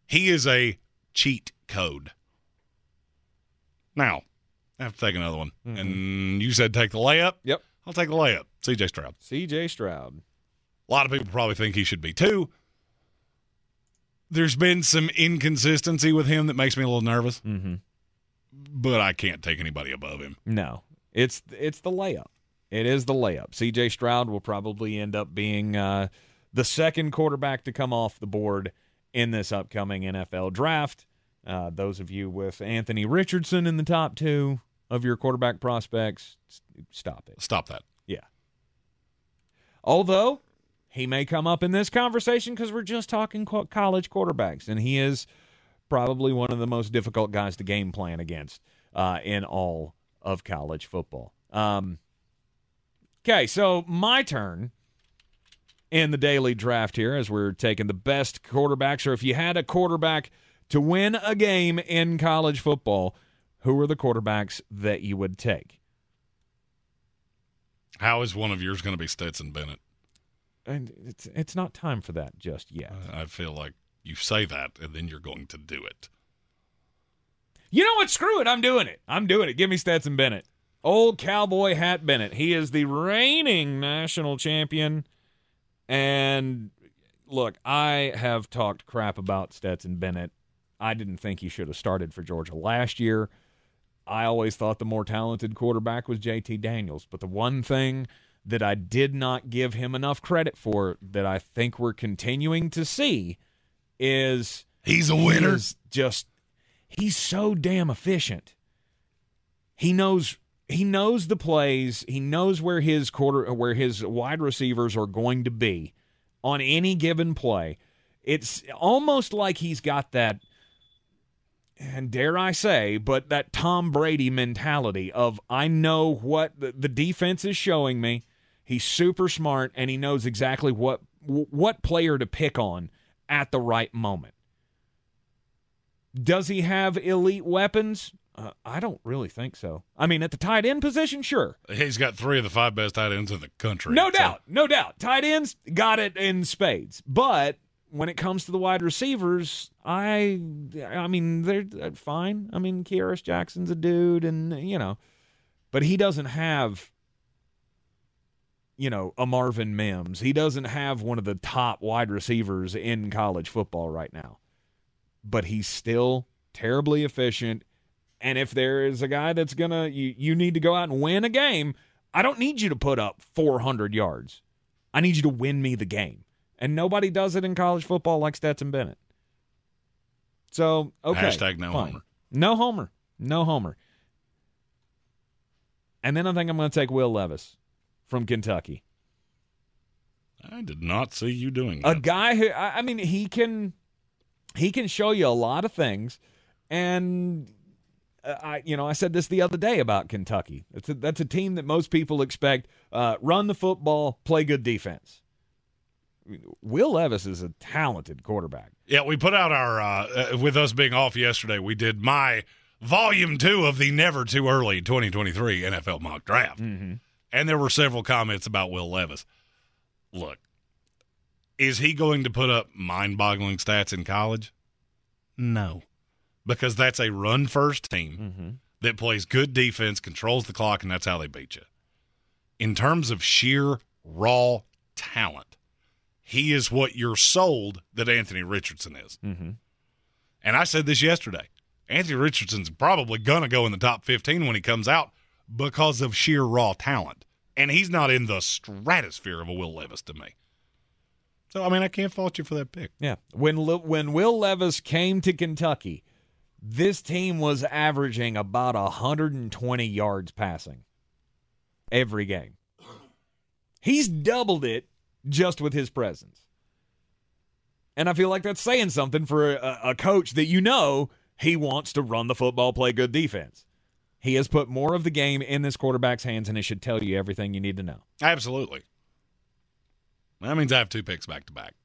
He is a cheat code. Now, I have to take another one. And you said take the layup? Mm-hmm. Yep. I'll take the layup. CJ Stroud. C.J. Stroud. A lot of people probably think he should be too. There's been some inconsistency with him that makes me a little nervous, Mm-hmm. but I can't take anybody above him. No, it's it's the layup. It is the layup. C.J. Stroud will probably end up being uh, the second quarterback to come off the board in this upcoming NFL draft. Uh, those of you with Anthony Richardson in the top two of your quarterback prospects, stop it. Stop that. Yeah. Although he may come up in this conversation because we're just talking co- college quarterbacks, and he is probably one of the most difficult guys to game plan against uh, in all of college football. Um, okay, so my turn in the daily draft here as we're taking the best quarterbacks, or if you had a quarterback to win a game in college football, who are the quarterbacks that you would take? How is one of yours going to be Stetson Bennett? And it's it's not time for that just yet. I feel like you say that and then you're going to do it. You know what? Screw it. I'm doing it. I'm doing it. Give me Stetson Bennett. Old cowboy hat Bennett. He is the reigning national champion. And look, I have talked crap about Stetson Bennett. I didn't think he should have started for Georgia last year. I always thought the more talented quarterback was JT Daniels. But the one thing that I did not give him enough credit for that I think we're continuing to see is he's a winner. He is just he's so damn efficient. He knows he knows the plays. He knows where his quarter where his wide receivers are going to be on any given play. It's almost like he's got that and dare I say, but that Tom Brady mentality of I know what the, the defense is showing me. He's super smart and he knows exactly what what player to pick on at the right moment. Does he have elite weapons? Uh, I don't really think so. I mean, at the tight end position, sure. He's got three of the five best tight ends in the country. No so. doubt, no doubt. Tight ends got it in spades. But when it comes to the wide receivers, I, I mean, they're fine. I mean, Kearis Jackson's a dude, and you know, but he doesn't have, you know, a Marvin Mims. He doesn't have one of the top wide receivers in college football right now. But he's still terribly efficient. And if there is a guy that's gonna, you, you need to go out and win a game. I don't need you to put up 400 yards. I need you to win me the game. And nobody does it in college football like Stetson Bennett. So, okay. Hashtag no fine. homer. No homer. No homer. And then I think I'm going to take Will Levis from Kentucky. I did not see you doing A guy who I mean he can he can show you a lot of things and uh, I you know I said this the other day about Kentucky. It's a, that's a team that most people expect uh, run the football, play good defense. Will Levis is a talented quarterback. Yeah, we put out our uh, uh, with us being off yesterday. We did my volume two of the never too early 2023 NFL mock draft, Mm-hmm. and there were several comments about Will Levis. Look, is he going to put up mind-boggling stats in college? No, because that's a run-first team Mm-hmm. that plays good defense, controls the clock, and that's how they beat you. In terms of sheer raw talent, he is what you're sold that Anthony Richardson is. Mm-hmm. And I said this yesterday. Anthony Richardson's probably going to go in the top 15 when he comes out because of sheer raw talent. And he's not in the stratosphere of a Will Levis to me. So, I mean, I can't fault you for that pick. Yeah. When Le- when Will Levis came to Kentucky, this team was averaging about 120 yards passing every game. He's doubled it just with his presence. And I feel like that's saying something for a, a coach that you know he wants to run the football, play good defense. He has put more of the game in this quarterback's hands, and it should tell you everything you need to know. Absolutely. That means I have two picks back to back.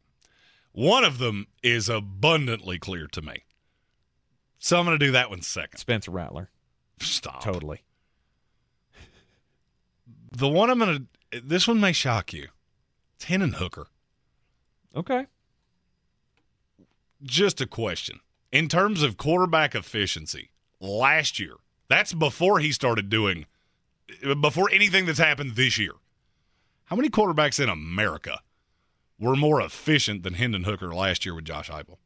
One of them is abundantly clear to me. So I'm going to do that one second. Spencer Rattler. Stop. Totally. The one I'm going to, this one may shock you. It's Hendon Hooker. Okay. Just a question. In terms of quarterback efficiency, last year, that's before he started doing, before anything that's happened this year. How many quarterbacks in America were more efficient than Hendon Hooker last year with Josh Heupel?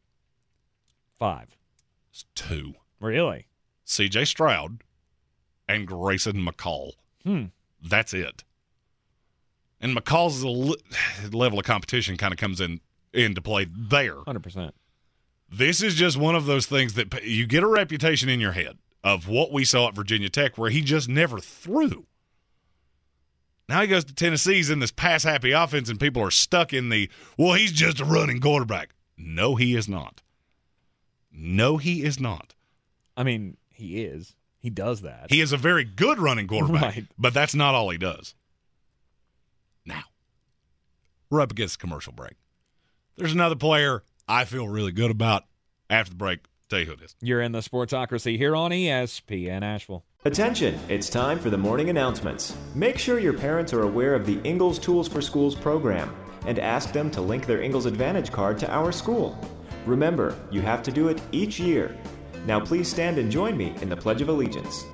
Five. It's two. Really? C.J. Stroud and Grayson McCall. Hmm. That's it. And McCall's level of competition kind of comes in into play there. 100%. This is just one of those things that you get a reputation in your head of what we saw at Virginia Tech, where he just never threw. Now he goes to Tennessee's in this pass happy offense, and people are stuck in the, well, he's just a running quarterback. No, he is not. No, he is not. I mean, he is. He does that. He is a very good running quarterback, Right. but that's not all he does. Now, we're up against a commercial break. There's another player I feel really good about after the break. Tell you who it is. You're in the Sportsocracy here on ESPN Asheville. Attention! It's time for the morning announcements. Make sure your parents are aware of the Ingles Tools for Schools program and ask them to link their Ingles Advantage card to our school. Remember, you have to do it each year. Now please stand and join me in the Pledge of Allegiance.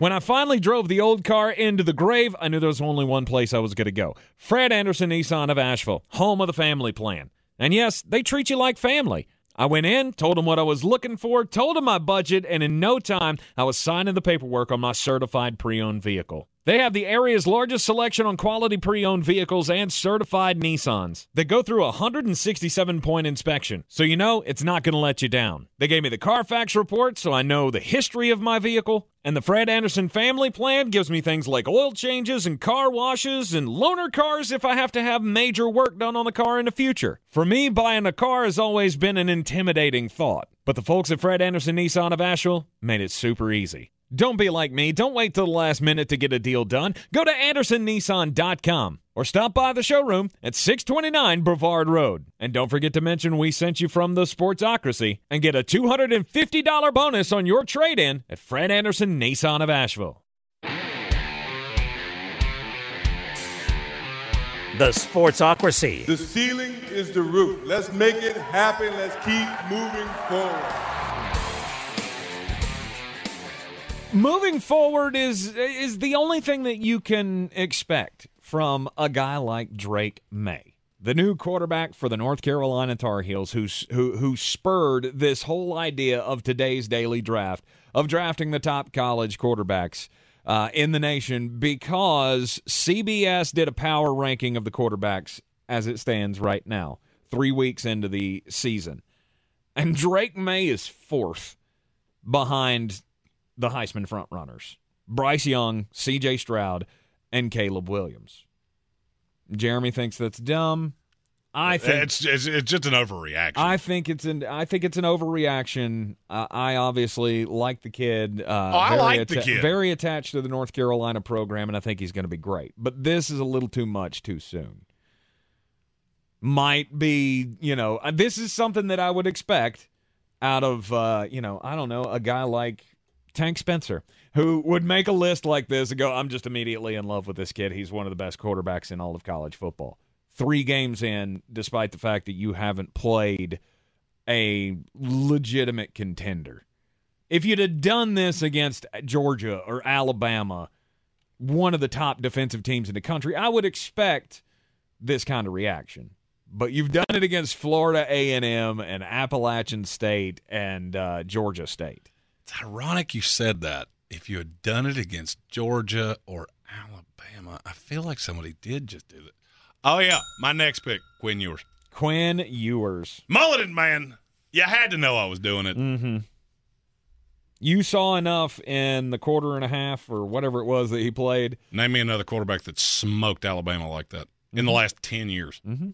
When I finally drove the old car into the grave, I knew there was only one place I was going to go Fred Anderson Nissan of Asheville, home of the family plan. And yes, they treat you like family. I went in, told them what I was looking for, told them my budget, and in no time, I was signing the paperwork on my certified pre owned vehicle. They have the area's largest selection on quality pre owned vehicles and certified Nissans. They go through a 167 point inspection, so you know it's not going to let you down. They gave me the Carfax report, so I know the history of my vehicle. And the Fred Anderson family plan gives me things like oil changes and car washes and loaner cars if I have to have major work done on the car in the future. For me, buying a car has always been an intimidating thought, but the folks at Fred Anderson Nissan of Asheville made it super easy. Don't be like me. Don't wait till the last minute to get a deal done. Go to AndersonNissan.com or stop by the showroom at 629 Brevard Road. And don't forget to mention we sent you from the Sportsocracy and get a $250 bonus on your trade in at Fred Anderson Nissan of Asheville. The Sportsocracy. The ceiling is the roof. Let's make it happen. Let's keep moving forward. Moving forward is is the only thing that you can expect from a guy like Drake Maye, the new quarterback for the North Carolina Tar Heels, who who who spurred this whole idea of today's daily draft of drafting the top college quarterbacks uh, in the nation because CBS did a power ranking of the quarterbacks as it stands right now, three weeks into the season, and Drake Maye is fourth behind the Heisman frontrunners Bryce Young, CJ Stroud, and Caleb Williams. Jeremy thinks that's dumb. I think it's, it's, it's just an overreaction. I think it's an I think it's an overreaction. Uh, I obviously like the kid. Uh, oh, I very like the kid. Very attached to the North Carolina program, and I think he's going to be great. But this is a little too much too soon. Might be, you know, uh, this is something that I would expect out of, uh, you know, I don't know, a guy like Tank Spencer, who would make a list like this and go, I'm just immediately in love with this kid. He's one of the best quarterbacks in all of college football. Three games in, despite the fact that you haven't played a legitimate contender. If you'd have done this against Georgia or Alabama, one of the top defensive teams in the country, I would expect this kind of reaction. But you've done it against Florida A&M and Appalachian State and uh, Georgia State. It's ironic you said that. If you had done it against Georgia or Alabama, I feel like somebody did just do that. Oh yeah, my next pick, Quinn Ewers. Quinn Ewers. Mulleted man. You had to know I was doing it. Mm-hmm. You saw enough in the quarter and a half or whatever it was that he played. Name me another quarterback that smoked Alabama like that in the last 10 years. Mm-hmm.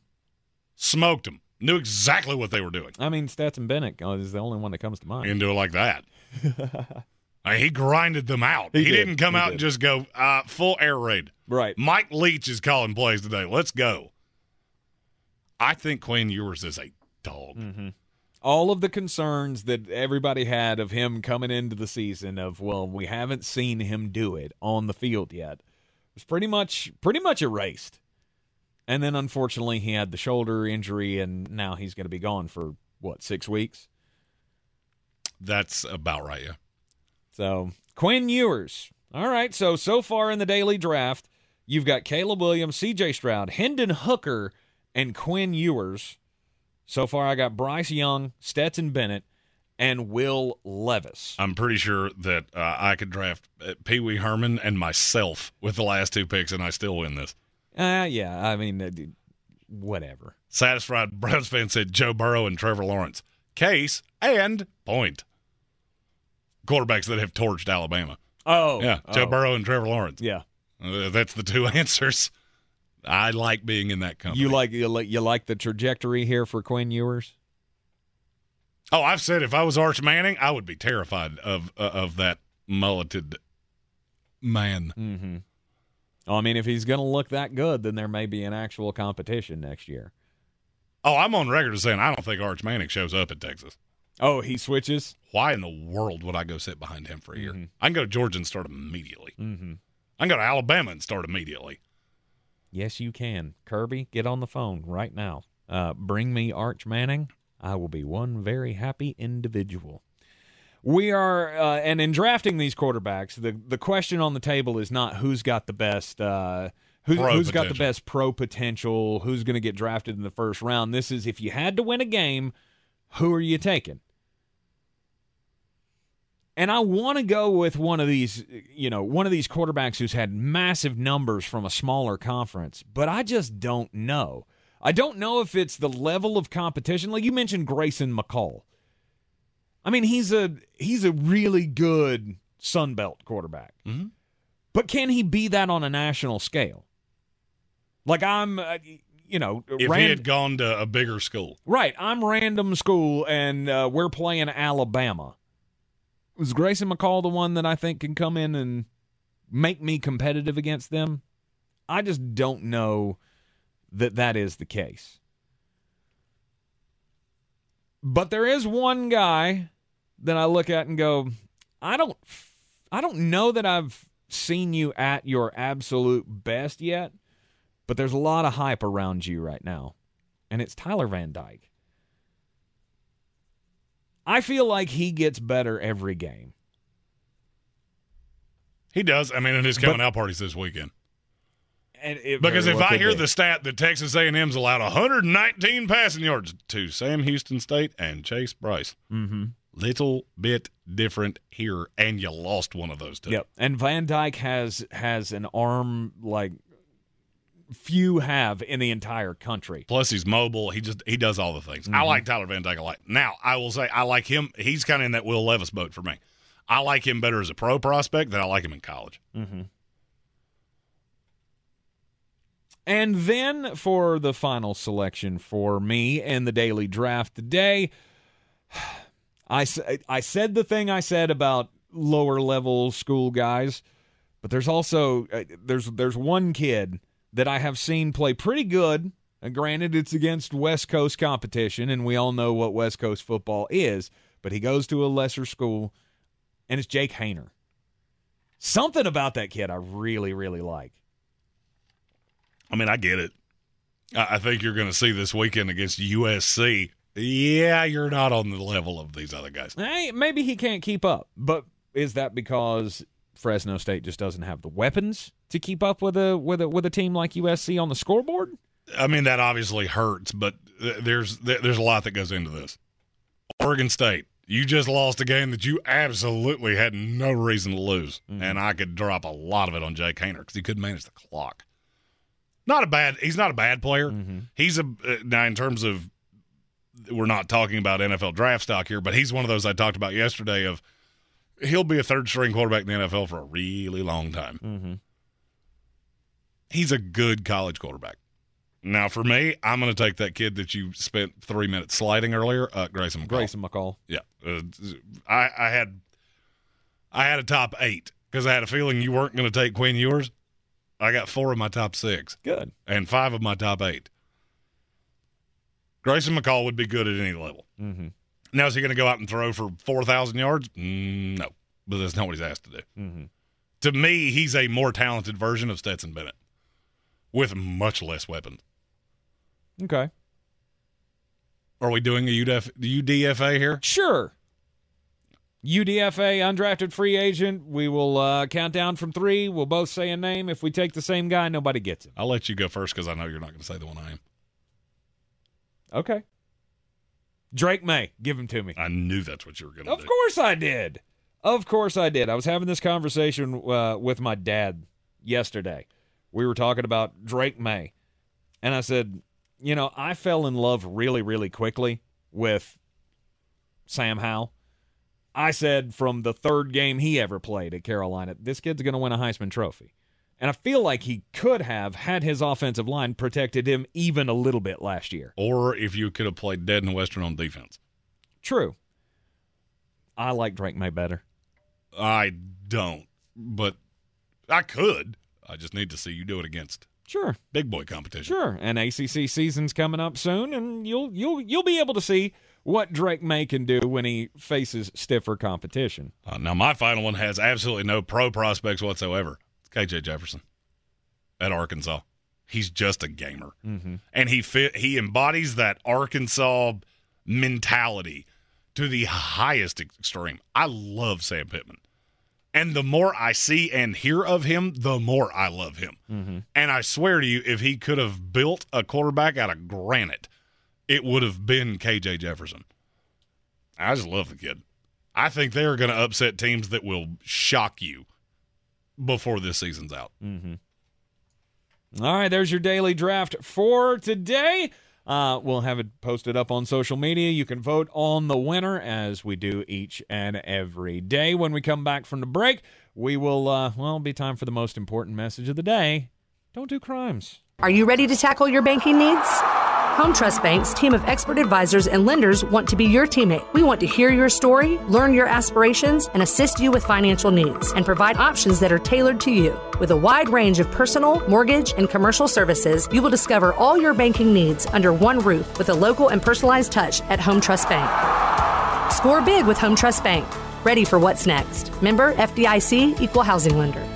Smoked them. Knew exactly what they were doing. I mean, Stetson Bennett is the only one that comes to mind. didn't do it like that. He grinded them out. He He, did. didn't come He out did. and just go uh, full air raid. Right. Mike Leach is calling plays today. Let's go. I think Quinn Ewers is a dog. Mm-hmm. All of the concerns that everybody had of him coming into the season of well, we haven't seen him do it on the field yet was pretty much pretty much erased. And then unfortunately he had the shoulder injury and now he's going to be gone for what, 6 weeks? That's about right, yeah. So Quinn Ewers. All right. So so far in the daily draft, you've got Caleb Williams, C.J. Stroud, Hendon Hooker, and Quinn Ewers. So far, I got Bryce Young, Stetson Bennett, and Will Levis. I'm pretty sure that uh, I could draft uh, Pee Wee Herman and myself with the last two picks, and I still win this. Uh, yeah. I mean, uh, whatever. Satisfied Browns fan said Joe Burrow and Trevor Lawrence. Case and point. Quarterbacks that have torched Alabama. Oh, Yeah, Joe oh. Burrow and Trevor Lawrence. Yeah. Uh, that's the two answers. I like being in that company. You like you like you like the trajectory here for Quinn Ewers? Oh, I've said if I was Arch Manning, I would be terrified of uh, of that mulleted man. Mm-hmm. I mean, if he's going to look that good, then there may be an actual competition next year. Oh, I'm on record as saying I don't think Arch Manning shows up at Texas. Oh, he switches. Why in the world would I go sit behind him for a year? I can go to Georgia and start immediately. Mm-hmm. I can go to Alabama and start immediately. Yes, you can. Kirby, get on the phone right now. Uh, bring me Arch Manning. I will be one very happy individual. We are, uh, and in drafting these quarterbacks, the the question on the table is not who's got the best, uh, who's, who's got the best pro potential, who's going to get drafted in the first round. This is if you had to win a game, who are you taking? And I want to go with one of these, you know, one of these quarterbacks who's had massive numbers from a smaller conference, but I just don't know. I don't know if it's the level of competition. Like you mentioned Grayson McCall. I mean, he's a he's a really good Sun Belt quarterback. Mhm. But can he be that on a national scale? Like I'm uh, you know, If he had gone to a bigger school, Right. I'm random school and uh, we're playing Alabama. Was Grayson McCall the one that I think can come in and make me competitive against them? I just don't know that that is the case. But there is one guy that I look at and go, I don't I don't know that I've seen you at your absolute best yet, but there's a lot of hype around you right now. And it's Tyler Van Dyke. I feel like he gets better every game. he does. I mean, in his coming But- out parties this weekend. Because if I hear be. the stat that Texas A&M's allowed 119 passing yards to Sam Houston State and Chase Brice, Mhm. little bit different here, and you lost one of those two. Yep. And Van Dyke has has an arm like few have in the entire country. Plus, he's mobile. He just he does all the things. I Mhm. like Tyler Van Dyke a lot. Now, I will say I like him. He's kind of in that Will Levis boat for me. I like him better as a pro prospect than I like him in college. Mm-hmm. And then for the final selection for me in the daily draft today, I said the thing I said about lower level school guys, but there's also uh, there's there's one kid that I have seen play pretty good. And granted, it's against West Coast competition, and we all know what West Coast football is. But he goes to a lesser school, and it's Jake Haener. Something about that kid I really, really like. I mean, I get it. I, think you're going to see this weekend against USC. Yeah, you're not on the level of these other guys. Hey, maybe he can't keep up, but is that because Fresno State just doesn't have the weapons to keep up with a with a with a team like USC on the scoreboard? I mean, that obviously hurts, but there's there's a lot that goes into this. Oregon State, you just lost a game that you absolutely had no reason to lose, and I could drop a lot of it on Jake Haener because he couldn't manage the clock. Not a bad. He's not a bad player. He's a uh, now in terms of we're not talking about NFL draft stock here, but he's one of those I talked about yesterday. Of he'll be a third string quarterback in the NFL for a really long time. Mm-hmm. He's a good college quarterback. Now, for me, I'm going to take that kid that you spent three minutes sliding earlier, uh, Grayson McCall. Grayson McCall. Yeah, uh, I, I had, I had a top eight because I had a feeling you weren't going to take Quinn Ewers. I got four of my top six. Good. And five of my top eight. Grayson McCall would be good at any level. Mm-hmm. Now, is he going to go out and throw for 4,000 yards? Mm, no, but that's not what he's asked to do. Mm-hmm. To me, he's a more talented version of Stetson Bennett with much less weapons. Okay. Are we doing a UDF, UDFA here? Sure. UDFA undrafted free agent. We will uh, count down from three. We'll both say a name. If we take the same guy, nobody gets him. I'll let you go first because I know you're not going to say the one I am. Okay. Drake Maye, give him to me. I knew that's what you were going to do. Of course I did. Of course I did. I was having this conversation uh, with my dad yesterday. We were talking about Drake Maye. And I said, you know, I fell in love really, really quickly with Sam Howell. I said from the third game he ever played at Carolina, this kid's going to win a Heisman Trophy. And I feel like he could have had his offensive line protected him even a little bit last year. Or if you could have played dead and Western on defense. True. I like Drake Maye better. I don't, but I could. I just need to see you do it against Sure. big boy competition. Sure, and ACC season's coming up soon, and you'll you'll you'll be able to see what Drake Maye can do when he faces stiffer competition. Uh, now, my final one has absolutely no pro prospects whatsoever. It's KJ Jefferson at Arkansas. He's just a gamer, Mm-hmm. and he fit. He embodies that Arkansas mentality to the highest extreme. I love Sam Pittman. And the more I see and hear of him, the more I love him. Mm-hmm. And I swear to you, if he could have built a quarterback out of granite, it would have been KJ Jefferson. I just love the kid. I think they are going to upset teams that will shock you before this season's out. Mm-hmm. All right, there's your daily draft for today. Uh, we'll have it posted up on social media. You can vote on the winner as we do each and every day. When we come back from the break, we will, uh, well, be time for the most important message of the day. Don't do crimes. Are you ready to tackle your banking needs? Home Trust Bank's team of expert advisors and lenders want to be your teammate. We want to hear your story, learn your aspirations, and assist you with financial needs and provide options that are tailored to you. With a wide range of personal, mortgage, and commercial services, you will discover all your banking needs under one roof with a local and personalized touch at Home Trust Bank. Score big with Home Trust Bank. Ready for what's next. Member FDIC Equal Housing Lender.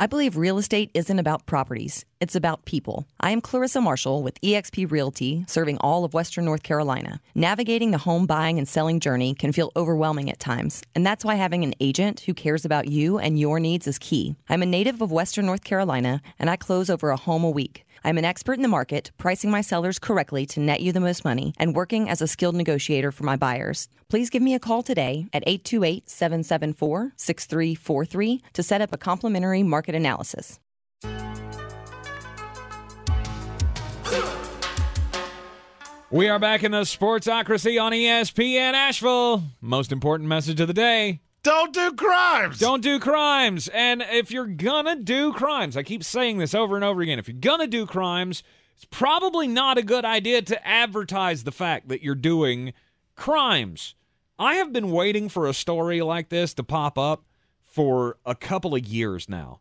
I believe real estate isn't about properties, it's about people. I am Clarissa Marshall with eXp Realty, serving all of Western North Carolina. Navigating the home buying and selling journey can feel overwhelming at times, and that's why having an agent who cares about you and your needs is key. I'm a native of Western North Carolina, and I close over a home a week. I'm an expert in the market, pricing my sellers correctly to net you the most money, and working as a skilled negotiator for my buyers. Please give me a call today at 828 774 6343 to set up a complimentary market analysis. We are back in the Sportsocracy on ESPN Asheville. Most important message of the day. Don't do crimes. Don't do crimes. And if you're gonna do crimes, I keep saying this over and over again. If you're gonna do crimes, it's probably not a good idea to advertise the fact that you're doing crimes. I have been waiting for a story like this to pop up for a couple of years now.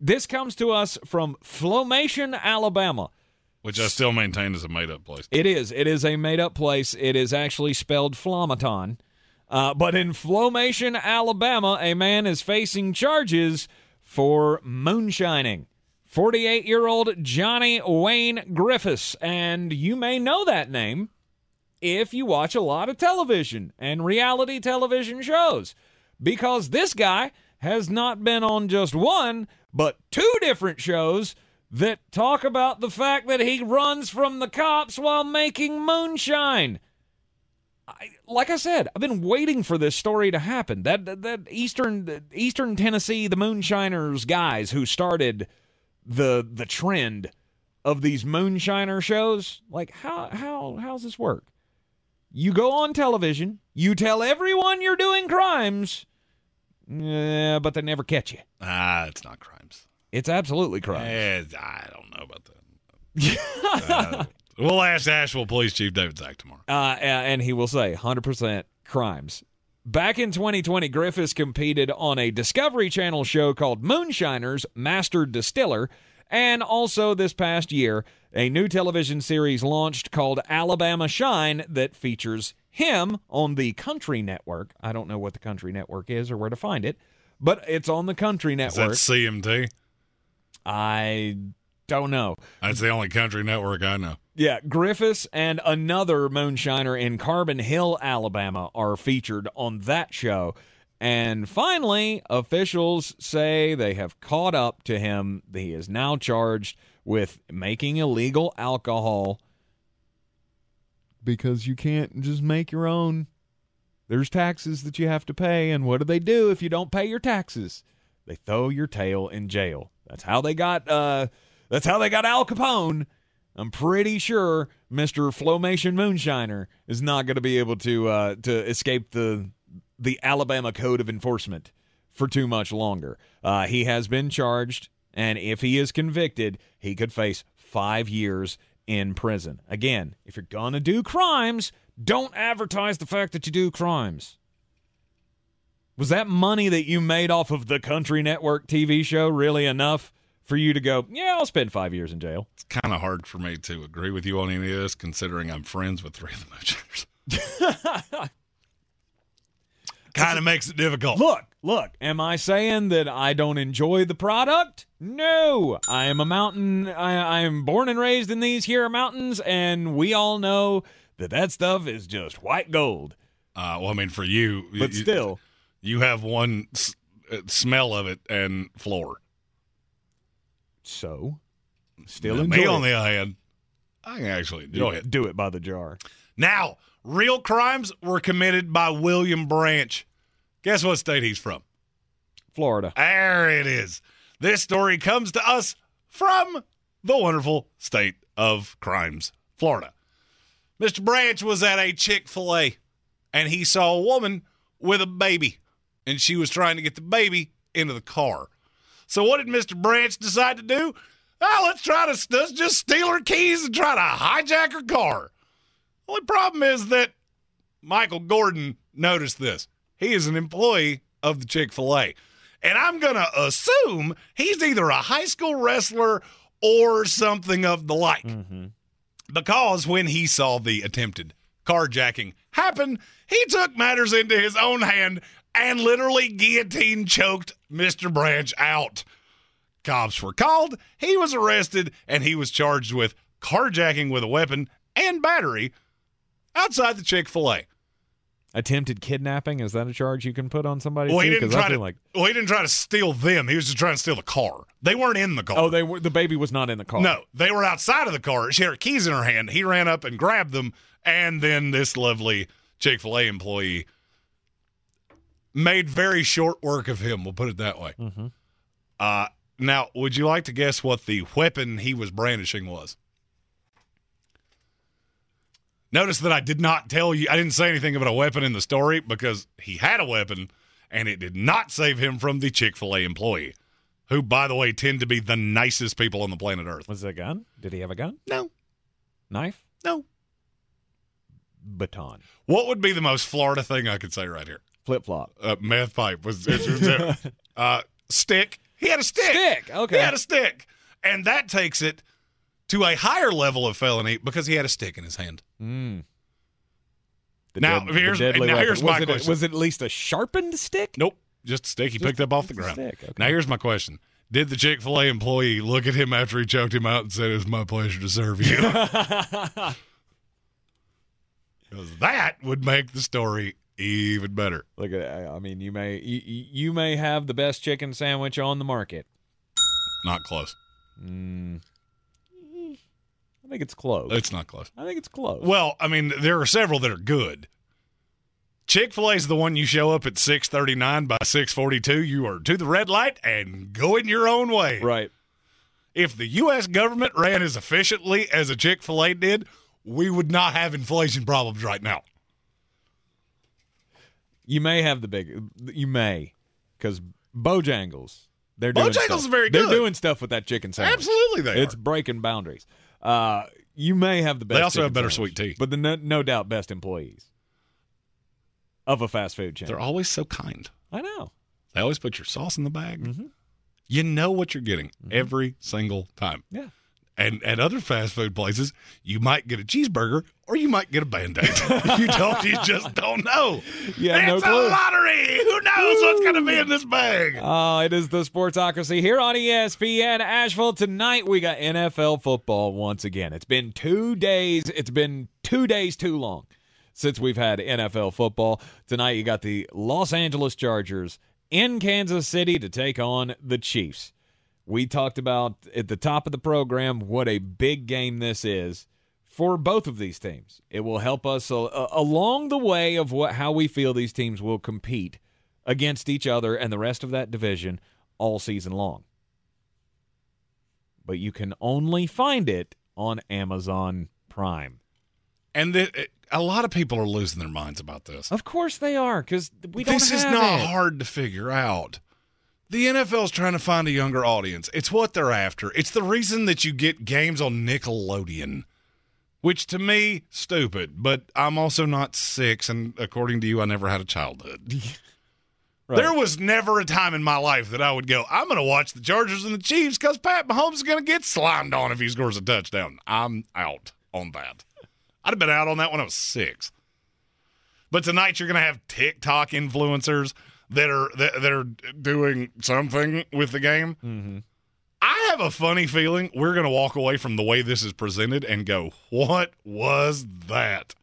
This comes to us from Flomaton, Alabama. Which I still maintain is a made up place. It is. It is a made up place. It is actually spelled Flomaton. Uh, but in Flomaton, Alabama, a man is facing charges for moonshining. 48 year old Johnny Wayne Griffiths. And you may know that name if you watch a lot of television and reality television shows. Because this guy has not been on just one, but two different shows that talk about the fact that he runs from the cops while making moonshine. I, like I said, I've been waiting for this story to happen. That that, that Eastern Eastern Tennessee, the moonshiners guys who started the the trend of these moonshiner shows. Like how how how's this work? You go on television, you tell everyone you're doing crimes, yeah, but they never catch you. Ah, it's not crimes. It's absolutely crimes. Eh, I don't know about that. Uh, we'll ask Asheville Police Chief David Zack tomorrow. Uh, and he will say 100% crimes. Back in 2020, Griffiths competed on a Discovery Channel show called Moonshiners Master Distiller. And also this past year, a new television series launched called Alabama Shine that features him on the Country Network. I don't know what the Country Network is or where to find it, but it's on the Country Network. Is that CMT? I don't know. That's the only country network I know. Yeah, Griffiths and another moonshiner in Carbon Hill, Alabama, are featured on that show. And finally, officials say they have caught up to him. He is now charged with making illegal alcohol because you can't just make your own. There's taxes that you have to pay, and what do they do if you don't pay your taxes? They throw your tail in jail. That's how they got. Uh, that's how they got Al Capone. I'm pretty sure Mr. Flomaton Moonshiner is not going to be able to uh, to escape the the Alabama Code of Enforcement for too much longer. Uh, he has been charged, and if he is convicted, he could face five years in prison. Again, if you're to do crimes, don't advertise the fact that you do crimes. Was that money that you made off of the Country Network TV show really enough for you to go, yeah, I'll spend five years in jail? It's kind of hard for me to agree with you on any of this, considering I'm friends with three of the Moonshiners. kind of makes it difficult. Look, look, am I saying that I don't enjoy the product? No. I am a mountain, I, I am born and raised in these here mountains, and we all know that that stuff is just white gold. Uh, well, I mean, for you, But you- still. you have one s- uh, smell of it and floor. So, still Now, enjoy me it. on the other hand, I can actually enjoy do, it. Do it by the jar. Now, real crimes were committed by William Branch. Guess what state he's from? Florida. There it is. This story comes to us from the wonderful state of crimes, Florida. Mr. Branch was at a Chick fil A and he saw a woman with a baby, and she was trying to get the baby into the car. So, what did Mr. Branch decide to do? Oh, let's try to let's just steal her keys and try to hijack her car. Only problem is that Michael Gordon noticed this. He is an employee of the Chick fil A. And I'm going to assume he's either a high school wrestler or something of the like. Mm-hmm. Because when he saw the attempted carjacking happen, he took matters into his own hand and literally guillotine choked Mr. Branch out. Cops were called, he was arrested, and he was charged with carjacking with a weapon and battery outside the Chick fil A. Attempted kidnapping is that a charge you can put on somebody? Well, he didn't try to. like well, he didn't try to steal them. He was just trying to steal the car. They weren't in the car. oh, they were the baby was not in the car. No, they were outside of the car. She had her keys in her hand. He ran up and grabbed them, and then this lovely Chick Fil A employee made very short work of him. We'll put it that way. Mm-hmm. Uh, now, would you like to guess what the weapon he was brandishing was? Notice that I did not tell you, I didn't say anything about a weapon in the story because he had a weapon and it did not save him from the Chick fil A employee, who, by the way, tend to be the nicest people on the planet Earth. Was it a gun? Did he have a gun? No. Knife? No. Baton. What would be the most Florida thing I could say right here? Flip flop. Uh, meth pipe was, it was uh, stick. He had a stick. Stick, okay. He had a stick, and that takes it to a higher level of felony because he had a stick in his hand. Mm. The Now, dead- here's- the deadly now weapon. here's was my it a- question. was it at least a sharpened stick? Nope, just a stick he Just- picked up off the ground. stick, okay. Now here's my question: Did the Chick Fil A employee look at him after he choked him out and said, "It's my pleasure to serve you"? Because that would make the story even better. Look at I mean, you may you, you may have the best chicken sandwich on the market. Not close. Mm. I think it's close. It's not close. I think it's close. Well, I mean, there are several that are good. Chick Fil A is the one you show up at six thirty nine by six forty two. You are to the red light and going your own way. Right. If the U.S. government ran as efficiently as a Chick Fil A did, we would not have inflation problems right now. You may have the big. You may, because Bojangles. They're doing Bojangles stuff. is very They're doing stuff with that chicken sandwich. Absolutely, they It's are. breaking boundaries. Uh, you may have the best. They also have better sandwich, sweet tea. but the no, no doubt best employees of a fast food chain. They're always so kind. I know. They always put your sauce in the bag. Mm-hmm. You know what you're getting every single time. Yeah. And at other fast food places, you might get a cheeseburger or you might get a band aid. you don't, you just don't know. Yeah, no it's clue. a lottery. Who knows what's going to be in this bag? Oh, it is the Sportsocracy here on ESPN Asheville. Tonight we got NFL football once again. It's been two days. It's been two days too long since we've had NFL football. Tonight you got the Los Angeles Chargers in Kansas City to take on the Chiefs. We talked about at the top of the program what a big game this is for both of these teams. It will help us a- along the way of what how we feel these teams will compete against each other and the rest of that division all season long. But you can only find it on Amazon Prime. And the, a lot of people are losing their minds about this. Of course they are, because we don't this is not it. hard to figure out. The NFL is trying to find a younger audience. It's what they're after. It's the reason that you get games on Nickelodeon. which to me stupid. But I'm also not six, and according to you, I never had a childhood. Right. There was never a time in my life that I would go, I'm going to watch the Chargers and the Chiefs because Pat Mahomes is going to get slimed on if he scores a touchdown. I'm out on that. I'd have been out on that when I was six. But tonight you're going to have TikTok influencers that are that, that are doing something with the game. Mm-hmm. I have a funny feeling we're going to walk away from the way this is presented and go, "What was that?"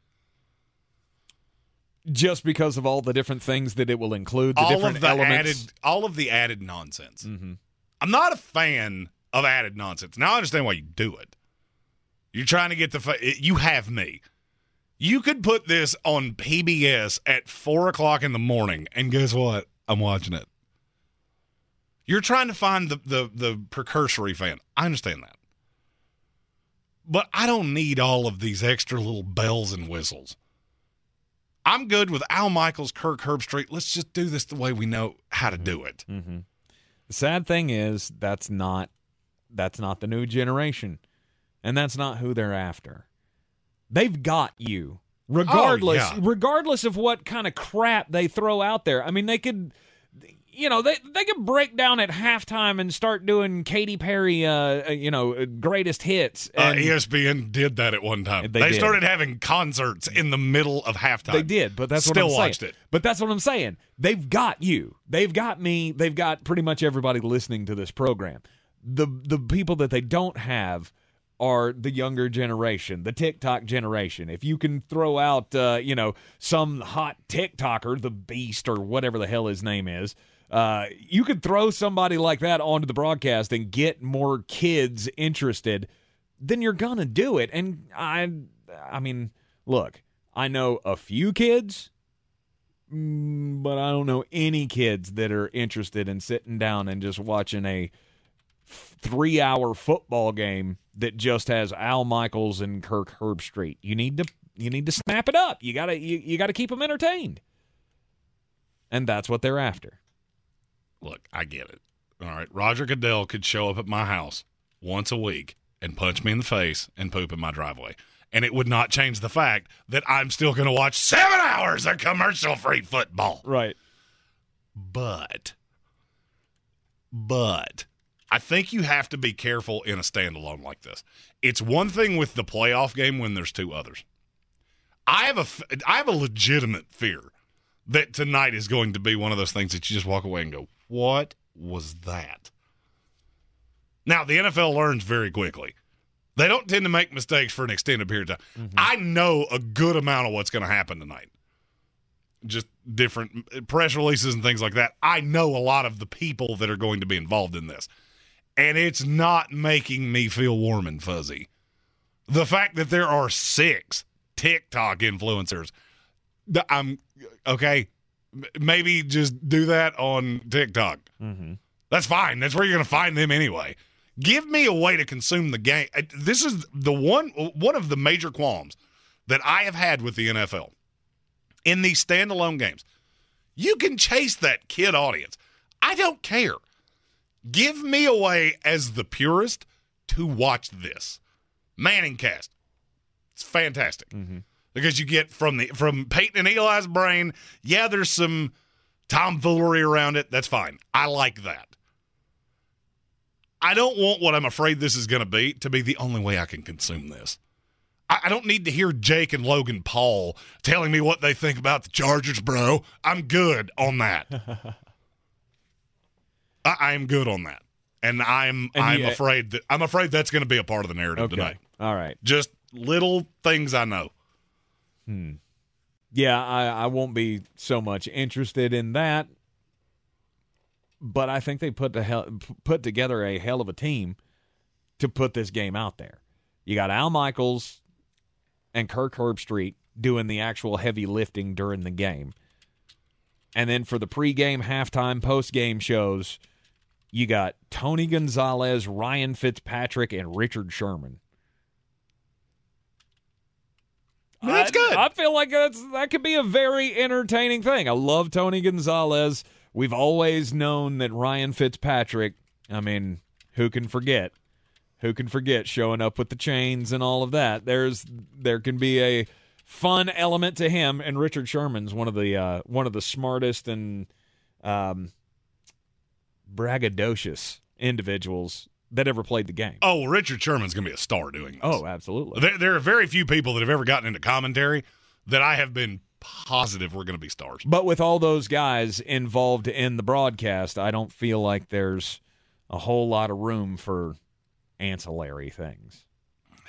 Just because of all the different things that it will include, the all different of the elements. added, all of the added nonsense. Mm-hmm. I'm not a fan of added nonsense. Now I understand why you do it. You're trying to get the. Fa- you have me. You could put this on PBS at four o'clock in the morning, and guess what? I'm watching it. You're trying to find the the the precursory fan. I understand that, but I don't need all of these extra little bells and whistles. I'm good with Al Michaels, Kirk Herbstreit. Let's just do this the way we know how to do it. Mm-hmm. The sad thing is that's not that's not the new generation, and that's not who they're after. They've got you, regardless Oh, yeah. regardless of what kind of crap they throw out there. I mean, they could. You know, they they could break down at halftime and start doing Katy Perry, uh, uh, you know, uh, greatest hits. Uh, ESPN did that at one time. They They, started having concerts in the middle of halftime. They did, but that's still what I'm saying. watched it. But that's what I'm saying. They've got you. They've got me. They've got pretty much everybody listening to this program. The the people that they don't have are the younger generation, the TikTok generation. If you can throw out, uh, you know, some hot TikToker, the Beast or whatever the hell his name is. Uh, you could throw somebody like that onto the broadcast and get more kids interested, then you're gonna do it. And I, I mean, look, I know a few kids, mm, but I don't know any kids that are interested in sitting down and just watching a three hour football game that just has Al Michaels and Kirk Herbstreit. You need to you need to snap it up. You gotta you, you gotta keep them entertained. And that's what they're after. Look, I get it. All right, Roger Goodell could show up at my house once a week and punch me in the face and poop in my driveway. And it would not change the fact that I'm still going to watch seven hours of commercial free football. Right. But, but I think you have to be careful in a standalone like this. It's one thing with the playoff game when there's two others. I have a, I have a legitimate fear that tonight is going to be one of those things that you just walk away and go, "What was that?" Now the NFL learns very quickly. They don't tend to make mistakes for an extended period of time. Mm-hmm. I know a good amount of what's going to happen tonight just different press releases and things like that. I know a lot of the people that are going to be involved in this. And it's not making me feel warm and fuzzy. The fact that there are six TikTok influencers, I'm okay. Maybe just do that on TikTok. Mm-hmm. That's fine. That's where you're going to find them anyway. Give me a way to consume the game. Uh, This is the one one of the major qualms that I have had with the NFL in these standalone games. You can chase that kid audience. I don't care. Give me away as the purist to watch this. Manning cast. It's fantastic. Mm-hmm. Because you get from the from Peyton and Eli's brain, yeah, there's some tomfoolery around it. That's fine. I like that. I don't want what I'm afraid this is going to be to be the only way I can consume this. I, I don't need to hear Jake and Logan Paul telling me what they think about the Chargers, bro. I'm good on that. I, am good on that, and I'm And I'm you- afraid that I'm afraid that's going to be a part of the narrative Okay. tonight. All right. Just little things I know. Hmm. Yeah, I, I won't be so much interested in that. But I think they put the hell, put together a hell of a team to put this game out there. You got Al Michaels and Kirk Herbstreit doing the actual heavy lifting during the game. And then for the pregame, halftime, postgame shows, you got Tony Gonzalez, Ryan Fitzpatrick, and Richard Sherman. That's I- good. I feel like that's that could be a very entertaining thing. I love Tony Gonzalez. We've always known that Ryan Fitzpatrick. I mean, who can forget? Who can forget showing up with the chains and all of that? There's there can be a fun element to him, and Richard Sherman's one of the uh, one of the smartest and um, braggadocious individuals that ever played the game. Oh, Richard Sherman's going to be a star doing this. Oh, absolutely. There, there are very few people that have ever gotten into commentary that I have been positive were going to be stars. But with all those guys involved in the broadcast, I don't feel like there's a whole lot of room for ancillary things.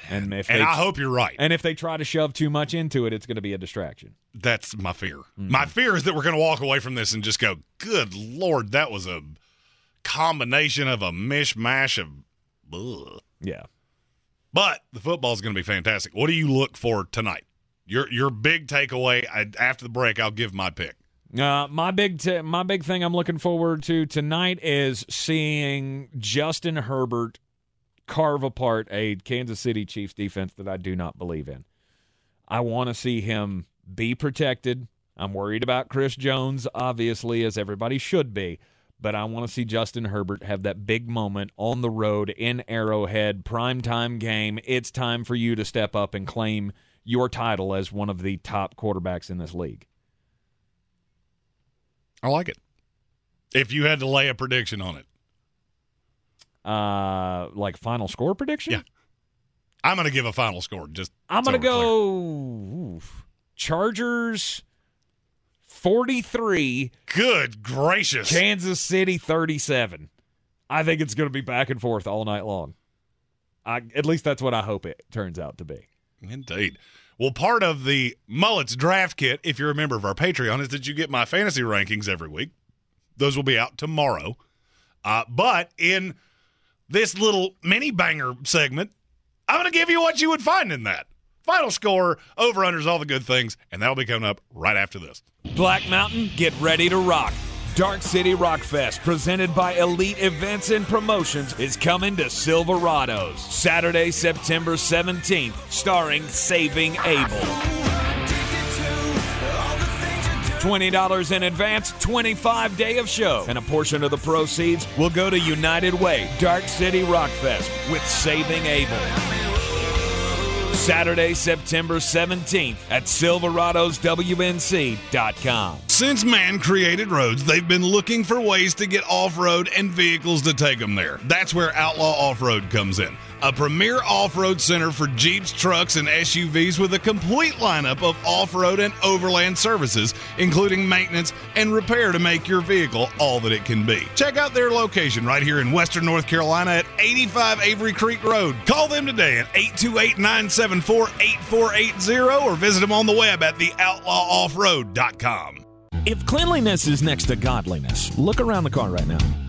And if And they, I hope you're right. And if they try to shove too much into it, it's going to be a distraction. That's my fear. Mm-hmm. My fear is that we're going to walk away from this and just go, "Good lord, that was a combination of a mishmash of." Ugh. Yeah. But the football's going to be fantastic. What do you look for tonight? Your your big takeaway I, after the break. I'll give my pick. Uh, my big t- my big thing I'm looking forward to tonight is seeing Justin Herbert carve apart a Kansas City Chiefs defense that I do not believe in. I want to see him be protected. I'm worried about Chris Jones, obviously, as everybody should be. But I want to see Justin Herbert have that big moment on the road in Arrowhead, primetime game. It's time for you to step up and claim your title as one of the top quarterbacks in this league. I like it. If you had to lay a prediction on it, Uh, like final score prediction? Yeah. I'm going to give a final score. Just I'm going to go. Chargers 43, Good gracious. Kansas City 37. I think it's going to be back and forth all night long. I, at least that's what I hope it turns out to be. Indeed. Well, part of the Mullets draft kit, if you're a member of our Patreon, is that you get my fantasy rankings every week. Those will be out tomorrow. Uh, but in this little mini banger segment, I'm going to give you what you would find in that. Final score, over unders, all the good things, and that'll be coming up right after this. Black Mountain, get ready to rock. Dark City Rock Fest, presented by Elite Events and Promotions, is coming to Silverados Saturday, September 17th, starring Saving Abel. $20 in advance, 25 day of show, and a portion of the proceeds will go to United Way Dark City Rock Fest with Saving Abel. Saturday, September 17th at SilveradosWNC.com. Since man created roads, they've been looking for ways to get off road and vehicles to take them there. That's where Outlaw Off Road comes in. A premier off road center for Jeeps, trucks, and SUVs with a complete lineup of off road and overland services, including maintenance and repair to make your vehicle all that it can be. Check out their location right here in Western North Carolina at 85 Avery Creek Road. Call them today at 828 974 8480 or visit them on the web at theoutlawoffroad.com. If cleanliness is next to godliness, look around the car right now.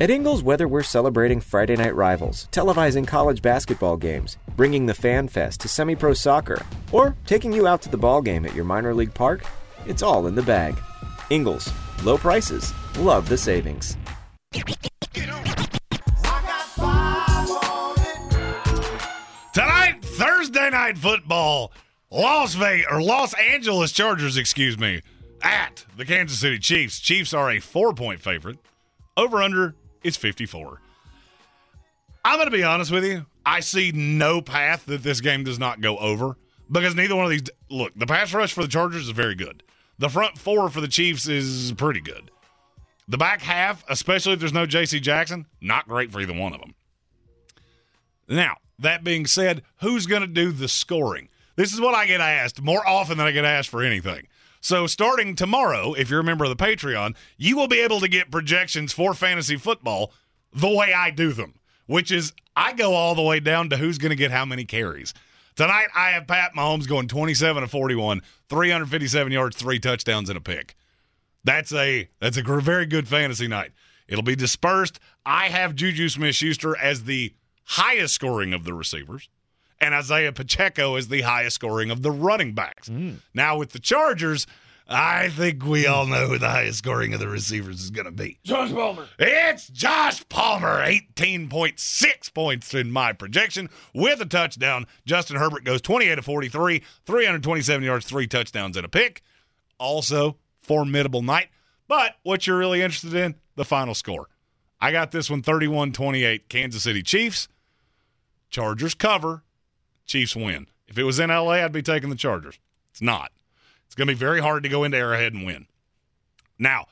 At Ingles, whether we're celebrating Friday night rivals, televising college basketball games, bringing the Fan Fest to semi pro soccer, or taking you out to the ball game at your minor league park, it's all in the bag. Ingles, low prices, love the savings. Tonight, Thursday night football, Las Vegas or Los Angeles Chargers, excuse me, at the Kansas City Chiefs. Chiefs are a four point favorite. Over under is 54. I'm going to be honest with you. I see no path that this game does not go over because neither one of these. Look, the pass rush for the Chargers is very good. The front four for the Chiefs is pretty good. The back half, especially if there's no J.C. Jackson, not great for either one of them. Now, that being said, who's going to do the scoring? This is what I get asked more often than I get asked for anything. So, starting tomorrow, if you're a member of the Patreon, you will be able to get projections for fantasy football the way I do them, which is I go all the way down to who's going to get how many carries. Tonight, I have Pat Mahomes going 27 to 41, 357 yards, three touchdowns, and a pick. That's a that's a very good fantasy night. It'll be dispersed. I have Juju Smith Schuster as the highest scoring of the receivers, and Isaiah Pacheco is the highest scoring of the running backs. Mm. Now with the Chargers, I think we all know who the highest scoring of the receivers is going to be. Josh Palmer. It's Josh Palmer, 18.6 points in my projection with a touchdown. Justin Herbert goes 28 to 43, 327 yards, three touchdowns, and a pick. Also, formidable night. But what you're really interested in, the final score. I got this one 31 28, Kansas City Chiefs. Chargers cover, Chiefs win. If it was in LA, I'd be taking the Chargers. It's not. It's going to be very hard to go into Arrowhead and win. Now,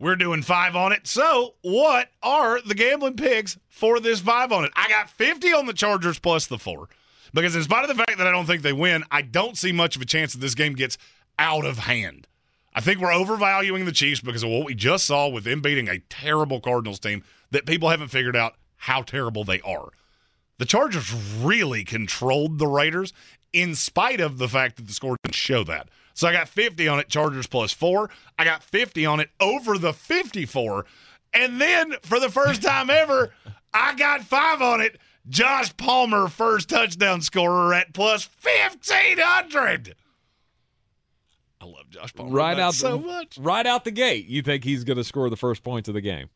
we're doing five on it. So, what are the gambling picks for this five on it? I got 50 on the Chargers plus the four. Because, in spite of the fact that I don't think they win, I don't see much of a chance that this game gets out of hand. I think we're overvaluing the Chiefs because of what we just saw with them beating a terrible Cardinals team that people haven't figured out how terrible they are. The Chargers really controlled the Raiders in spite of the fact that the score didn't show that. So I got 50 on it, Chargers plus four. I got 50 on it over the 54. And then for the first time ever, I got five on it, Josh Palmer, first touchdown scorer at plus 1500. I love Josh Palmer Right out so the, much. Right out the gate, you think he's going to score the first points of the game?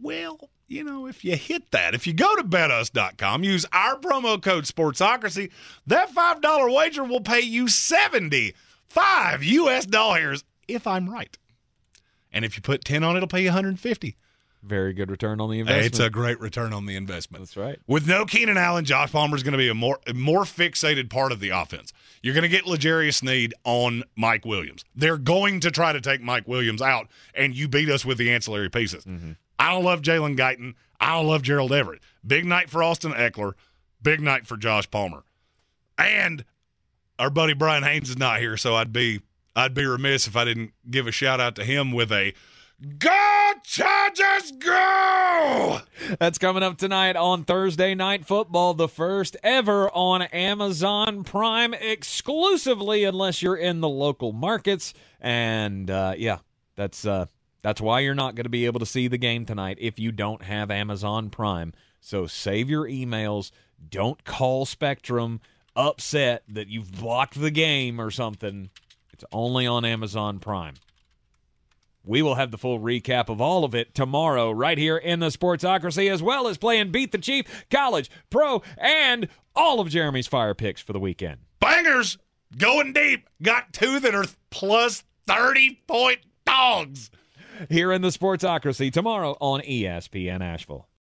Well, you know, if you hit that, if you go to betus.com, use our promo code Sportsocracy, that $5 wager will pay you 75 US dollars if I'm right. And if you put 10 on it, it'll pay you 150. Very good return on the investment. It's a great return on the investment. That's right. With no Keenan Allen, Josh Palmer is going to be a more a more fixated part of the offense. You're going to get L'Jarius Sneed on Mike Williams. They're going to try to take Mike Williams out, and you beat us with the ancillary pieces. Mm-hmm. I don't love Jalen Guyton. I don't love Gerald Everett. Big night for Austin Ekeler. Big night for Josh Palmer. And our buddy Brian Haynes is not here, so I'd be I'd be remiss if I didn't give a shout out to him with a Go Chargers go! That's coming up tonight on Thursday Night Football, the first ever on Amazon Prime exclusively, unless you're in the local markets. And uh, yeah, that's uh, that's why you're not going to be able to see the game tonight if you don't have Amazon Prime. So save your emails. Don't call Spectrum upset that you've blocked the game or something. It's only on Amazon Prime. We will have the full recap of all of it tomorrow, right here in the Sportsocracy, as well as playing Beat the Chief, College, Pro, and all of Jeremy's fire picks for the weekend. Bangers going deep. Got two that are plus 30 point dogs. Here in the Sportsocracy tomorrow on ESPN Asheville.